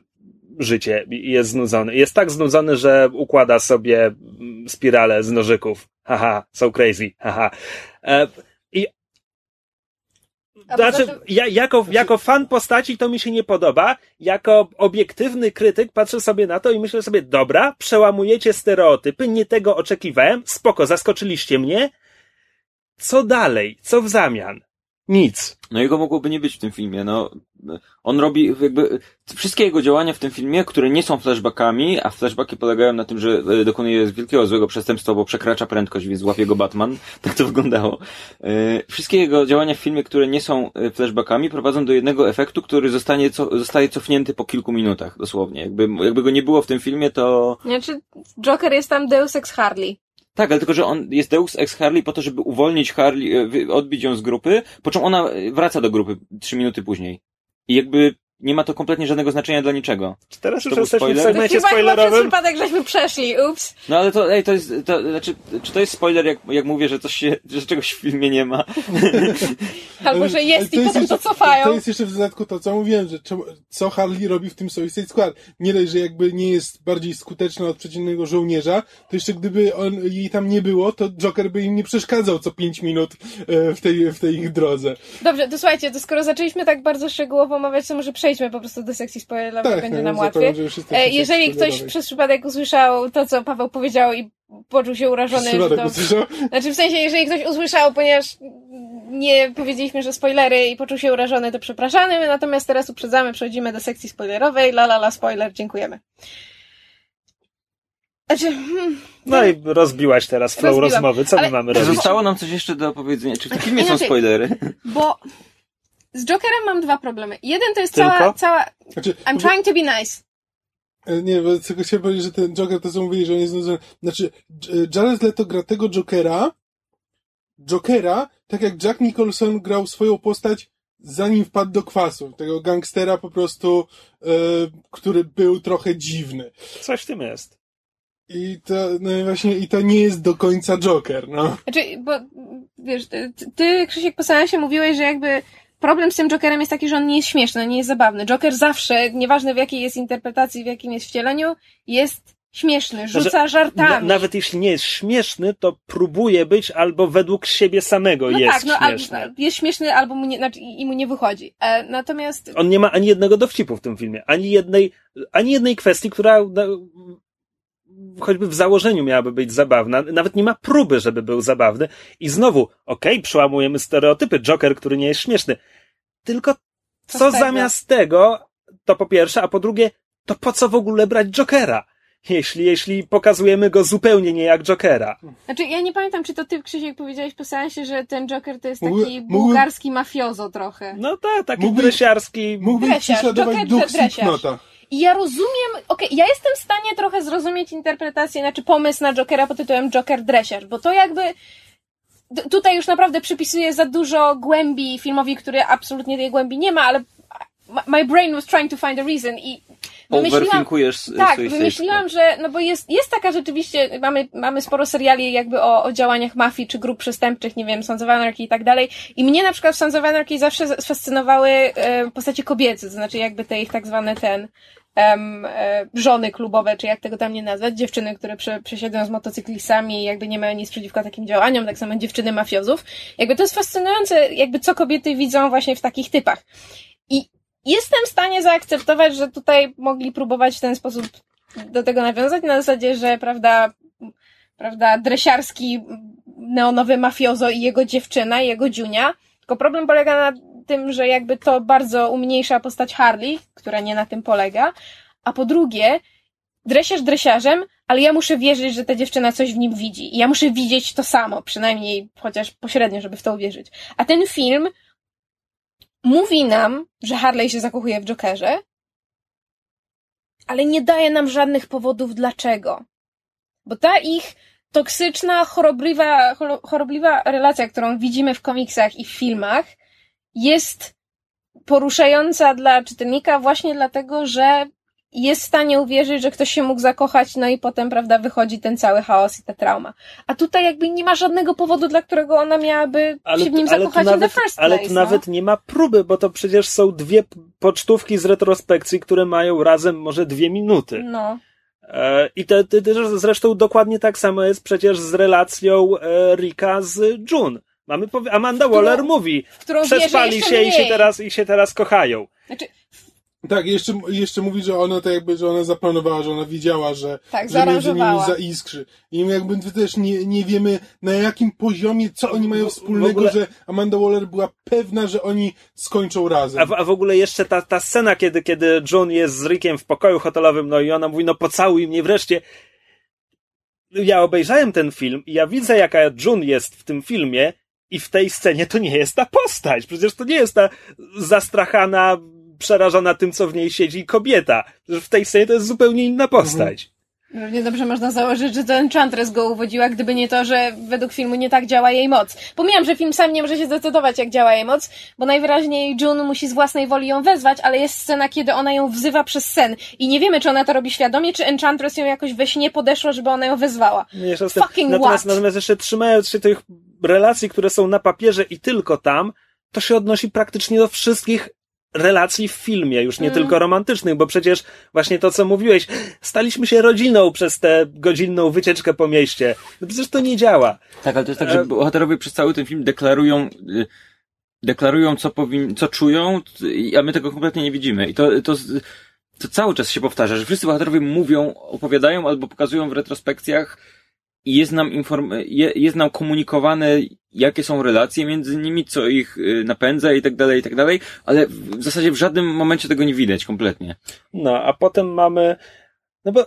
życie i jest znudzony. Jest tak znudzony, że układa sobie mm, spirale z nożyków. Haha, so crazy. Haha. Znaczy, ja, jako, jako fan postaci to mi się nie podoba. Jako obiektywny krytyk patrzę sobie na to i myślę sobie, dobra, przełamujecie stereotypy, nie tego oczekiwałem, spoko, zaskoczyliście mnie. Co dalej? Co w zamian? Nic. No jego mogłoby nie być w tym filmie, no. On robi jakby, wszystkie jego działania w tym filmie, które nie są flashbackami, a flashbacki polegają na tym, że e, dokonuje wielkiego złego przestępstwa, bo przekracza prędkość, więc złapie go Batman. Tak to wyglądało. E, Wszystkie jego działania w filmie, które nie są e, flashbackami, prowadzą do jednego efektu, który zostanie, co, zostaje cofnięty po kilku minutach, dosłownie. Jakby, jakby go nie było w tym filmie, to, Znaczy, Joker jest tam Deus Ex Harley. Tak, ale tylko, że on jest Deus Ex Harley po to, żeby uwolnić Harley, e, odbić ją z grupy, po czym ona e, wraca do grupy trzy minuty później. I jakby nie ma to kompletnie żadnego znaczenia dla niczego. Czy teraz już jesteśmy w spoiler? segmencie Chyba, chyba spoilerowym? przypadek żeśmy przeszli, ups. No ale to, ej, to jest, to, znaczy, czy to jest spoiler, jak, jak mówię, że coś się, że czegoś w filmie nie ma? Albo, że jest i potem jeszcze, to cofają. To jest jeszcze w dodatku to, co mówiłem, że czemu- co Harley robi w tym Suicide Squad. Nie dość, że jakby nie jest bardziej skuteczna od przeciwnego żołnierza, to jeszcze gdyby on, jej tam nie było, to Joker by im nie przeszkadzał co pięć minut e, w tej, w tej ich drodze. Dobrze, to słuchajcie, to skoro zaczęliśmy tak bardzo szczegółowo omawiać, to może przejdźmy po prostu do sekcji spoilerowej, Tak, będzie ja nam łatwiej. że E, jeżeli ktoś przez przypadek usłyszał to, co Paweł powiedział i poczuł się urażony, Przypadek to... usłyszał? Znaczy w sensie, jeżeli ktoś usłyszał, ponieważ nie powiedzieliśmy, że spoilery i poczuł się urażony, to przepraszamy, My natomiast teraz uprzedzamy, przechodzimy do sekcji spoilerowej, la la la spoiler, dziękujemy. Znaczy, hmm, No i rozbiłaś teraz flow Rozbiłam. rozmowy. Co Ale- my mamy Czy robić? zostało nam coś jeszcze do powiedzenia? Czy w tym filmie są Inaczej. spoilery? bo z Jokerem mam dwa problemy. Jeden to jest Tylko? cała, cała... Znaczy, I'm trying to be nice. E, Nie, bo tylko chciałem powiedzieć, że ten Joker, to co mówili, że on jest nudzony. Znaczy, J- Jared Leto gra tego Jokera, Jokera, tak jak Jack Nicholson grał swoją postać zanim wpadł do kwasu. Tego gangstera po prostu, e, który był trochę dziwny. Coś w tym jest. I to, no i właśnie, i to nie jest do końca Joker, no. Znaczy, bo wiesz, ty, ty Krzysiek po seansie mówiłeś, że jakby problem z tym Jokerem jest taki, że on nie jest śmieszny, nie jest zabawny. Joker zawsze, nieważne w jakiej jest interpretacji, w jakim jest wcieleniu, jest śmieszny, rzuca Znaczy, Na, żartami. nawet jeśli nie jest śmieszny, to próbuje być albo według siebie samego no jest tak, no śmieszny. albo jest śmieszny, albo mu nie, znaczy, i mu nie wychodzi. E, natomiast On nie ma ani jednego dowcipu w tym filmie, ani jednej, ani jednej kwestii, która no, choćby w założeniu miałaby być zabawna. Nawet nie ma próby, żeby był zabawny. I znowu, okej, przełamujemy stereotypy. Joker, który nie jest śmieszny. Tylko Co co zamiast tego, to po pierwsze, a po drugie, to po co w ogóle brać Jokera? Jeśli, jeśli pokazujemy go zupełnie nie jak Jokera. Znaczy, ja nie pamiętam, czy to ty, Krzysiek, powiedziałeś po seansie, że ten Joker to jest taki Mógłby- mógłby- bułgarski mafiozo trochę. No tak, taki Mógłby- dresiarski. Mógłby Dresiarz, prześladować Joker duch dresiarz. I ja rozumiem, okej, ja jestem w stanie trochę zrozumieć interpretację, znaczy pomysł na Jokera pod tytułem Joker Dresiarz, bo to jakby tutaj już naprawdę przypisuje za dużo głębi filmowi, który absolutnie tej głębi nie ma, ale my brain was trying to find a reason i wymyśliłam, Overthinkujesz tak, wymyśliłam, że, no bo jest, jest taka rzeczywiście, mamy, mamy sporo seriali jakby o, o działaniach mafii czy grup przestępczych, nie wiem, Sons of Anarchy i tak dalej. I mnie na przykład w Sons of Anarchy zawsze fascynowały e, postacie kobiece, to znaczy jakby te ich tak zwane ten, em, e, żony klubowe, czy jak tego tam nie nazwać, dziewczyny, które prze, przesiedzą z motocyklistami i jakby nie mają nic przeciwko takim działaniom, tak samo dziewczyny mafiozów. Jakby to jest fascynujące, jakby co kobiety widzą właśnie w takich typach. I jestem w stanie zaakceptować, że tutaj mogli próbować w ten sposób do tego nawiązać, na zasadzie, że prawda, prawda, dresiarski neonowy mafiozo i jego dziewczyna, jego dziunia. Tylko problem polega na tym, że jakby to bardzo umniejsza postać Harley, która nie na tym polega. A po drugie, dresiarz dresiarzem, ale ja muszę wierzyć, że ta dziewczyna coś w nim widzi. I ja muszę widzieć to samo, przynajmniej chociaż pośrednio, żeby w to uwierzyć. A ten film mówi nam, że Harley się zakochuje w Jokerze, ale nie daje nam żadnych powodów dlaczego. Bo ta ich toksyczna, chorobliwa, choro- chorobliwa relacja, którą widzimy w komiksach i w filmach, jest poruszająca dla czytelnika właśnie dlatego, że jest w stanie uwierzyć, że ktoś się mógł zakochać, no i potem, prawda, wychodzi ten cały chaos i ta trauma. A tutaj jakby nie ma żadnego powodu, dla którego ona miałaby się w nim ale zakochać nawet, in the first place. ale tu no. nawet nie ma próby, bo to przecież są dwie pocztówki z retrospekcji, które mają razem może dwie minuty. No. E, I te, te, te, zresztą dokładnie tak samo jest przecież z relacją e, Rika z June. Mamy Amanda Waller mówi, którą przespali się i się, teraz, i się teraz kochają. Znaczy, Tak, jeszcze, jeszcze mówi, że ona tak jakby, że ona zaplanowała, że ona wiedziała, że, Tak, że między nimi zaiskrzy. I jakby też nie, nie wiemy na jakim poziomie, co oni mają W- w wspólnego, ogóle- że Amanda Waller była pewna, że oni skończą razem. A w, a w ogóle jeszcze ta, ta scena, kiedy, kiedy June jest z Rickiem w pokoju hotelowym, no i ona mówi, no pocałuj mnie wreszcie. Ja obejrzałem ten film i ja widzę, jaka June jest w tym filmie i w tej scenie to nie jest ta postać. Przecież to nie jest ta zastrachana, przerażona tym, co w niej siedzi kobieta. W tej scenie to jest zupełnie inna postać. Równie dobrze można założyć, że to Enchantress go uwodziła, gdyby nie to, że według filmu nie tak działa jej moc. Pomijam, że film sam nie może się zdecydować, jak działa jej moc, bo najwyraźniej June musi z własnej woli ją wezwać, ale jest scena, kiedy ona ją wzywa przez sen. I nie wiemy, czy ona to robi świadomie, czy Enchantress ją jakoś we śnie podeszła, żeby ona ją wezwała. Tym. Fucking Natomiast, what? natomiast jeszcze trzymając się tych relacji, które są na papierze i tylko tam, to się odnosi praktycznie do wszystkich relacji w filmie, już nie Mm. tylko romantycznych, bo przecież właśnie to, co mówiłeś, staliśmy się rodziną przez tę godzinną wycieczkę po mieście. No przecież to nie działa. Tak, ale to jest tak, że E- bohaterowie przez cały ten film deklarują, y, deklarują co powin, co czują, a my tego kompletnie nie widzimy. I to, to, to cały czas się powtarza, że wszyscy bohaterowie mówią, opowiadają albo pokazują w retrospekcjach i jest nam inform, je, jest nam komunikowane, jakie są relacje między nimi, co ich y, napędza i tak dalej, i tak dalej, ale w zasadzie w żadnym momencie tego nie widać kompletnie. No, a potem mamy, no bo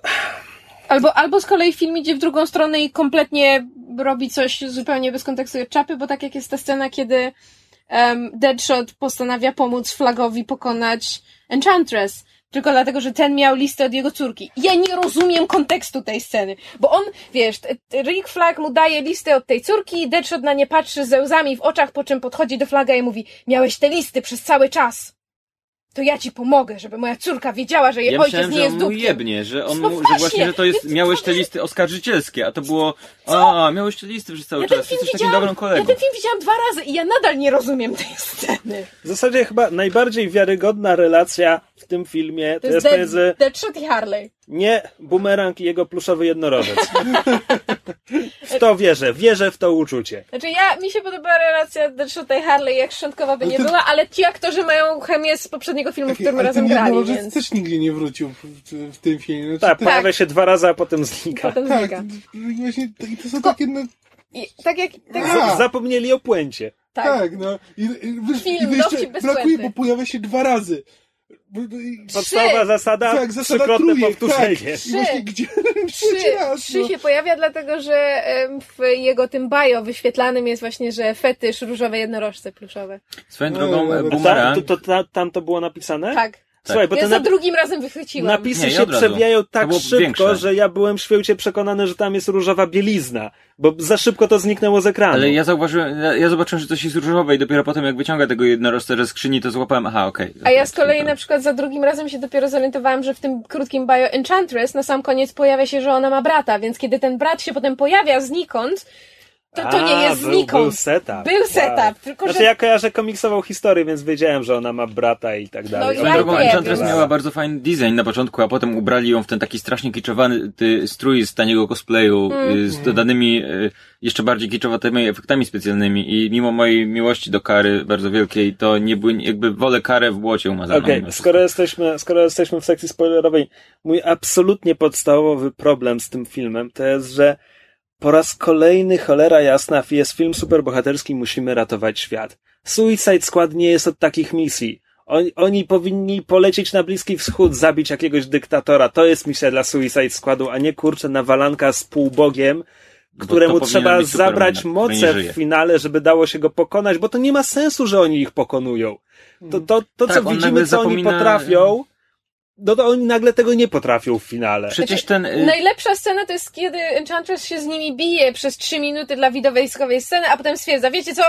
Albo, albo z kolei film idzie w drugą stronę i kompletnie robi coś zupełnie bez kontekstu czapy, bo tak jak jest ta scena, kiedy um, Deadshot postanawia pomóc Flagowi pokonać Enchantress. Tylko dlatego, że ten miał listę od jego córki. Ja nie rozumiem kontekstu tej sceny. Bo on, wiesz, Rick Flag mu daje listę od tej córki, Deadshot na nie patrzy ze łzami w oczach, po czym podchodzi do Flaga i mówi, miałeś te listy przez cały czas. To ja ci pomogę, żeby moja córka wiedziała, że jej Ja ojciec myślałem, nie że jest on mu dupkiem. jebnie, że on No mu, że właśnie, właśnie, że to jest, więc miałeś te listy oskarżycielskie, a to było, a, miałeś te listy przez cały Ja ten czas, film jesteś takim widziałam, dobrym kolegą. ja ten film widziałam dwa razy i ja nadal nie rozumiem tej sceny. W zasadzie chyba najbardziej wiarygodna relacja w tym filmie to, To jest jest Dead, pomiędzy Deadshot i Harley. Nie bumerang i jego pluszowy jednorożec. w to wierzę, wierzę w to uczucie. Znaczy ja, mi się podoba relacja Deadshota i Harley, jak szczątkowa by nie była, ale ci aktorzy mają chemię z poprzedniego filmu, w którym ale razem ten grali, więc też nigdzie nie wrócił w, w, w tym filmie. Znaczy, Tak, to- pojawia się dwa razy, a potem znika. potem tak, znika. i właśnie i to są takie, no, I tak jak, tak, A. Zapomnieli o puencie. tak. tak, no. I, i, wiesz, Film, i bez brakuje, puenty. bo pojawia się dwa razy. Podstawowa zasada, Tak, zasada trzykrotne trójek, powtórzenie. Tak. I właśnie gdzie Trzy, raz, trzy no. się pojawia, dlatego że w jego tym bio wyświetlanym jest właśnie, że fetysz różowe jednorożce pluszowe. Swoją No, drogą, no, e, no. Tam Boomerang, to, to, ta- tam to było napisane? Tak. Słuchaj, bo Ja te za nap- drugim razem wychwyciłam. napisy Nie, się przewijają tak szybko, większe. że ja byłem święcie przekonany, że tam jest różowa bielizna, bo za szybko to zniknęło z ekranu. ale ja zauważyłem, ja- ja zobaczyłem, że coś jest różowe i dopiero potem jak wyciąga tego jednorożca ze skrzyni, to złapałem, aha, okej. A ja z kolei to- na przykład za drugim razem się dopiero zorientowałam, że w tym krótkim bio Enchantress na sam koniec pojawia się, że ona ma brata, więc kiedy ten brat się potem pojawia znikąd, to to nie jest był, znikąd. Był setup. Był setup, Wow. tylko Znaczy że... ja kojarzę komiksową historię, więc wiedziałem, że ona ma brata i tak dalej. No ja drogą Enchantress miała bardzo fajny design na początku, a potem ubrali ją w ten taki strasznie kiczowany ty, strój z taniego cosplayu, Mm. z dodanymi y, jeszcze bardziej kiczowatymi efektami specjalnymi i mimo mojej miłości do kary bardzo wielkiej, to nie były, jakby wolę karę w błocie umazaną. Okej, wszystko. skoro jesteśmy, skoro jesteśmy w sekcji spoilerowej, mój absolutnie podstawowy problem z tym filmem to jest, że po raz kolejny cholera jasna jest film superbohaterski, musimy ratować świat. Suicide Squad nie jest od takich misji. Oni, oni powinni polecieć na Bliski Wschód, zabić jakiegoś dyktatora. To jest misja dla Suicide Squadu, a nie kurczę nawalanka z półbogiem, Bo któremu to trzeba zabrać moce w finale, żeby dało się go pokonać, bo to nie ma sensu, że oni ich pokonują. To, to, to Tak, co widzimy, co oni zapomina- potrafią, no to oni nagle tego nie potrafią w finale. Przecież ten... y, Najlepsza scena to jest, kiedy Enchantress się z nimi bije przez trzy minuty dla widowiskowej sceny, a potem stwierdza, wiecie co?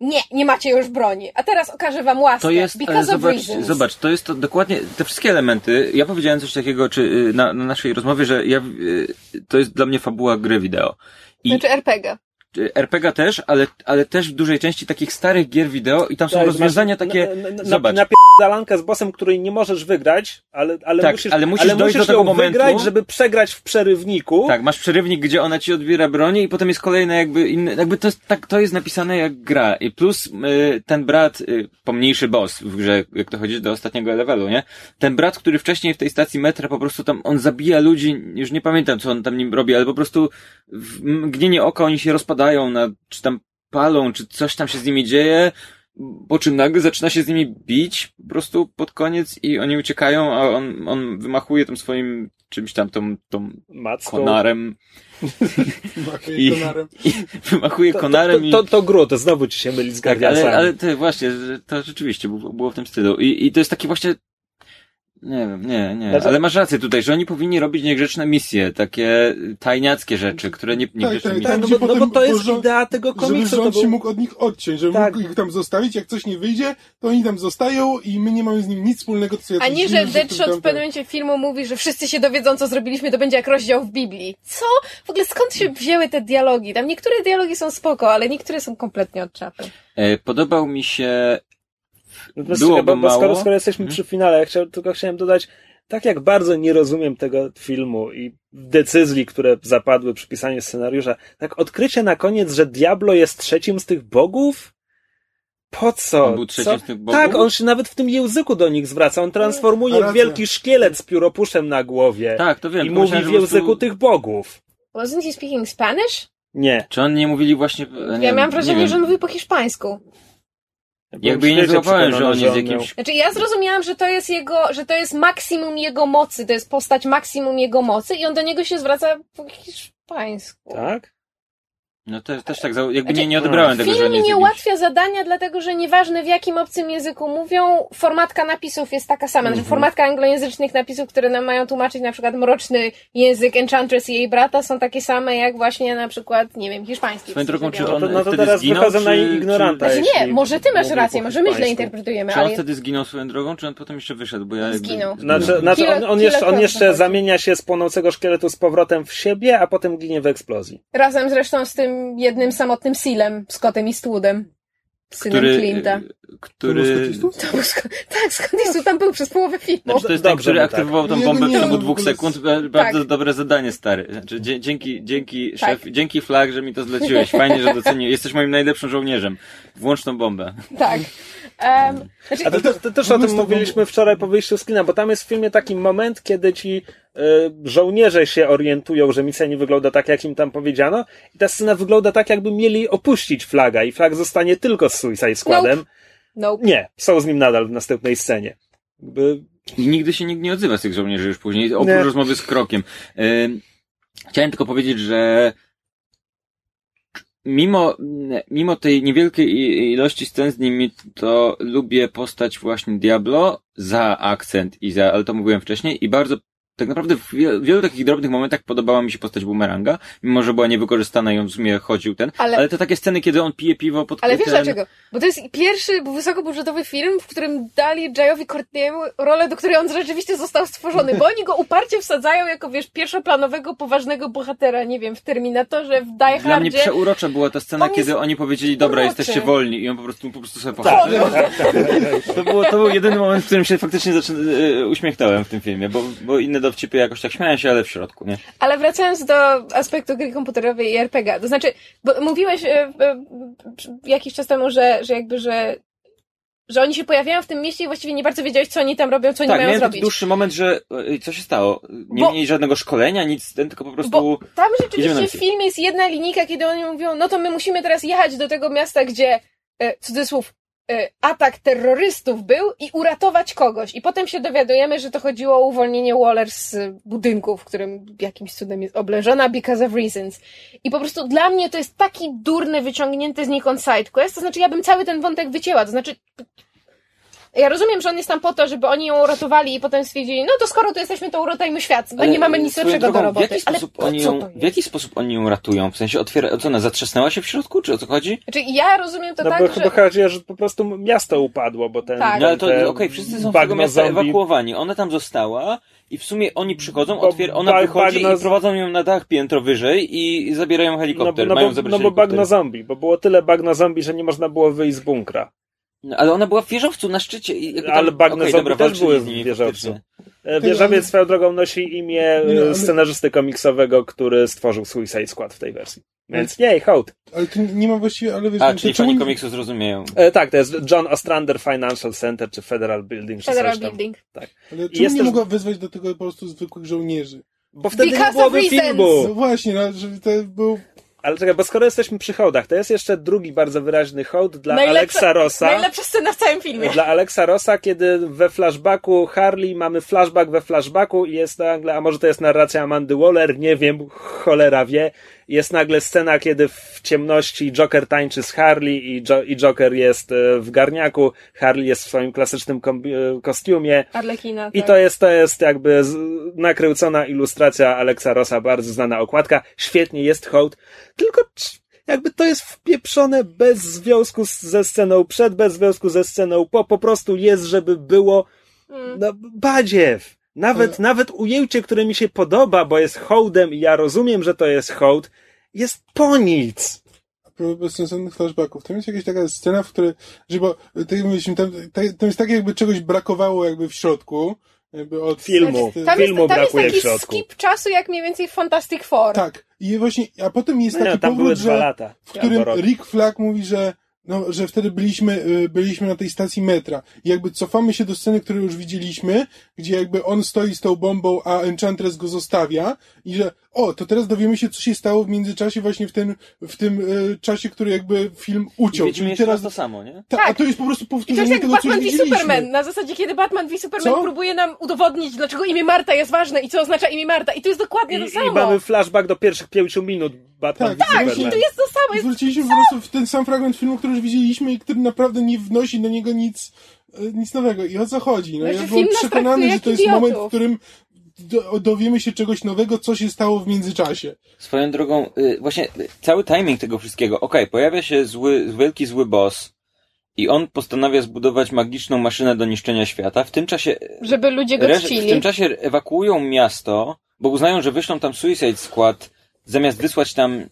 Nie, nie macie już broni. A teraz okażę wam łaskę. To jest, ale zobacz, reasons. zobacz, to jest to dokładnie, te wszystkie elementy, ja powiedziałem coś takiego, czy y, na, na naszej rozmowie, że ja, y, to jest dla mnie fabuła gry wideo. I Znaczy RPG. RPG też, ale, ale też w dużej części takich starych gier wideo i tam są Tak, rozwiązania masz takie, na, na, na, zobacz, Napierdalankę z bossem, której nie możesz wygrać, ale, ale Tak, musisz, ale musisz dojść do tego ją momentu- wygrać, żeby przegrać w przerywniku. Tak, masz przerywnik, gdzie ona ci odbiera broni i potem jest kolejne jakby inne, jakby to jest, tak, to jest napisane jak gra. I plus y, ten brat, y, pomniejszy boss w grze, jak to chodzi do ostatniego levelu, nie? Ten brat, który wcześniej w tej stacji metra po prostu tam, on zabija ludzi, już nie pamiętam co on tam nim robi, ale po prostu w mgnienie oka oni się rozpadają na, czy tam palą, czy coś tam się z nimi dzieje, po czym nagle zaczyna się z nimi bić po prostu pod koniec i oni uciekają, a on, on wymachuje tym swoim czymś tam, tą, tą Macką. konarem. I- konarem. I wymachuje To, to, konarem to, to, to Groot, znowu ci się myli z. Tak, ale, ale to właśnie, że to rzeczywiście było, było w tym stylu. I, I to jest taki właśnie... Nie wiem, nie, nie. Znaczy- Ale masz rację tutaj, że oni powinni robić niegrzeczne misje, takie tajniackie rzeczy, które nie, niegrzeczne tak, misje. Tak, no bo, no bo to jest rząd- idea tego Żeby komiksu. rząd To się był... mógł od nich odciąć, żeby Tak. mógł ich tam zostawić, jak coś nie wyjdzie, to oni tam zostają i my nie mamy z nim nic wspólnego, to są A nie, że Deadshot w pewnym momencie filmu mówi, że wszyscy się dowiedzą, co zrobiliśmy, to będzie jak rozdział w Biblii. Co? W ogóle skąd się wzięły te dialogi? Tam niektóre dialogi są spoko, ale niektóre są kompletnie od czapy. E, podobał mi się... No Byłoby bo, bo skoro, skoro jesteśmy Mhm. przy finale, ja tylko chciałem dodać, tak jak bardzo nie rozumiem tego filmu i decyzji, które zapadły przy pisaniu scenariusza, tak odkrycie na koniec, że Diablo jest trzecim z tych bogów? Po co? On był trzecim co? z tych bogów? Tak, on się nawet w tym języku do nich zwraca. On transformuje w wielki szkielet z pióropuszem na głowie Tak, to wiem. i mówi myślałem, w prostu- języku tych bogów. Wasn't he speaking Spanish? Nie. Czy oni nie mówili właśnie... Nie, Ja miałam nie wrażenie, że on mówił po hiszpańsku. Jakby ja nie złapałem, że on jest jakimś... Znaczy ja zrozumiałam, że to jest jego, że to jest maksimum jego mocy, to jest postać maksimum jego mocy i on do niego się zwraca po hiszpańsku. Tak? No też, też tak, jakby nie, nie odebrałem tego, że Film nie jest nie ułatwia zadania, dlatego że nieważne w jakim obcym języku mówią, formatka napisów jest taka sama. Mhm. Znaczy, formatka anglojęzycznych napisów, które nam mają tłumaczyć na przykład mroczny język Enchantress i jej brata są takie same jak właśnie na przykład, nie wiem, hiszpański. Swoją drogą, czy No on to, no to wtedy teraz zginął, wychodzę na czy- ignoranta. czy- Znaczy nie, może ty masz rację, może my źle interpretujemy, Czy on ale wtedy zginął swoją drogą, czy on potem jeszcze wyszedł? Bo ja jakby... Zginął. Znaczy, znaczy on, on, jeszcze, on jeszcze zamienia się z płonącego szkieletu z powrotem w siebie, a potem ginie w eksplozji. razem zresztą z tym jednym samotnym Sealem, Scottem Eastwoodem, synem który, Clint'a. e, który, To był Scott, tak, Scott Eastwood tam był przez połowę filmu. znaczy to jest ten, Dobrze który mu tak. aktywował tą Ja go bombę w ciągu w dwóch sekund. Ba- Bardzo Tak. dobre zadanie, stary. Znaczy, dzięki, dzięki, Tak. szef, dzięki flag, że mi to zleciłeś. Fajnie, że doceniłeś. Jesteś moim najlepszym żołnierzem. Włącz tą bombę. Tak. Um, znaczy, A to, to, to też o tym mówiliśmy wczoraj po wyjściu z kina, bo tam jest w filmie taki moment, kiedy ci y, żołnierze się orientują, że misja nie wygląda tak, jak im tam powiedziano i ta scena wygląda tak, jakby mieli opuścić flaga i flag zostanie tylko z Suicide Squadem. nope. Nie, są z nim nadal w następnej scenie. Jakby, I nigdy się nikt nie odzywa z tych żołnierzy już później, oprócz Nie. rozmowy z Krokiem. Ym, Chciałem tylko powiedzieć, że mimo, mimo tej niewielkiej ilości scen z nimi, to lubię postać właśnie Diablo za akcent i za, ale to mówiłem wcześniej, i bardzo tak naprawdę w wie- wielu takich drobnych momentach podobała mi się postać Boomeranga, mimo że była niewykorzystana i on w sumie chodził ten, ale, Ale- te takie sceny, kiedy on pije piwo pod Ale wiesz ten, dlaczego? Bo to jest pierwszy wysokobudżetowy film, w którym dali Jayowi Courtney'emu rolę, do której on rzeczywiście został stworzony, bo oni go uparcie wsadzają jako, wiesz, pierwszoplanowego, poważnego bohatera, nie wiem, w Terminatorze, w Die Dla mnie Hardzie. przeurocza była ta scena, On kiedy oni powiedzieli, dobra, uroczy. jesteście wolni i on po prostu, po prostu sobie tak, tak, tak, tak. To, było, to był jedyny moment, w którym się faktycznie zaczę... e, uśmiechnąłem w tym filmie, bo, bo inne dowcipy jakoś tak śmiałem się, ale w środku, nie? Ale wracając do aspektu gry komputerowej i RPG, to znaczy, bo mówiłeś e, e, jakiś czas temu, że, że jakby, że że oni się pojawiają w tym mieście i właściwie nie bardzo wiedziałeś, co oni tam robią, co oni tak, mają miałem taki zrobić. dłuższy moment, że e, co się stało? Nie Bo- mieli żadnego szkolenia, nic, ten, tylko po prostu... Bo tam rzeczywiście w filmie jest jedna linijka, kiedy oni mówią, no to my musimy teraz jechać do tego miasta, gdzie, e, cudzysłów, atak terrorystów był i uratować kogoś. I potem się dowiadujemy, że to chodziło o uwolnienie Waller z budynku, w którym jakimś cudem jest oblężona because of reasons. I po prostu dla mnie to jest taki durny, wyciągnięty znikąd sidequest, to znaczy ja bym cały ten wątek wycięła, to znaczy ja rozumiem, że on jest tam po to, żeby oni ją uratowali i potem stwierdzili, no to skoro tu jesteśmy, to uratujmy świat, bo Ale nie mamy nic swoją lepszego do drogą, roboty. W jaki, Ale sposób po oni ją, w jaki sposób oni ją ratują? W sensie otwiera... Co ona, zatrzasnęła się w środku, czy o co chodzi? Znaczy, ja rozumiem to No tak, bo że... chyba chodzi, że po prostu miasto upadło, bo ten... Tak. No ale to, okej, wszyscy są z tego miasta zombie- ewakuowani. Ona tam została i w sumie oni przychodzą, Bo otwier- ona ba- wychodzi bagno i prowadzą ją na dach piętro wyżej i zabierają No, helikopter. no, Mają bo, zabrać no bo bagno zombie, bo było tyle bagno zombie, że nie można było wyjść z bunkra. No, ale ona była w wieżowcu na szczycie. I tam, Ale zombie dobra, też były w wieżowcu. E, Wieżowiec swoją drogą nosi imię Nie, e, ale- scenarzysty komiksowego, który stworzył Suicide Squad w tej wersji. Więc nie, hołd. Ale to nie ma właściwie, ale wiesz, A, no, czyli czemu fani nie- komiksu zrozumieją. E, tak, to jest John Ostrander Financial Center, czy Federal Building, czy Federal. Building. Ale I czemu jest nie też- mogła wezwać do tego po prostu zwykłych żołnierzy? Bo wtedy Because nie byłoby filmu. No właśnie, no, że to był... Ale czekaj, bo skoro jesteśmy przy hołdach, to jest jeszcze drugi bardzo wyraźny hołd dla Najlepsza- Alexa Rossa. Najlepsza scena w całym filmie. Dla Alexa Rossa, kiedy we flashbacku Harley mamy flashback we flashbacku i jest nagle, a może to jest narracja Amandy Waller, nie wiem, cholera wie. Jest nagle scena, kiedy w ciemności Joker tańczy z Harley i, jo- i Joker jest e, w garniaku, Harley jest w swoim klasycznym e, kostiumie. Arlekina, I tak. to jest, to jest jakby z, nakręcona ilustracja Alexa Rossa, bardzo znana okładka. Świetnie jest hołd, tylko jakby to jest wpieprzone bez związku ze sceną przed, bez związku ze sceną po, po prostu jest, żeby było Mm. no, badziew. Nawet, nawet ujęcie, które mi się podoba, bo jest hołdem i ja rozumiem, że to jest hołd, jest po nic. A propos bezsensownych flashbacków, tam jest jakaś taka scena, w której, że bo, tak jak mówiliśmy, tam, tam, tam jest tak jakby czegoś brakowało jakby w środku, jakby od Filmu. Znaczy, Tam filmu jest, tam jest brakuje w taki środku. skip czasu, jak mniej więcej w Fantastic Four. Tak. I właśnie, a potem jest No taki nie, tam były powrót, dwa że, lata. w którym. Rick Flag mówi, że no, że wtedy byliśmy, y, byliśmy na tej stacji metra. I jakby cofamy się do sceny, którą już widzieliśmy, gdzie jakby on stoi z tą bombą, a Enchantress go zostawia i że o, to teraz dowiemy się, co się stało w międzyczasie właśnie w tym, w tym e, czasie, który jakby film I uciął. widzimy Czyli teraz, raz to samo, nie? ta, Tak. a to jest po prostu I to jest powtórzenie jak tego, co Batman już v. Superman. Na zasadzie, kiedy Batman v Superman Co? próbuje nam udowodnić, dlaczego imię Marta jest ważne i co oznacza imię Marta. I to jest dokładnie I, to I samo. mamy flashback do pierwszych pięciu minut Batman Tak, v tak, Superman. To jest to samo. I Jest... Zwróciliśmy po prostu w ten sam fragment filmu, który już widzieliśmy i który naprawdę nie wnosi do niego nic, e, nic nowego. I o co chodzi? No, Znaczy, ja byłem przekonany, że to jest moment, w idiotów. którym do, dowiemy się czegoś nowego, co się stało w międzyczasie. Swoją drogą, y, właśnie y, cały timing tego wszystkiego. Okej, pojawia się zły, wielki zły boss i on postanawia zbudować magiczną maszynę do niszczenia świata. W tym czasie, Żeby ludzie go reż- w czcili. tym czasie ewakuują miasto, bo uznają, że wyślą tam Suicide Squad, zamiast wysłać tam,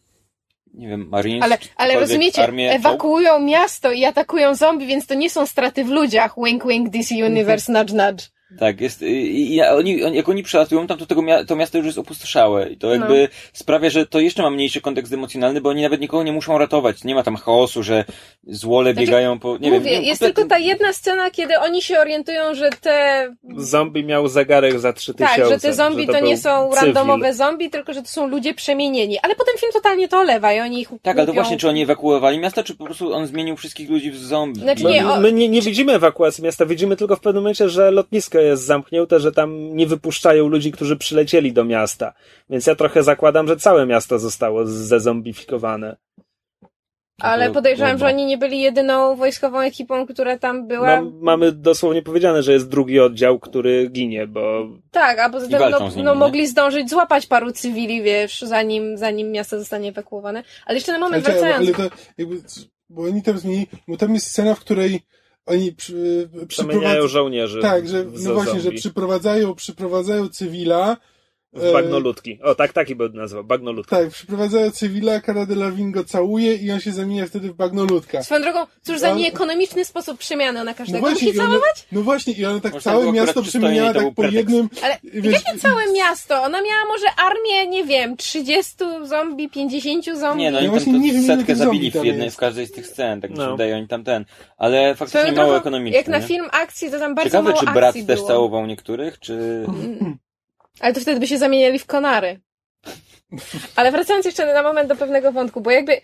nie wiem, Marines, Ale, ale rozumiecie, armię, ewakuują miasto i atakują zombie, więc to nie są straty w ludziach. Wink, wink, DC Universe, nudge, nudge. Tak, jest, i, i oni, oni, jak oni przylatują tam, to tego mia- to miasto już jest opustoszałe i to jakby No. sprawia, że to jeszcze ma mniejszy kontekst emocjonalny, bo oni nawet nikogo nie muszą ratować. Nie ma tam chaosu, że złole Znaczy, biegają po, nie Mówię, wiem. jest kompletnie- tylko ta jedna scena, kiedy oni się orientują, że te Zombie miał zegarek za 3000. Tak, że te zombie to, był nie są cywil. randomowe zombie, tylko że to są ludzie przemienieni. Ale potem film totalnie to olewa i oni ich Tak, ale to właśnie, czy oni ewakuowali miasto, czy po prostu on zmienił wszystkich ludzi w zombie? Znaczy My, nie, o- my nie, nie widzimy ewakuacji miasta, widzimy tylko w pewnym momencie, że lotnisko jest zamknięte, że tam nie wypuszczają ludzi, którzy przylecieli do miasta. Więc ja trochę zakładam, że całe miasto zostało zezombifikowane. Ale podejrzewam, że oni nie byli jedyną wojskową ekipą, która tam była. No, mamy dosłownie powiedziane, że jest drugi oddział, który ginie, bo Tak, a poza tym no, no mogli zdążyć złapać paru cywili, wiesz, zanim, zanim miasto zostanie ewakuowane. Ale jeszcze na moment Znaczy, wracając. ale to jakby, bo oni tam zmienili, bo tam jest scena, w której oni przy, przemieniają przyprowadzają, żołnierzy. tak, że, no właśnie, że zombie. przyprowadzają, przyprowadzają cywila, W bagnoludki. O, tak, taki był nazwał, bagnoludka. tak, przyprowadzają cywila, Cara Delevingne go całuje i on się zamienia wtedy w bagnoludka. Swoją drogą, cóż za nieekonomiczny sposób przemiany ona No każdego właśnie, musi i ona, całować? no właśnie, i ona tak Może całe miasto przemieniała tak po jednym, Ale wiesz, jakie całe miasto? Ona miała może armię, nie wiem, 30 zombie, 50 zombie? Nie, no Ja oni właśnie tam nie wiem, setkę zabili zombie w jednej, w każdej z tych scen, tak mi się No. wydaje, oni tam ten. Ale faktycznie Swoją mało drogą, ekonomiczne. Jak na film akcji, to tam bardzo Ciekawe, mało czy brat też było. całował niektórych, czy... Ale to wtedy by się zamieniali w konary. Ale wracając jeszcze na moment do pewnego wątku, bo jakby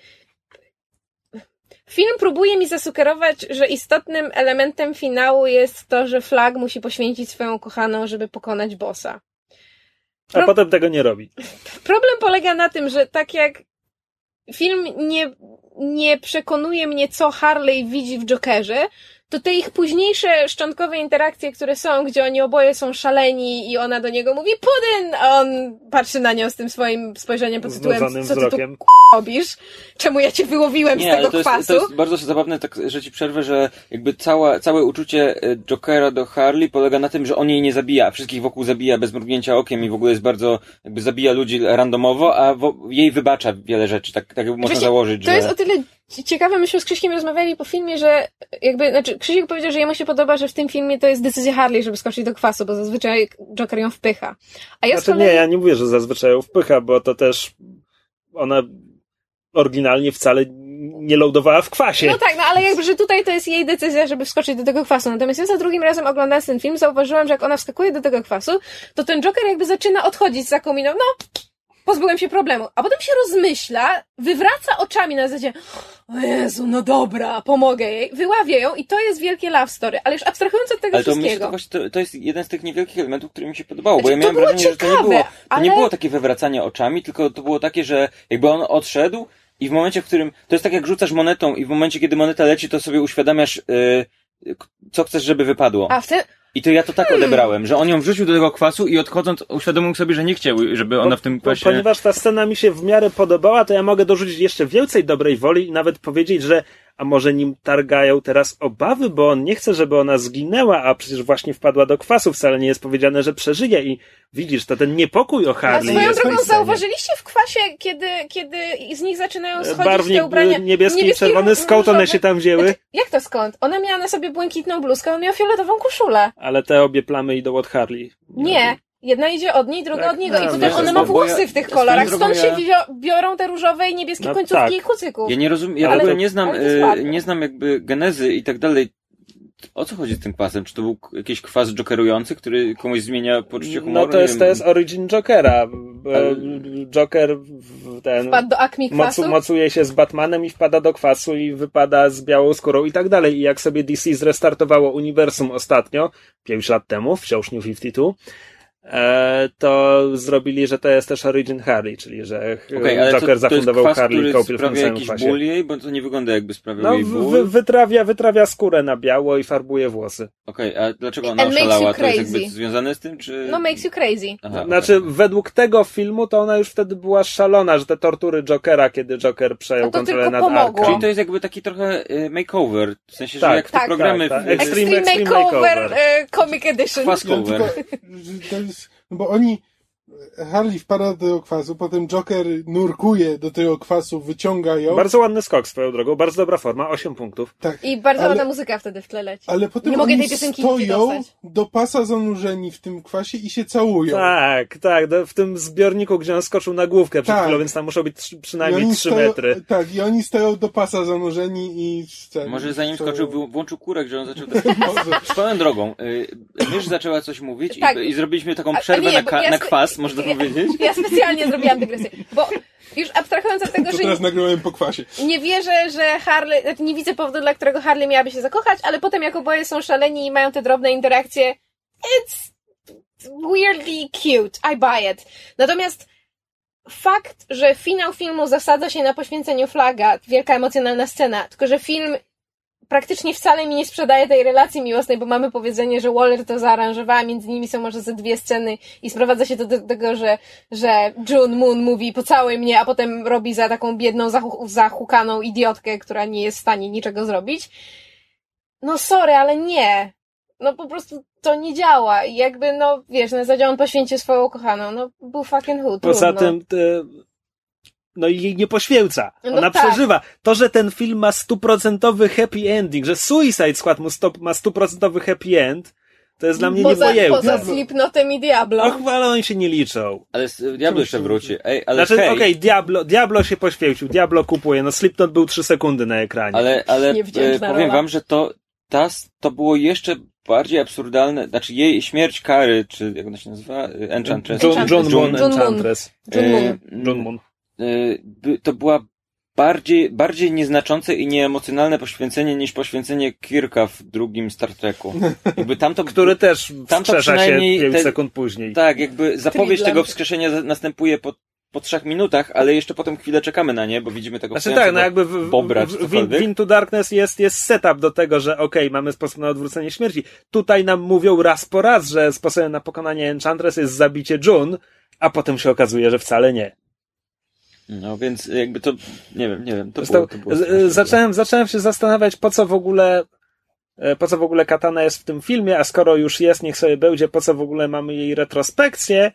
film próbuje mi zasugerować, że istotnym elementem finału jest to, że Flag musi poświęcić swoją kochaną, żeby pokonać bossa. A Pro- potem tego nie robi. Problem polega na tym, że tak jak film nie, nie przekonuje mnie, co Harley widzi w Jokerze, to te ich późniejsze szczątkowe interakcje, które są, gdzie oni oboje są szaleni i ona do niego mówi Pudyn, a on patrzy na nią z tym swoim spojrzeniem pod tytułem co ty tu robisz? Czemu ja cię wyłowiłem z Nie, ale tego to jest, kwasu? to jest bardzo zabawne, tak, że ci przerwę, że jakby cała, całe uczucie e, Jokera do Harley polega na tym, że on jej nie zabija, a wszystkich wokół zabija bez mrugnięcia okiem i w ogóle jest bardzo, jakby zabija ludzi randomowo, a wo, jej wybacza wiele rzeczy, tak, tak jakby można Właśnie, założyć, To że... jest o tyle ciekawe, myśmy z Krzyśkiem rozmawiali po filmie, że jakby, znaczy Krzysiek powiedział, że jemu się podoba, że w tym filmie to jest decyzja Harley, żeby skoczyć do kwasu, bo zazwyczaj Joker ją wpycha. A ja Znaczy kolei... nie, ja nie mówię, że zazwyczaj ją wpycha, bo to też ona oryginalnie wcale nie loadowała w kwasie. No tak, no ale jakby, że tutaj to jest jej decyzja, żeby wskoczyć do tego kwasu. Natomiast ja za drugim razem oglądając ten film zauważyłam, że jak ona wskakuje do tego kwasu, to ten Joker jakby zaczyna odchodzić za kominą. No, pozbyłem się problemu. A potem się rozmyśla, wywraca oczami na zasadzie o Jezu, no dobra, pomogę jej. Wyławia ją i to jest wielkie love story. Ale już abstrahując od tego Ale to myślę, wszystkiego. to, właśnie, to, to jest jeden z tych niewielkich elementów, który mi się podobało, bo Znaczy, ja miałem to było wrażenie, że to nie ciekawe, było, to nie ale- było takie wywracanie oczami, tylko to było takie, że jakby on odszedł i w momencie, w którym, to jest tak jak rzucasz monetą i w momencie, kiedy moneta leci, to sobie uświadamiasz, yy, co chcesz, żeby wypadło. A w. I to ja to tak Hmm. odebrałem, że on ją wrzucił do tego kwasu i odchodząc uświadomił sobie, że nie chciał, żeby ona w tym kwasie... Ponieważ ta scena mi się w miarę podobała, to ja mogę dorzucić jeszcze więcej dobrej woli i nawet powiedzieć, że a może nim targają teraz obawy, bo on nie chce, żeby ona zginęła, a przecież właśnie wpadła do kwasu, wcale nie jest powiedziane, że przeżyje i widzisz, to ten niepokój o A Harley swoją jest drogą zauważyliście w kwasie, kiedy, kiedy z nich zaczynają schodzić Barwnik te ubrania... niebieski i czerwony, skąd one się tam wzięły? Znaczy, jak to skąd? Ona miała na sobie błękitną bluzkę, on miał fioletową koszulę. Ale te obie plamy idą od Harley. Nie. Jedna idzie od niej, druga Tak, od niego. I no, potem ona bo- ma włosy ja- w tych kolorach. Stąd się biorą te różowe i niebieskie No końcówki tak. i kucyków. Ja nie rozumiem, ja Ale w ogóle nie znam, y, ładne. nie znam jakby genezy i tak dalej. O co chodzi z tym kwasem? Czy to był jakiś kwas jokerujący, który komuś zmienia poczucie humoru? No to jest, to jest origin Jokera. e, Joker w ten... Wpadł do akmi kwasu. Mocu, mocuje się z Batmanem i wpada do kwasu i wypada z białą skórą i tak dalej. I jak sobie DC zrestartowało uniwersum ostatnio, 5 lat temu, wciąż New 52, e, to zrobili, że to jest też Origin Harley, czyli że ale Joker to, zafundował to kwas, Harley który Copiel w tym sprawia samym jakiś ból jej, bo to nie wygląda jakby sprawiał No, jej ból. wy, wytrawia, wytrawia skórę na biało i farbuje włosy. Okej, a dlaczego ona And oszalała? To jest jakby związane z tym, czy... No makes you crazy. Aha, Znaczy, okej. według tego filmu to ona już wtedy była szalona, że te tortury Jokera, kiedy Joker przejął No kontrolę nad pomogło. Czyli Arkham. to jest jakby taki trochę y, makeover, w sensie, Tak, że jak te tak, programy tak, w... tak. Extreme, Extreme Makeover, Makeover. e, Comic Edition. Kwas No bo oni, Harley wpada do tego kwasu, potem Joker nurkuje do tego kwasu, wyciąga ją. Bardzo ładny skok swoją drogą, bardzo dobra forma, 8 punktów. tak, I bardzo ale, ładna muzyka wtedy w tle leci. ale potem Nie mogę oni tej piosenki stoją do pasa zanurzeni w tym kwasie i się całują. Tak, tak, w tym zbiorniku, gdzie on skoczył na główkę przed Tak. chwilą, więc tam muszą być trzy- przynajmniej oni 3 stoją, metry. Tak, i oni stoją do pasa zanurzeni i... Ten, Może zanim stoją- skoczył, włączył kurek, że on zaczął... Swoją drogą, y, mysz zaczęła coś mówić Tak. i, i zrobiliśmy taką A- a przerwę nie, na, ka- ja na kwas, można ja- powiedzieć. Ja specjalnie zrobiłam dygresję, bo już abstrahując od tego, To że teraz nagrałem po kwasie. nie wierzę, że Harley, znaczy nie widzę powodu, dla którego Harley miałaby się zakochać, ale potem jak oboje są szaleni i mają te drobne interakcje, it's weirdly cute. I buy it. Natomiast fakt, że finał filmu zasadza się na poświęceniu flaga, wielka emocjonalna scena, tylko że film praktycznie wcale mi nie sprzedaje tej relacji miłosnej, bo mamy powiedzenie, że Waller to zaaranżowała, między nimi są może ze dwie sceny i sprowadza się to do tego, że, że June Moon mówi pocałuj mnie, a potem robi za taką biedną, zahukaną idiotkę, która nie jest w stanie niczego zrobić. No sorry, ale nie. No po prostu to nie działa. I jakby, no wiesz, na zasadzie on poświęcił swoją ukochaną. No był fucking hood. Poza trudno. tym, te, no i jej nie poświęca. No Ona tak. przeżywa. To, że ten film ma stuprocentowy happy ending, że Suicide Squad mu ma stuprocentowy happy end, to jest dla mnie poza, niepojęte. poza Slipknotem i Diablo. Och, ale oni się nie liczą. Ale Diablo jeszcze wróci. Ej, ale Znaczy, okej, Diablo, Diablo się poświęcił, Diablo kupuje, no Slipknot był 3 sekundy na ekranie. ale, ale e, powiem rola. wam, że to, ta, to było jeszcze bardziej absurdalne, znaczy jej śmierć Kary, czy jak ona się nazywa? Y, Enchantress. John, Enchantress. John Moon, John. Enchantress. John Moon. E, John Moon. By- to była bardziej, bardziej nieznaczące i nieemocjonalne poświęcenie niż poświęcenie Kirka w drugim Star Treku. Jakby tamto, Który też Tam to wskrzesza się przynajmniej 5 te- sekund później. Tak, jakby zapowiedź tego wskrzeszenia następuje po, po trzech minutach, ale jeszcze potem chwilę czekamy na nie, bo widzimy tego Znaczy tak, no wstającego jakby w, Bobra w, w, w cokolwiek. Into Darkness jest, jest setup do tego, że okej, mamy sposób na odwrócenie śmierci. Tutaj nam mówią raz po raz, że sposobem na pokonanie Enchantress jest zabicie June, a potem się okazuje, że wcale nie. No więc jakby to, nie wiem, nie wiem, to Zresztą było, to było straszne. zacząłem, zacząłem się zastanawiać, po co w ogóle e, po co w ogóle Katana jest w tym filmie, a skoro już jest, niech sobie będzie, po co w ogóle mamy jej retrospekcję.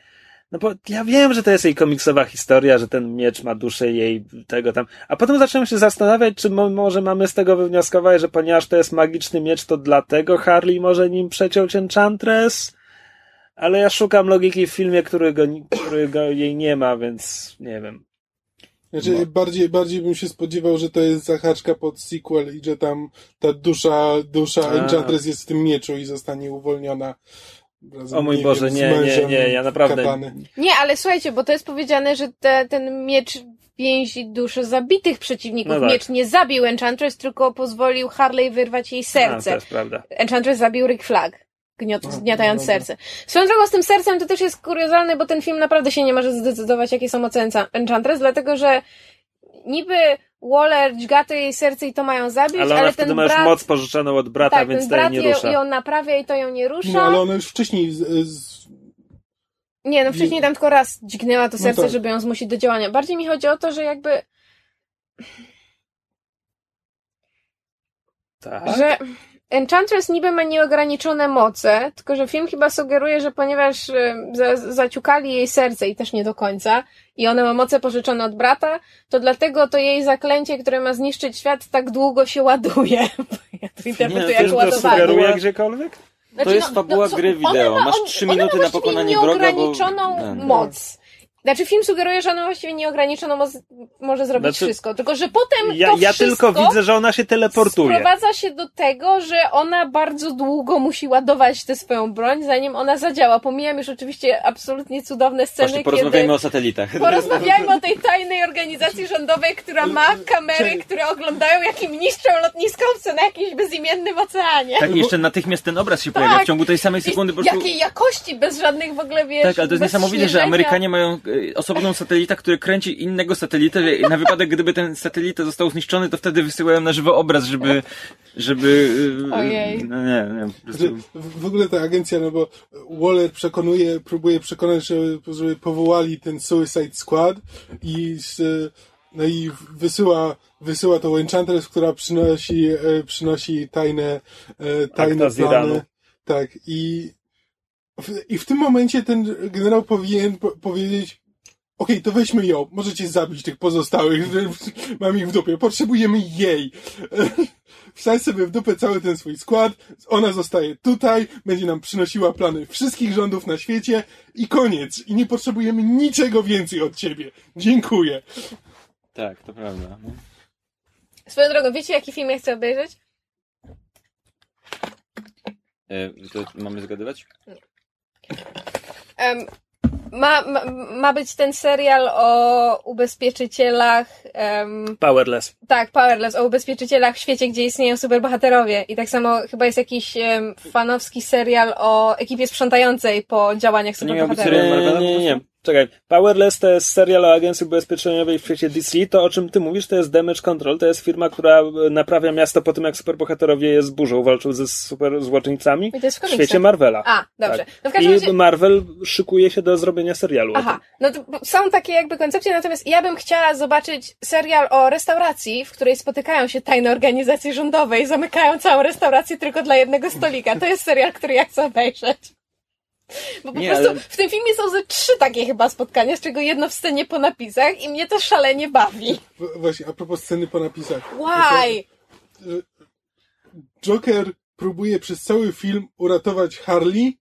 No bo ja wiem, że to jest jej komiksowa historia, że ten miecz ma duszę jej tego tam. A potem zacząłem się zastanawiać, czy mo- może mamy z tego wywnioskować, że ponieważ to jest magiczny miecz, to dlatego Harley może nim przeciąć Enchantress? Ale ja szukam logiki w filmie, którego, którego jej nie ma, więc nie wiem. Znaczy, No. bardziej, bardziej bym się spodziewał, że to jest zahaczka pod sequel i że tam ta dusza, dusza A. Enchantress jest w tym mieczu i zostanie uwolniona. Razem, O mój nie Boże, wiem, nie, nie, nie, ja naprawdę- Katany. Nie, ale słuchajcie, bo to jest powiedziane, że te, ten miecz więzi duszę zabitych przeciwników. No tak. Miecz nie zabił Enchantress, tylko pozwolił Harley wyrwać jej A, serce. to jest prawda. Enchantress zabił Rick Flag, gniot, No, zgniatając no dobra. serce. Swoją drogą z tym sercem to też jest kuriozalne, bo ten film naprawdę się nie może zdecydować, jakie są moce Encha- Enchantress, dlatego że niby Waller dźga to jej serce i to mają zabić, Ale ale, ona wtedy ten ma już brat... moc pożyczoną od brata, tak, więc ten to jej brat nie ją, rusza. ją naprawia i to ją nie rusza. No, ale ona już wcześniej z, z, Nie, no wcześniej tam tylko raz dźgnęła to No serce, tak. żeby ją zmusić do działania. Bardziej mi chodzi o to, że jakby, Tak? że Enchantress niby ma nieograniczone moce, tylko że film chyba sugeruje, że ponieważ y, za, zaciukali jej serce i też nie do końca, i ona ma moce pożyczone od brata, to dlatego to jej zaklęcie, które ma zniszczyć świat, tak długo się ładuje. Ja to interpretuję Nie, jako Też to ładowanie. sugeruje gdziekolwiek? Znaczy, To jest fabuła co- gry ona wideo. ma- Masz trzy minuty na pokonanie wroga, bo- nieograniczoną No, no. moc. Znaczy film sugeruje, że ona właściwie nieograniczono mo- może zrobić Znaczy, wszystko, tylko że potem Ja, to ja wszystko tylko widzę, że ona się teleportuje. sprowadza się do tego, że ona bardzo długo musi ładować tę swoją broń, zanim ona zadziała. Pomijam już oczywiście absolutnie cudowne sceny, Właśnie porozmawiajmy kiedy... o satelitach. Porozmawiajmy o tej tajnej organizacji rządowej, która ma kamery, które oglądają, jakim niszczą lotniskowce na jakimś bezimiennym oceanie. Tak, i jeszcze natychmiast ten obraz się Tak. pojawia w ciągu tej samej sekundy. Po prostu... jakiej jakości, bez żadnych w ogóle, wiesz, Tak, ale to jest niesamowite, że. Amerykanie mają e, osobną satelitę, który kręci innego satelitę na wypadek, gdyby ten satelita został zniszczony, to wtedy wysyłają na żywo obraz, żeby, żeby, e, Ojej. no nie, nie, po prostu... W w ogóle ta agencja, no bo Waller przekonuje, próbuje przekonać, żeby, żeby powołali ten Suicide Squad i z, no i wysyła, wysyła to Enchantress, która przynosi, e, przynosi tajne, e, tajne Akta plany. Tak, i w, i w tym momencie ten generał powinien po, powiedzieć Okej, to weźmy ją. Możecie zabić tych pozostałych. Mam ich w dupie. Potrzebujemy jej. Wsadź sobie w dupę cały ten swój skład. Ona zostaje tutaj. Będzie nam przynosiła plany wszystkich rządów na świecie. I koniec. I nie potrzebujemy niczego więcej od ciebie. Dziękuję. Tak, to prawda. no. Swoją drogą, wiecie, jaki film ja chcę obejrzeć? E, to mamy zgadywać? Em, ma, ma, ma być ten serial o ubezpieczycielach, em, Powerless. tak, Powerless, o ubezpieczycielach w świecie, gdzie istnieją superbohaterowie. I tak samo chyba jest jakiś em, fanowski serial o ekipie sprzątającej po działaniach To nie miał być superbohaterów. serial Nie, nie, nie, nie. Czekaj. Powerless to jest serial o agencji ubezpieczeniowej w świecie DC. To, o czym ty mówisz, to jest Damage Control. To jest firma, która e, naprawia miasto po tym, jak superbohaterowie je zburzą, walczą ze super złoczyńcami I to jest w w świecie Marvela. A, dobrze. Tak. No w każdym I razie... Marvel szykuje się do zrobienia serialu. Aha, no to są takie jakby koncepcje, natomiast ja bym chciała zobaczyć serial o restauracji, w której spotykają się tajne organizacje rządowe i zamykają całą restaurację tylko dla jednego stolika. To jest serial, który ja chcę obejrzeć. Bo po Nie, prostu ale- w tym filmie są ze trzy takie chyba spotkania, z czego jedno w scenie po napisach i mnie to szalenie bawi. W- Właśnie, a propos sceny po napisach. Why? Joker próbuje przez cały film uratować Harley,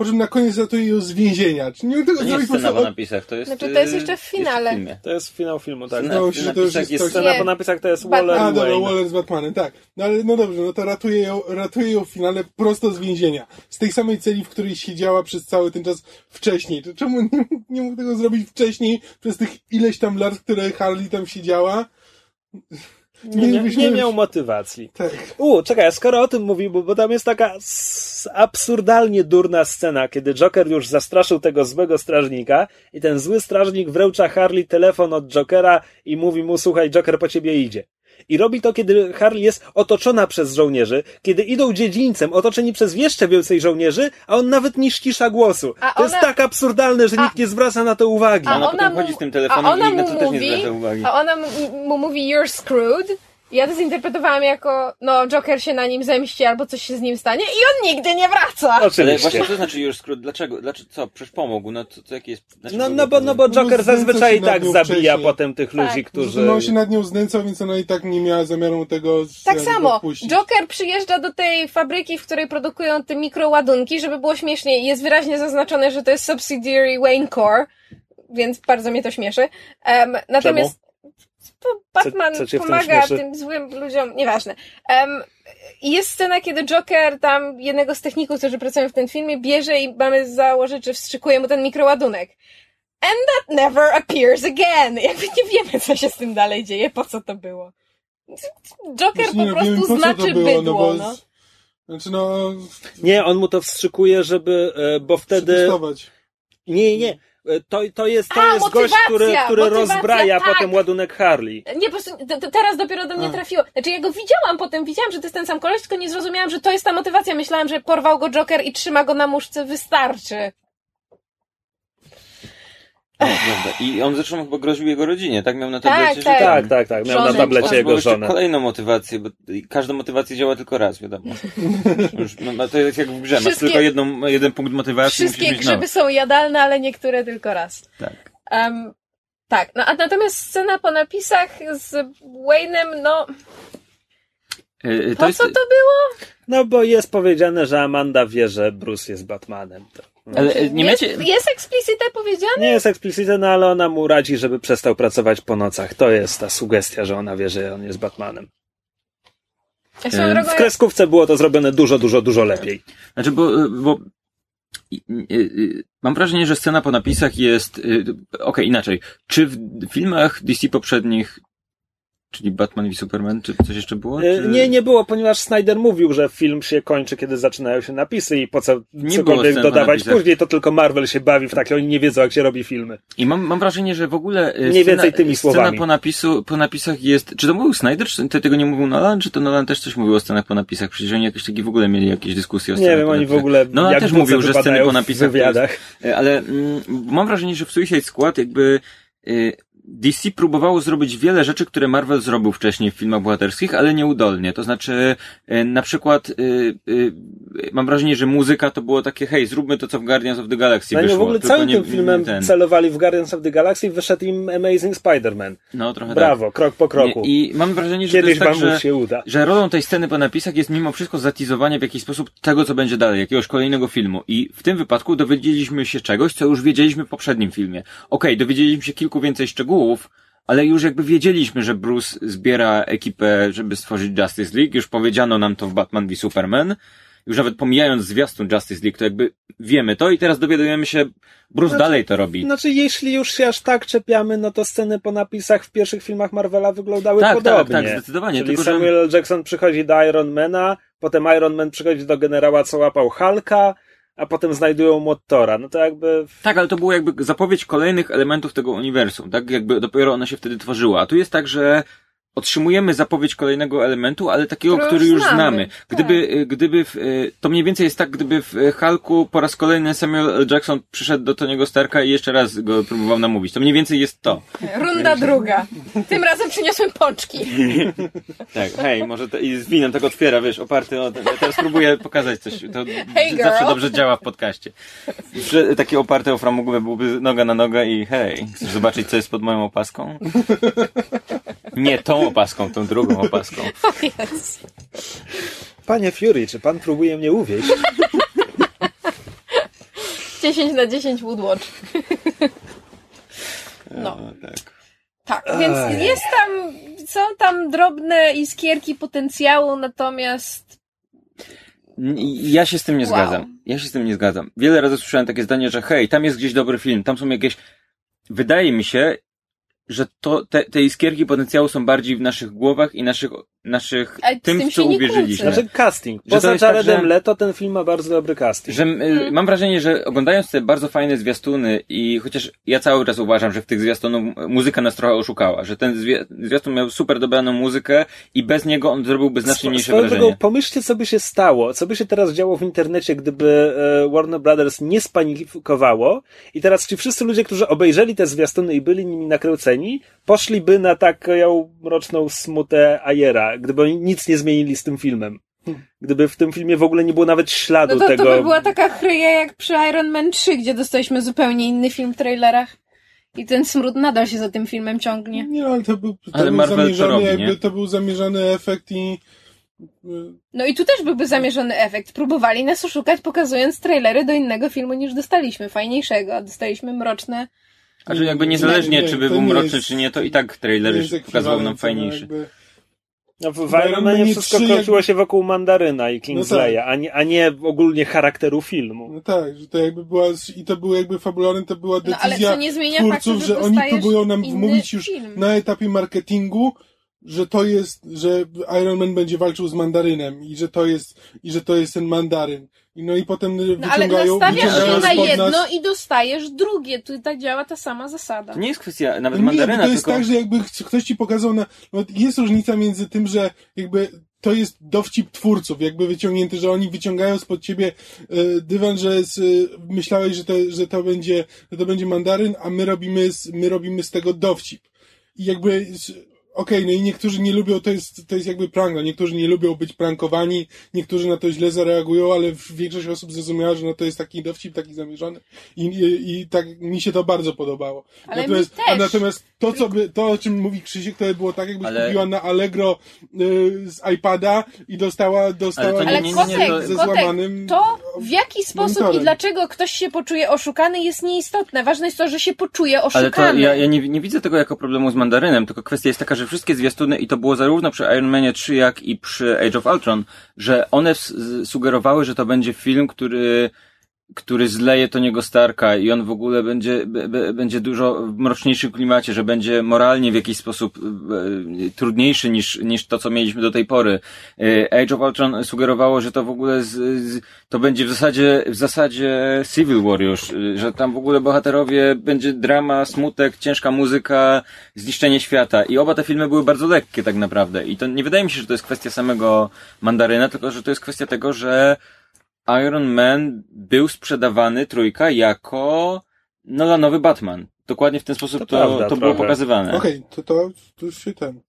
po czym na koniec ratuje ją z więzienia. Czy nie mógł tego jest zrobić po scena po prostu... napisach, to jest... Znaczy, to jest e, jeszcze w finale. filmie. To jest finał filmu, tak. Scena- mi się, to już napisach jest coś- Scena po napisach to jest Batman. Waller A, dobra. Waller z Batmanem, tak. No ale no dobrze, no to ratuje ją, ratuje ją w finale prosto z więzienia. Z tej samej celi, w której siedziała przez cały ten czas wcześniej. To czemu nie, mógł- nie mógł tego zrobić wcześniej, przez tych ileś tam lat, które Harley tam siedziała? Nie, nie, nie miał motywacji. Tak. U, czekaj, skoro o tym mówił, bo, bo tam jest taka absurdalnie durna scena, kiedy Joker już zastraszył tego złego strażnika i ten zły strażnik wręcza Harley telefon od Jokera i mówi mu, słuchaj, Joker po ciebie idzie. I robi to, kiedy Harley jest otoczona przez żołnierzy, kiedy idą dziedzińcem, otoczeni przez jeszcze więcej żołnierzy, a on nawet nie ścisza głosu. A to jest ona- tak absurdalne, że A- nikt nie zwraca na to uwagi. A Ona ona potem mu- chodzi z tym a telefonem ona i na to też nie mówi- zwraca uwagi. A ona mu, mu mówi you're screwed. Ja to zinterpretowałam jako, no, Joker się na nim zemści albo coś się z nim stanie i on nigdy nie wraca. Ale Oczywiście. właśnie co znaczy już skrót? Dlaczego? Dlaczego? Co? Przecież pomógł. No to, to jaki jest... Znaczy, No, ogóle no, bo, no bo No bo Joker znęca zazwyczaj i nad tak nią zabija wcześniej. potem tych ludzi, Tak. którzy... No on się nad nią znęcał, więc ona i tak nie miała zamiaru tego z- Tak jakby samo. odpuścić. Joker przyjeżdża do tej fabryki, w której produkują te mikroładunki, żeby było śmieszniej. Jest wyraźnie zaznaczone, że to jest subsidiary Wayne Core, więc bardzo mnie to śmieszy. Um, natomiast Batman co tym pomaga tym złym ludziom, nieważne. Um, jest scena, kiedy Joker tam jednego z techników, którzy pracują w tym filmie, bierze i mamy założyć, że wstrzykuje mu ten mikroładunek. And that never appears again. Jakby nie wiemy, co się z tym dalej dzieje, po co to było. Joker nie, po no, prostu po co to znaczy było, bydło, bo no. z- Znaczy no... Nie, on mu to wstrzykuje, żeby, e, bo wtedy... Nie, nie. E, To, to jest, to A, jest gość, który, który rozbraja tak. potem ładunek Harley. Nie, po prostu to, to teraz dopiero do mnie A. trafiło. Znaczy, ja go widziałam potem, widziałam, że to jest ten sam koleś, tylko nie zrozumiałam, że to jest ta motywacja. Myślałam, że porwał go Joker i trzyma go na muszce, wystarczy. No, prawda. I on zresztą chyba groził jego rodzinie, tak? Miał na Tak, tablecie, tak. że Tak, tak, tak. Miał Żonę. na tablecie jego żonę. kolejną motywację, bo każda motywacja działa tylko raz, wiadomo. Już, no, to jest jak w grze, masz Wszystkie- tylko jedną, jeden punkt motywacji, Wszystkie grzyby nowy. są jadalne, ale niektóre tylko raz. Tak. Um, tak, no a natomiast scena po napisach z Wayne'em, no, Y, y, po jest, co to było? No bo jest powiedziane, że Amanda wie, że Bruce jest Batmanem. To, no. Ale e, nie jest, macie... jest explicite powiedziane? Nie jest eksplicitne, no ale ona mu radzi, żeby przestał pracować po nocach. To jest ta sugestia, że ona wie, że on jest Batmanem. E, drogą, W kreskówce było to zrobione dużo, dużo, dużo lepiej. Znaczy, bo, bo mam wrażenie, że scena po napisach jest. y, Okej, inaczej. Czy w filmach DC poprzednich, czyli Batman v Superman, czy coś jeszcze było? E, Czy... Nie, nie było, ponieważ Snyder mówił, że film się kończy, kiedy zaczynają się napisy i po co Nie cokolwiek dodawać później, to tylko Marvel się bawi w takie, oni nie wiedzą, jak się robi filmy. I mam, mam wrażenie, że w ogóle. Mniej więcej tymi scena słowami. po, napisu, po napisach jest. Czy to mówił Snyder, czy te- tego nie mówił Nolan, czy to Nolan też coś mówił o scenach po napisach? Przecież oni jakieś takie w ogóle mieli jakieś dyskusje o Nie scenach wiem, po oni w ogóle No, ale jak też mówił, że sceny po napisach to jest- wywiadach. E, Ale mm, mam wrażenie, że w Suicide Squad jakby y, DC próbowało zrobić wiele rzeczy, które Marvel zrobił wcześniej w filmach bohaterskich, ale nieudolnie. To znaczy, y, na przykład, y, y, mam wrażenie, że muzyka to było takie, hej, zróbmy to, co w Guardians of the Galaxy No wyszło. w ogóle całym nie- tym filmem ten. celowali w Guardians of the Galaxy i wyszedł im Amazing Spider-Man. No, trochę Brawo, krok po tak. kroku. I mam wrażenie, że Kiedyś to tak, że, się uda. że rolą tej sceny po napisach jest mimo wszystko zatizowanie w jakiś sposób tego, co będzie dalej, jakiegoś kolejnego filmu. I w tym wypadku dowiedzieliśmy się czegoś, co już wiedzieliśmy w poprzednim filmie. Okej, dowiedzieliśmy się kilku więcej szczegółów, ale już jakby wiedzieliśmy, że Bruce zbiera ekipę, żeby stworzyć Justice League. Już powiedziano nam to w Batman v Superman. Już nawet pomijając zwiastun Justice League, to jakby wiemy to i teraz dowiadujemy się, Bruce Znaczy- dalej to robi. Znaczy, jeśli już się aż tak czepiamy, no to sceny po napisach w pierwszych filmach Marvela wyglądały Tak, tak, podobnie. tak, zdecydowanie. Czyli Tylko, że... Samuel L. Jackson przychodzi do Ironmana, potem Iron Man przychodzi do generała, co łapał Hulka, a potem znajdują Motora. No to jakby... Tak, ale to było jakby zapowiedź kolejnych elementów tego uniwersum, tak? Jakby dopiero ona się wtedy tworzyła. A tu jest tak, że otrzymujemy zapowiedź kolejnego elementu, ale takiego, Który który już znamy. znamy. Gdyby, y, gdyby w, y, to mniej więcej jest tak, gdyby w y, Hulku po raz kolejny Samuel L. Jackson przyszedł do Tony'ego Starka i jeszcze raz go próbował namówić. To mniej więcej jest to. Runda druga. Tym razem przyniosłem pączki. Tak, hej, może to, i z winem tak otwiera, wiesz, oparty o... Ja teraz próbuję pokazać coś, to Hey, zawsze dobrze działa w podcaście. Że takie oparte o framugłę byłoby noga na nogę i hej, chcesz zobaczyć, co jest pod moją opaską? Nie tą opaską, tą drugą opaską. Yes. Panie Fury, czy pan próbuje mnie uwieść? 10 na 10 Woodwatch. No. tak. Tak, więc Ej. jest tam, są tam drobne iskierki potencjału, natomiast Ja się z tym nie Wow. zgadzam. Ja się z tym nie zgadzam. Wiele razy słyszałem takie zdanie, że hej, tam jest gdzieś dobry film, tam są jakieś... Wydaje mi się, że to, te, te iskierki potencjału są bardziej w naszych głowach i naszych, naszych Ale tym, w co uwierzyliśmy. Znaczy casting. Poza tak, Jaredem że- Leto ten film ma bardzo dobry casting. Że Mhm. mam wrażenie, że oglądając te bardzo fajne zwiastuny i chociaż ja cały czas uważam, że w tych zwiastunach muzyka nas trochę oszukała, że ten zwi- zwiastun miał super dobraną muzykę i bez niego on zrobiłby znacznie Swo- mniejsze wrażenie. drogą, pomyślcie, co by się stało, co by się teraz działo w internecie, gdyby e, Warner Brothers nie spanikowało i teraz ci wszyscy ludzie, którzy obejrzeli te zwiastuny i byli nimi nakręceni, poszliby na taką mroczną smutę Ayera, gdyby oni nic nie zmienili z tym filmem. Gdyby w tym filmie w ogóle nie było nawet śladu no to, tego. to by była taka chryja jak przy Iron Man 3, gdzie dostaliśmy zupełnie inny film w trailerach. I ten smród nadal się za tym filmem ciągnie. Nie, ale to był, to Ale był Marvel zamierzony, robi, jakby to był zamierzony efekt i y, No i tu też byłby zamierzony efekt. Próbowali nas oszukać, pokazując trailery do innego filmu niż dostaliśmy, fajniejszego, a dostaliśmy mroczne. A że jakby niezależnie, Nie, nie, czy był mroczny, jest- czy nie, to i tak trailer pokazywał nam no, fajniejszy. jakby- No, w Iron Manie wszystko 3 kręciło jakby- się wokół Mandaryna i Kingsleya, No tak. a, nie, a nie ogólnie charakteru filmu. No tak, że to jakby była, i to był jakby fabularny, to była No ale decyzja co nie zmienia faktu, twórców, że, że oni próbują nam wmówić już film. na etapie marketingu, że to jest, że Iron Man będzie walczył z mandarynem i że to jest, i że to jest ten mandaryn. I no i potem No ale wyciągają, nastawiasz wyciągają się na jedno nas... i dostajesz drugie. Tu tak działa ta sama zasada. To nie jest kwestia nawet Nie, mandaryna, to jest tylko... tak, że jakby ktoś ci pokazał na, no jest różnica między tym, że jakby to jest dowcip twórców, jakby wyciągnięty, że oni wyciągają spod ciebie e, dywan, że z, e, myślałeś, że to, że to będzie, że to będzie mandaryn, a my robimy z, my robimy z tego dowcip. I jakby, okej, no i niektórzy nie lubią, to jest, to jest jakby prank, no niektórzy nie lubią być prankowani, niektórzy na to źle zareagują, ale większość osób zrozumiała, że no to jest taki dowcip, taki zamierzony i, i, i tak mi się to bardzo podobało. Ale natomiast, mi a też. natomiast to, co by, to, o czym mówi Krzysiek, to by było tak, jakbyś Ale- kupiła na Allegro y, z iPada i dostała, dostała Ale to nie- Ale nie, nie, kotek, nie, to- ze kotek, złamanym to w jaki sposób i monitorem. dlaczego ktoś się poczuje oszukany jest nieistotne. Ważne jest to, że się poczuje oszukany. Ale to ja, ja nie, nie widzę tego jako problemu z mandarynem, tylko kwestia jest taka, że wszystkie zwiastuny, i to było zarówno przy Iron Manie 3, jak i przy Age of Ultron, że one sugerowały, że to będzie film, który który zleje Toniego Starka i on w ogóle będzie, będzie dużo w mroczniejszym klimacie, że będzie moralnie w jakiś sposób e, trudniejszy niż, niż to, co mieliśmy do tej pory. E, Age of Ultron sugerowało, że to w ogóle z, z, to będzie w zasadzie, w zasadzie Civil War już, e, że tam w ogóle bohaterowie będzie drama, smutek, ciężka muzyka, zniszczenie świata i oba te filmy były bardzo lekkie tak naprawdę i to nie wydaje mi się, że to jest kwestia samego mandaryna, tylko że to jest kwestia tego, że Iron Man był sprzedawany trójka jako Nolanowy Batman. Dokładnie w ten sposób To to, prawda, to było pokazywane. Okej, to, to, to już się ten.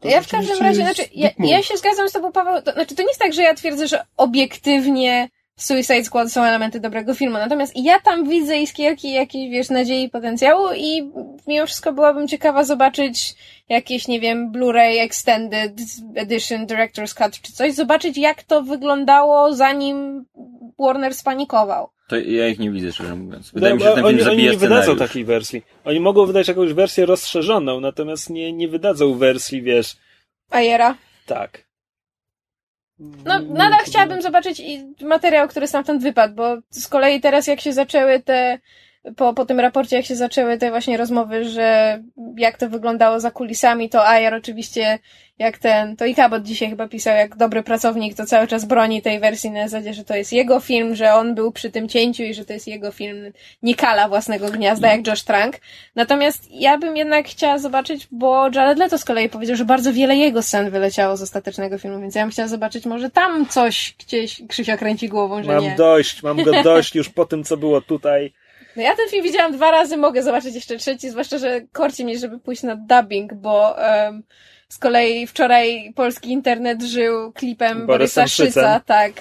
To, Ja w każdym razie, znaczy, ja, ja się zgadzam z tobą, Paweł, to, znaczy, to nie jest tak, że ja twierdzę, że obiektywnie Suicide Squad są elementy dobrego filmu, natomiast ja tam widzę iskierki jakiejś, wiesz, nadziei i potencjału i mimo wszystko byłabym ciekawa zobaczyć jakieś, nie wiem, Blu-ray Extended Edition, Director's Cut czy coś, zobaczyć jak to wyglądało zanim Warner spanikował. To ja ich nie widzę, szczerze mówiąc. Wydaje No, mi się, że ten oni, film oni nie wydadzą takiej wersji. Oni mogą wydać jakąś wersję rozszerzoną, natomiast nie, nie wydadzą wersji, wiesz, Ajera. tak. No, nadal chciałabym zobaczyć materiał, który stamtąd wypadł, bo z kolei teraz jak się zaczęły te, po, po tym raporcie, jak się zaczęły te właśnie rozmowy, że jak to wyglądało za kulisami, to Ayer oczywiście, jak ten, to i Cabot dzisiaj chyba pisał, jak dobry pracownik, to cały czas broni tej wersji na zasadzie, że to jest jego film, że on był przy tym cięciu i że to jest jego film, nie kala własnego gniazda, jak Josh Trank. Natomiast ja bym jednak chciała zobaczyć, bo Jared Leto z kolei powiedział, że bardzo wiele jego scen wyleciało z ostatecznego filmu, więc ja bym chciała zobaczyć, może tam coś gdzieś Krzysia kręci głową, że Mam nie. dość, mam go dość już po tym, co było tutaj. No ja ten film widziałam dwa razy, mogę zobaczyć jeszcze trzeci, zwłaszcza, że korci mnie, żeby pójść na dubbing, bo em, z kolei wczoraj polski internet żył klipem Borysem Borysa Szyca, tak,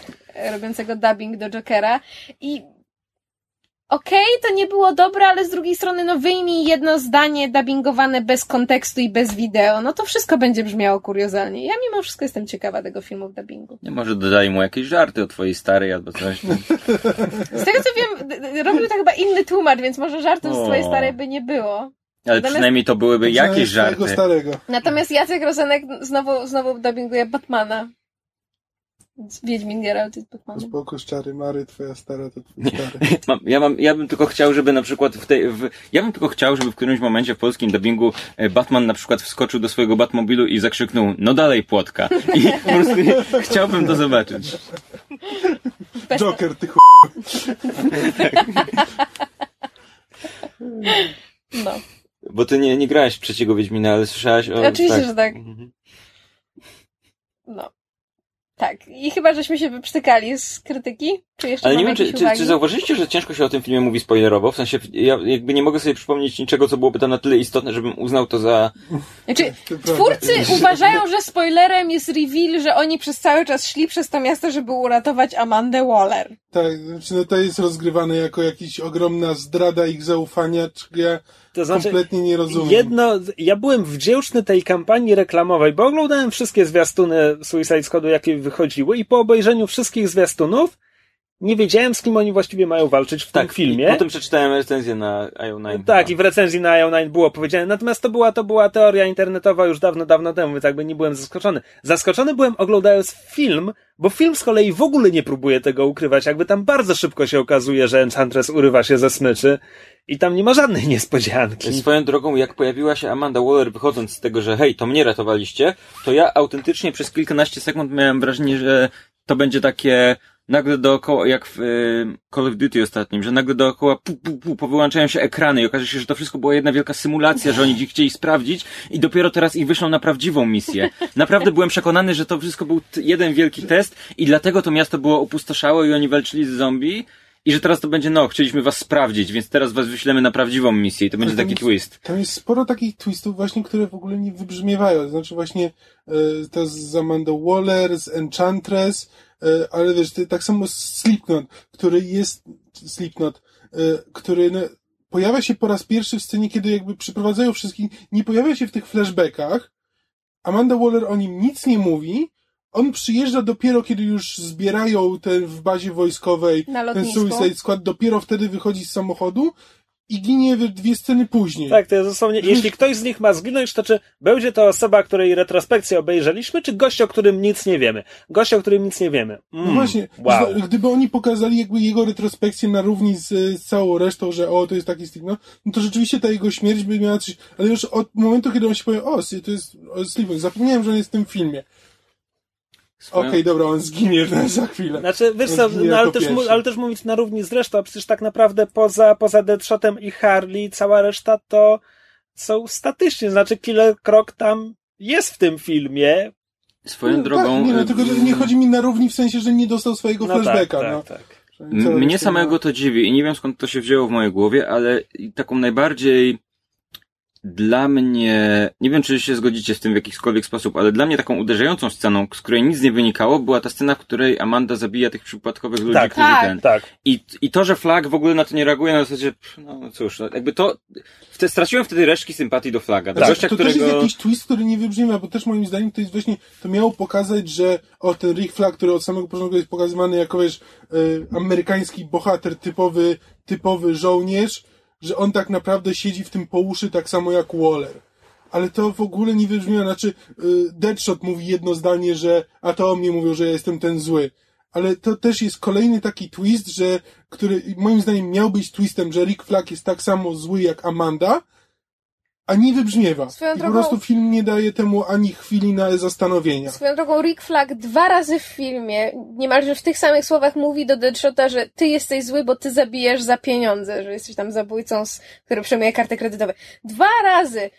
robiącego dubbing do Jokera. I okej, to nie było dobre, ale z drugiej strony, no wyjmij jedno zdanie dubbingowane bez kontekstu i bez wideo, no to wszystko będzie brzmiało kuriozalnie. Ja mimo wszystko jestem ciekawa tego filmu w dubbingu. Nie, może dodaj mu jakieś żarty o twojej starej albo coś. Z tego co wiem, robił to chyba inny tłumacz, więc może żartów z twojej O. starej by nie było. Ale Natomiast- przynajmniej to byłyby jakieś Znaleźć swojego żarty. starego. Natomiast Jacek Rozenek znowu, znowu dubbinguje Batmana. Wiedźmin Geralt jest Batmanem. Spoko, szczary Mary, twoja stara to twój stary. Mam, ja, mam, ja bym tylko chciał, żeby na przykład w tej, w, ja bym tylko chciał, żeby w którymś momencie w polskim dubbingu e, Batman na przykład wskoczył do swojego Batmobilu i zakrzyknął, no dalej płotka. I po prostu chciałbym to zobaczyć. Joker, ty ch... No. Bo ty nie, nie grałeś w trzeciego Wiedźmina, ale słyszałaś o... Oczywiście, że tak. Mhm. No. Tak. I chyba, żeśmy się wyprztykali z krytyki. Czy jeszcze Ale nie wiem, czy, czy, czy zauważyliście, że ciężko się o tym filmie mówi spoilerowo? W sensie, ja jakby nie mogę sobie przypomnieć niczego, co byłoby tam na tyle istotne, żebym uznał to za... Znaczy, twórcy uważają, że spoilerem jest reveal, że oni przez cały czas szli przez to miasto, żeby uratować Amandę Waller. Tak, znaczy no to jest rozgrywane jako jakaś ogromna zdrada ich zaufania, czego ja To znaczy, kompletnie nie rozumiem. jedno, ja byłem wdzięczny tej kampanii reklamowej, bo oglądałem wszystkie zwiastuny Suicide Squadu, jakie wychodziły i po obejrzeniu wszystkich zwiastunów nie wiedziałem, z kim oni właściwie mają walczyć w tym I filmie. potem przeczytałem recenzję na IO9. Tak, i w recenzji na IO9 było powiedziane, natomiast to była, to była teoria internetowa już dawno, dawno temu, więc jakby nie byłem zaskoczony. Zaskoczony byłem oglądając film, bo film z kolei w ogóle nie próbuje tego ukrywać, jakby tam bardzo szybko się okazuje, że Enchantress urywa się ze smyczy i tam nie ma żadnej niespodzianki. Swoją drogą, jak pojawiła się Amanda Waller wychodząc z tego, że hej, to mnie ratowaliście, to ja autentycznie przez kilkanaście sekund miałem wrażenie, że to będzie takie nagle dookoła, jak w y, Call of Duty ostatnim, że nagle dookoła pu, pu, pu, powyłączają się ekrany i okaże się, że to wszystko była jedna wielka symulacja, że oni chcieli sprawdzić i dopiero teraz ich wyślą na prawdziwą misję. Naprawdę byłem przekonany, że to wszystko był jeden wielki test i dlatego to miasto było opustoszałe i oni walczyli z zombie i że teraz to będzie, no, chcieliśmy was sprawdzić, więc teraz was wyślemy na prawdziwą misję i to będzie tam taki twist. Tam jest sporo takich twistów właśnie, które w ogóle nie wybrzmiewają. Znaczy właśnie e, to z Amanda Waller, z Enchantress, ale wiesz, tak samo Slipknot, który jest, Slipknot, e, który no, pojawia się po raz pierwszy w scenie, kiedy jakby przyprowadzają wszystkich, nie pojawia się w tych flashbackach. Amanda Waller o nim nic nie mówi. On przyjeżdża dopiero, kiedy już zbierają ten w bazie wojskowej ten. Suicide Squad, dopiero wtedy wychodzi z samochodu i ginie dwie sceny później. Tak, to jest dosłownie, jeśli ktoś z nich ma zginąć, to czy będzie to osoba, której retrospekcję obejrzeliśmy, czy gość, o którym nic nie wiemy? Gość, o którym nic nie wiemy. Mm, No właśnie, Wow. gdyby oni pokazali jakby jego retrospekcję na równi z, z całą resztą, że o, to jest taki Steve, no to rzeczywiście ta jego śmierć by miała coś, ale już od momentu, kiedy on się powie, o, to jest Steve, zapomniałem, że on jest w tym filmie. Okej, Swoją- dobra, on zginie za chwilę. Znaczy, wiesz co, zginie no, ale, też, ale też mówić na równi z resztą, a przecież tak naprawdę poza, poza Deadshotem i Harley, cała reszta to są statyczni, znaczy Killer Croc tam jest w tym filmie. Swoją No, drogą... Tak, nie, no, tylko że nie chodzi mi na równi w sensie, że nie dostał swojego No tak, flashbacka. tak, no. tak. Cała Mnie samego to dziwi i nie wiem skąd to się wzięło w mojej głowie, ale taką najbardziej dla mnie, nie wiem czy się zgodzicie z tym w jakikolwiek sposób, ale dla mnie taką uderzającą sceną, z której nic nie wynikało, była ta scena, w której Amanda zabija tych przypadkowych ludzi, Tak, którzy tak. ten. Tak. I, I to, że Flag w ogóle na to nie reaguje, na zasadzie, pff, no cóż, no, jakby to, wte, straciłem wtedy resztki sympatii do Flaga. Do Tak, gościa, to też jest którego... jakiś twist, który nie wybrzmiewa, bo też moim zdaniem to jest właśnie, to miało pokazać, że o, ten Rick Flag, który od samego początku jest pokazywany jako, wiesz, y, amerykański bohater, typowy, typowy żołnierz, że on tak naprawdę siedzi w tym po uszy tak samo jak Waller. Ale to w ogóle nie wybrzmiewa, znaczy y, Deadshot mówi jedno zdanie, że a to o mnie mówią, że ja jestem ten zły. Ale to też jest kolejny taki twist, że, który moim zdaniem miał być twistem, że Rick Flag jest tak samo zły jak Amanda, a nie wybrzmiewa. Swoją I po drogą- prostu film nie daje temu ani chwili na zastanowienia. Swoją drogą Rick Flag dwa razy w filmie, niemalże w tych samych słowach mówi do Deadshota, że ty jesteś zły, bo ty zabijasz za pieniądze, że jesteś tam zabójcą, który przejmuje karty kredytowe. Dwa razy!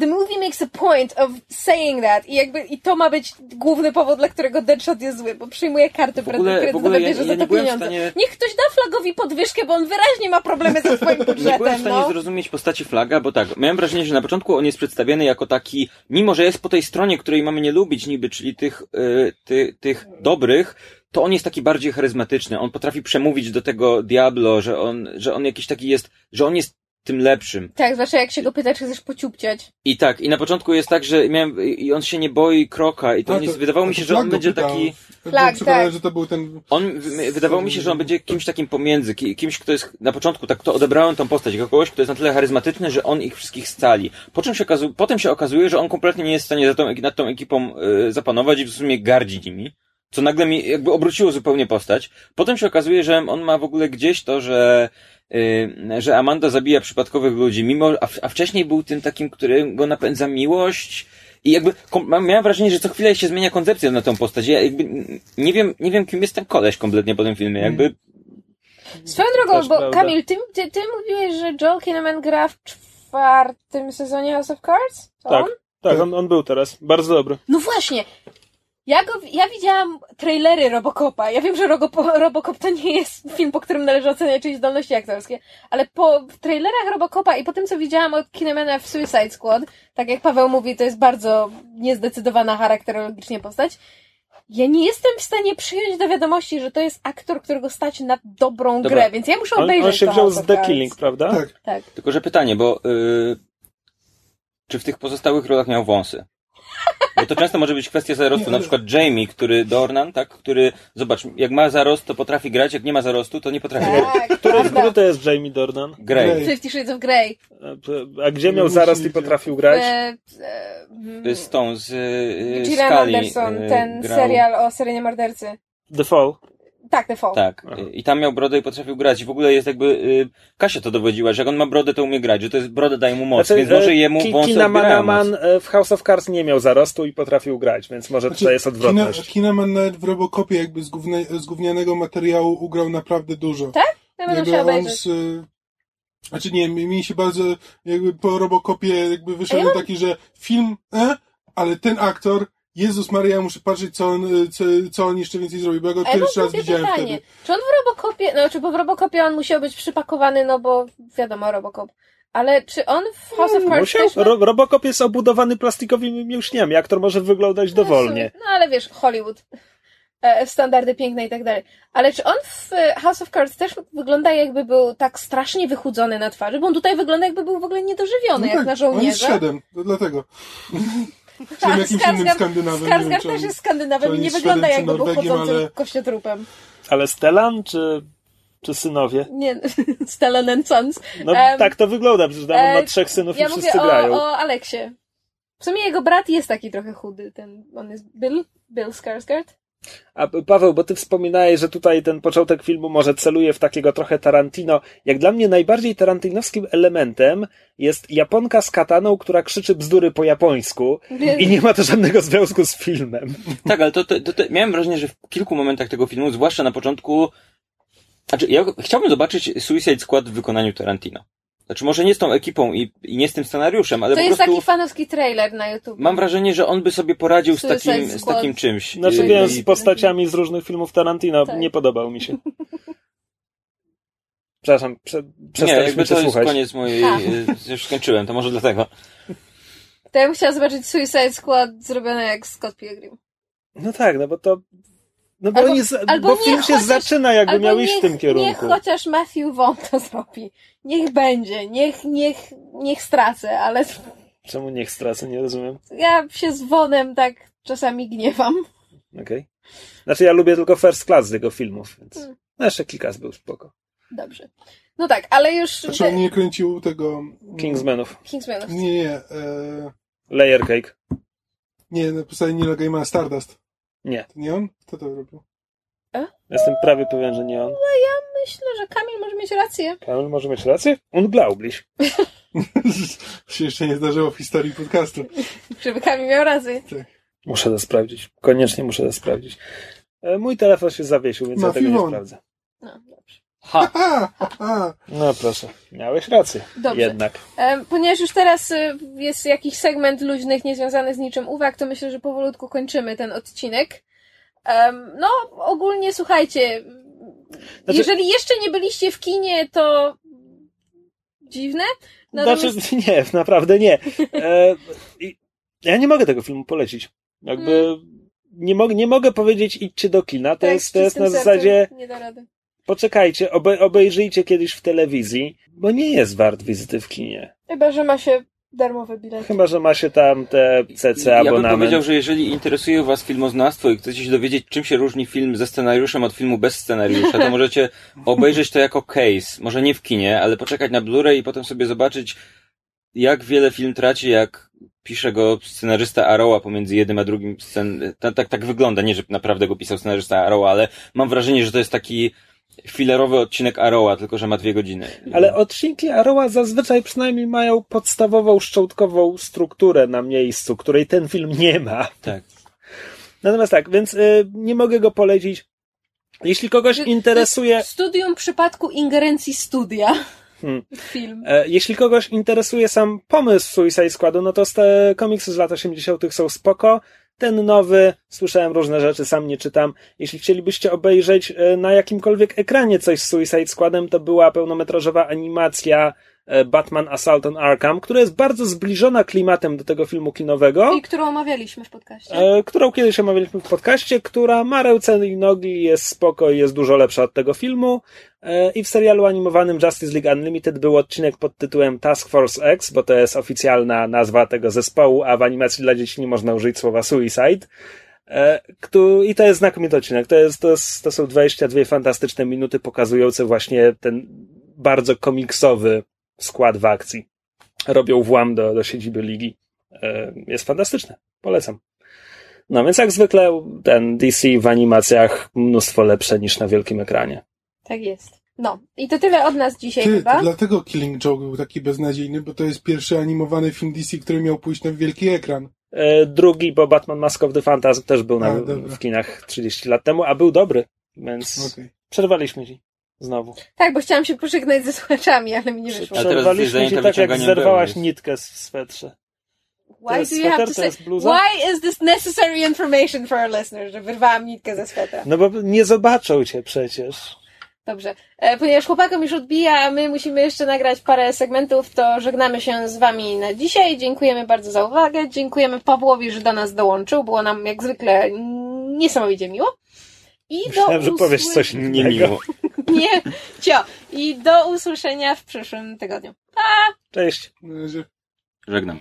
The movie makes a point of saying that i jakby, i to ma być główny powód, dla którego Deadshot jest zły, bo przyjmuje w kredytowe, ogóle ja, bierze ja za to pieniądze. stanie... Niech ktoś da Flagowi podwyżkę, bo on wyraźnie ma problemy ze swoim Nie byłem w budżetem, stanie no. zrozumieć postaci Flaga, bo tak, miałem wrażenie, że na początku on jest przedstawiany jako taki, mimo że jest po tej stronie, której mamy nie lubić niby, czyli tych, y, ty, tych dobrych, to on jest taki bardziej charyzmatyczny. On potrafi przemówić do tego Diablo, że on, że on jakiś taki jest, że on jest tym lepszym. Tak, zwłaszcza jak się go pyta, czy chcesz pociupciać. I tak, i na początku jest tak, że miałem, i on się nie boi kroka i to, A, on jest, wydawało mi to się, że on będzie pytał. taki, Flag, tak. że to był ten... On, wydawało mi się, że on będzie kimś takim pomiędzy, ki- kimś, kto jest na początku, tak to odebrałem tą postać, kogoś, kto jest na tyle charyzmatyczny, że on ich wszystkich scali. Po czym się okazuje, potem się okazuje, że on kompletnie nie jest w stanie za tą, nad tą ekipą y, zapanować i w sumie gardzi nimi. Co nagle mi jakby obróciło zupełnie postać. Potem się okazuje, że on ma w ogóle gdzieś to, że, y, że Amanda zabija przypadkowych ludzi, mimo, a, w- a wcześniej był tym takim, który go napędza miłość. I jakby miałem wrażenie, że co chwilę się zmienia koncepcja na tą postać. Ja jakby nie wiem, nie wiem kim jest ten koleś kompletnie po tym filmie. Jakby Swoją drogą, Też bo prawda. Kamil, ty, ty, ty mówiłeś, że Joel Kinnaman gra w czwartym sezonie House of Cards? To Tak. on? Tak, on, on był teraz. Bardzo dobry. No właśnie. Ja, go, ja widziałam trailery Robocopa. Ja wiem, że Rogopo, Robocop to nie jest film, po którym należy oceniać czyjeś zdolności aktorskie, ale po w trailerach Robocopa i po tym, co widziałam od Kinemana w Suicide Squad, tak jak Paweł mówi, to jest bardzo niezdecydowana charakterologicznie postać, ja nie jestem w stanie przyjąć do wiadomości, że to jest aktor, którego stać na dobrą Dobra. grę, więc ja muszę On, obejrzeć on się to wziął House z The. Killing, prawda? Tak. Tak. Tylko, że pytanie, bo yy, czy w tych pozostałych rolach miał wąsy? Bo to często może być kwestia zarostu. Nie, Na przykład Jamie, który Dornan, tak, który, zobacz, jak ma zarost, to potrafi grać, jak nie ma zarostu, to nie potrafi grać. Tak, Który, prawda. który to jest Jamie Dornan? Grey. Fifty Shades of Grey. A, a gdzie miał zarost i potrafił grać? E, e, mm, Z tą, z yy, Gillian Scully, Anderson, yy, ten grał- serial o seryjnie mordercy. The Fall. Tak, Fall. Tak. Aha. I tam miał brodę i potrafił grać. I w ogóle jest jakby, yy, Kasia to dowodziła, że jak on ma brodę, to umie grać, że to jest broda daje mu moc, więc może e, jemu Ki- wąsy Kina odbierają moc. Manaman e, w House of Cards nie miał zarostu i potrafił grać, więc może tutaj jest Kina, odwrotność. Kinaman nawet w Robocopie jakby z, gówne, z gównianego materiału ugrał naprawdę dużo. Tak? Ja będę Jakby musiała on obejrzeć. z, y, znaczy nie, mi, się bardzo jakby po Robocopie jakby wyszedł taki, że film, e, ale ten aktor Jezus Maria, muszę patrzeć, co on, co, co on jeszcze więcej zrobi, bo ja go A pierwszy raz widziałem pytanie. wtedy. Czy on w Robocopie, no czy bo w Robocopie on musiał być przypakowany, no bo wiadomo, Robocop. Ale czy on w House of Cards Musiał? też ma... Ro Robocop jest obudowany plastikowymi mięśniami. Aktor może wyglądać dowolnie. No ale wiesz, Hollywood. E, standardy piękne i tak dalej. Ale czy on w e, House of Cards też wygląda jakby był tak strasznie wychudzony na twarzy? Bo on tutaj wygląda jakby był w ogóle niedożywiony, jak na on jest żołnierza. To dlatego. Czy Tak, jakimś Skarsgård- innym Skandynawem. czy też jest Skandynawem i nie wygląda jakby był chodzącym ale- kościotrupem. Ale Stellan czy, czy synowie? Nie, Stellan and Sons. No Em, tak to wygląda, przecież tam on e, ma trzech synów Ja i mówię wszyscy o, grają. o Aleksie. W sumie jego brat jest taki trochę chudy, ten, on jest Bill, Bill Skarsgård. A Paweł, bo ty wspominałeś, że tutaj ten początek filmu może celuje w takiego trochę Tarantino. Jak dla mnie najbardziej tarantinowskim elementem jest Japonka z kataną, która krzyczy bzdury po japońsku i nie ma to żadnego związku z filmem. Tak, ale to, to, to, to miałem wrażenie, że w kilku momentach tego filmu, zwłaszcza na początku, znaczy ja chciałbym zobaczyć Suicide Squad w wykonaniu Tarantino. Znaczy może nie z tą ekipą i, i nie z tym scenariuszem, ale To po jest prostu taki fanowski trailer na YouTube. mam wrażenie, że on by sobie poradził z takim, z takim czymś. Znaczy wiem, z postaciami z różnych filmów Tarantino. Tak. Nie podobał mi się. Przepraszam, prze, Nie, przestaliśmy jakby cię to jest koniec mojej... Tak. Już skończyłem, to może dlatego. To ja bym chciała zobaczyć Suicide Squad zrobione jak Scott Pilgrim. No tak, no bo to... No bo, Albo- za- albo bo film się chociaż- zaczyna jakby miał iść niech, w tym kierunku. niech chociaż Matthew Vaughn to zrobi. Niech będzie, niech, niech, niech stracę, ale Czemu niech stracę, nie rozumiem. ja się z Vonem tak czasami gniewam. Okej. Znaczy ja lubię tylko First Class z jego filmów, więc... Hmm. No jeszcze kilka był spoko. Dobrze. No tak, ale już... Znaczy on nie kręcił tego... Kingsmanów. Kingsmanów. Nie, nie. E, Layer Cake. nie, na podstawie Nila Gaimana Stardust. Nie. To nie on? Kto to robił? Jestem prawie pewien, że nie on. Myślę, że Kamil może mieć rację. Kamil może mieć rację? Unglaublich. się jeszcze nie zdarzyło w historii podcastu. Żeby Kamil miał rację. Muszę to sprawdzić. Koniecznie muszę to sprawdzić. E, Mój telefon się zawiesił, więc ja Matthew tego nie sprawdzę. No, dobrze. Ha! No proszę, miałeś rację. Dobrze. Jednak. Em, Ponieważ już teraz y, jest jakiś segment luźnych, niezwiązanych z niczym uwag, to myślę, że powolutku kończymy ten odcinek. No, ogólnie słuchajcie, Znaczy- jeżeli jeszcze nie byliście w kinie, to dziwne. Natomiast Znaczy, nie, naprawdę nie. E, ja nie mogę tego filmu polecić. Jakby nie, mogę, nie mogę powiedzieć idźcie do kina. To tak, jest, to jest na zasadzie Nie da rady. Poczekajcie, obe, obejrzyjcie kiedyś w telewizji, bo nie jest wart wizyty w kinie. Chyba, że ma się darmowe bilety. Chyba, że ma się tam te CC Ja bym abonament. powiedział, że jeżeli interesuje Was filmoznawstwo i chcecie się dowiedzieć, czym się różni film ze scenariuszem od filmu bez scenariusza, to możecie obejrzeć to jako case. Może nie w kinie, ale poczekać na Blu-ray i potem sobie zobaczyć, jak wiele film traci, jak pisze go scenarzysta Arrowa pomiędzy jednym a drugim scen. Tak, tak, tak wygląda. Nie, że naprawdę go pisał scenarzysta Arrowa, ale mam wrażenie, że to jest taki filerowy odcinek Arrowa, tylko że ma dwie godziny. Ale odcinki Arrowa zazwyczaj przynajmniej mają podstawową, szczątkową strukturę na miejscu, której ten film nie ma. Tak. Natomiast tak, więc y, nie mogę go polecić. Jeśli kogoś To- interesuje, Studium przypadku ingerencji studia. Hmm. Film. e, jeśli kogoś interesuje sam pomysł Suicide Squadu, no to te komiksy z lat 80. są spoko. Ten nowy, słyszałem różne rzeczy, sam nie czytam. Jeśli chcielibyście obejrzeć e, na jakimkolwiek ekranie coś z Suicide Squadem, to była pełnometrażowa animacja e, Batman Assault on Arkham, która jest bardzo zbliżona klimatem do tego filmu kinowego. I którą omawialiśmy w podcaście. e, którą kiedyś omawialiśmy w podcaście, która ma ręce i nogi, jest spoko i jest dużo lepsza od tego filmu. E, I w serialu animowanym Justice League Unlimited był odcinek pod tytułem Task Force X, bo to jest oficjalna nazwa tego zespołu, a w animacji dla dzieci nie można użyć słowa suicide. E, I to jest znakomity odcinek. To, jest, to, jest, to są 22 fantastyczne minuty pokazujące właśnie ten bardzo komiksowy skład w akcji. Robią włam do, do siedziby ligi. E, Jest fantastyczne. Polecam. No więc jak zwykle ten DC w animacjach mnóstwo lepsze niż na wielkim ekranie. Tak jest. No, i to tyle od nas dzisiaj Ty, chyba. dlatego Killing Joke był taki beznadziejny, bo to jest pierwszy animowany film DC, który miał pójść na wielki ekran. E, Drugi, bo Batman Mask of the Phantasm też był na, A, w kinach 30 lat temu, a był dobry, więc Okej. przerwaliśmy ci znowu. Tak, bo chciałam się pożegnać ze słuchaczami, ale mi nie wyszło. Przerwaliśmy ci tak jak zerwałaś nitkę z w swetrze. Why do you have to say, why is this necessary information for our listeners, że wyrwałam nitkę ze swetra? No bo nie zobaczą cię przecież. Dobrze. E, ponieważ chłopakom już odbija, a my musimy jeszcze nagrać parę segmentów, to żegnamy się z wami na dzisiaj. Dziękujemy bardzo za uwagę. Dziękujemy Pawłowi, że do nas dołączył. Było nam jak zwykle niesamowicie miło. I Myślałem, do że powiesz coś Niemiło. Nie, cio. I do usłyszenia w przyszłym tygodniu. Cześć. Na razie. Żegnam.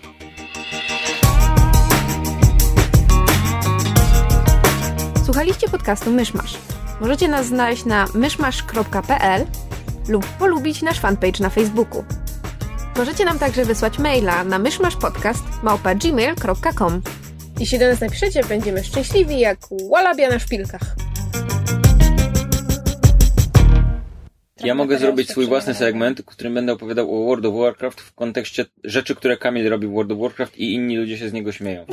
Słuchaliście podcastu Myszmasz. Możecie nas znaleźć na myszmasz.pl lub polubić nasz fanpage na Facebooku. Możecie nam także wysłać maila na myszmaszpodcast.gmail.com Jeśli do nas napiszecie, będziemy szczęśliwi jak łalabia na szpilkach. Ja mogę zrobić swój własny segment, w którym będę opowiadał o World of Warcraft w kontekście rzeczy, które Kamil robi w World of Warcraft i inni ludzie się z niego śmieją.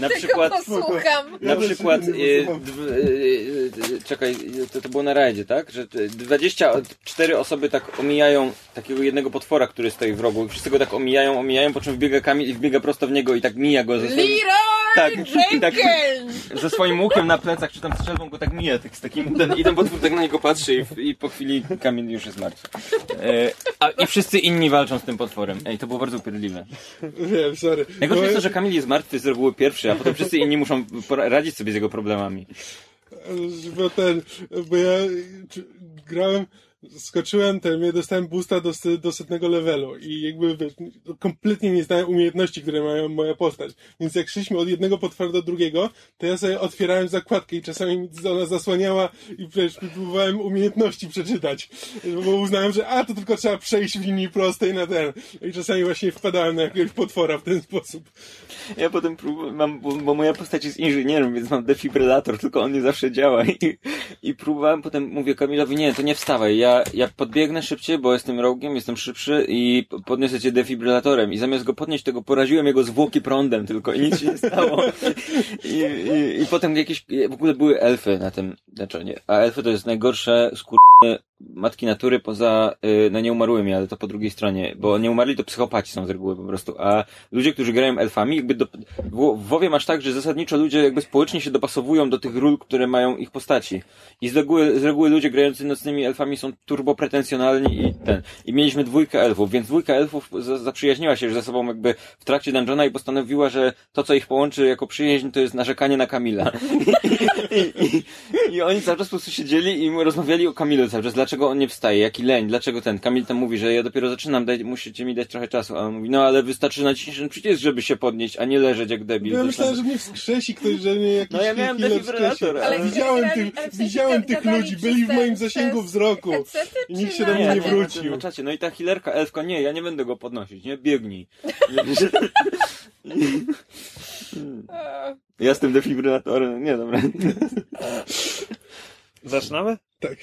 Na przykład, posłucham. na Ja przykład, e, e, e, czekaj, to, to było na rajdzie, tak? Że te 24 osoby tak omijają takiego jednego potwora, który stoi w rogu i wszyscy go tak omijają, omijają, po czym wbiega Kamil i wbiega prosto w niego i tak mija go ze swoim, Leroy tak, i tak, Jenkins! ze swoim łukiem na plecach, czy tam strzelbą go tak mija, tak, z takim, ten, i ten potwór tak na niego patrzy i, i po chwili Kamil już jest martwy. E, a, I wszyscy inni walczą z tym potworem. Ej, to było bardzo upierdliwe. Wiem, sorry. Najgorsze jest to, że Kamil jest martwy z reguły pierwszy, a potem wszyscy inni muszą radzić sobie z jego problemami. Bo ten, bo ja grałem, skoczyłem, ten, ja dostałem boosta do, do setnego levelu i jakby wiesz, kompletnie nie znałem umiejętności, które mają moja postać. Więc jak szliśmy od jednego potwora do drugiego, to ja sobie otwierałem zakładkę i czasami mi ona zasłaniała i wiesz, próbowałem umiejętności przeczytać. Bo uznałem, że a, to tylko trzeba przejść w linii prostej na ten. I czasami właśnie wpadałem na jakiegoś potwora w ten sposób. Ja potem próbowałem, mam, bo, bo moja postać jest inżynierem, więc mam defibrylator, tylko on nie zawsze działa i, i próbowałem potem, mówię Kamilowi, nie, to nie wstawaj, ja, ja podbiegnę szybciej, bo jestem rogiem, jestem szybszy i podniosę cię defibrylatorem i zamiast go podnieść, tego poraziłem jego zwłoki prądem tylko i nic się nie stało. I, i, i potem jakieś, w ogóle były elfy na tym, znaczy nie, a elfy to jest najgorsze skur matki natury poza, y, no nie umarłymi, ale to po drugiej stronie, bo nie umarli to psychopaci są z reguły po prostu, a ludzie, którzy grają elfami, jakby do, w WoWie masz tak, że zasadniczo ludzie jakby społecznie się dopasowują do tych ról, które mają ich postaci. I z reguły, z reguły ludzie grający nocnymi elfami są turbo pretensjonalni i ten. I mieliśmy dwójkę elfów, więc dwójka elfów za, zaprzyjaźniła się już ze sobą jakby w trakcie dungeona i postanowiła, że to, co ich połączy jako przyjaźń, to jest narzekanie na Kamila. I, i, I oni cały czas po prostu siedzieli i rozmawiali o Kamilu cały czas. Dlaczego on nie wstaje? Jaki leń? Dlaczego ten? Kamil tam mówi, że ja dopiero zaczynam, daj, musicie mi dać trochę czasu. A on mówi, no ale wystarczy nacisnąć ten przycisk, żeby się podnieść, a nie leżeć jak debil. Ja Coś myślałem, że mnie wskrzesi ktoś, że mnie jakiś No ja miałem defibrylator, ale- Ale Ale widziałem, grali- tych, ale w sensie widziałem tych ludzi, byli w moim zasięgu wzroku. I nikt się do mnie Nie, wrócił. na, na czacie. No i ta healerka, elfka, nie, ja nie będę go podnosić, nie? Biegnij. Ja z tym defibrylatorem, nie dobra. Zaczynamy? Tak.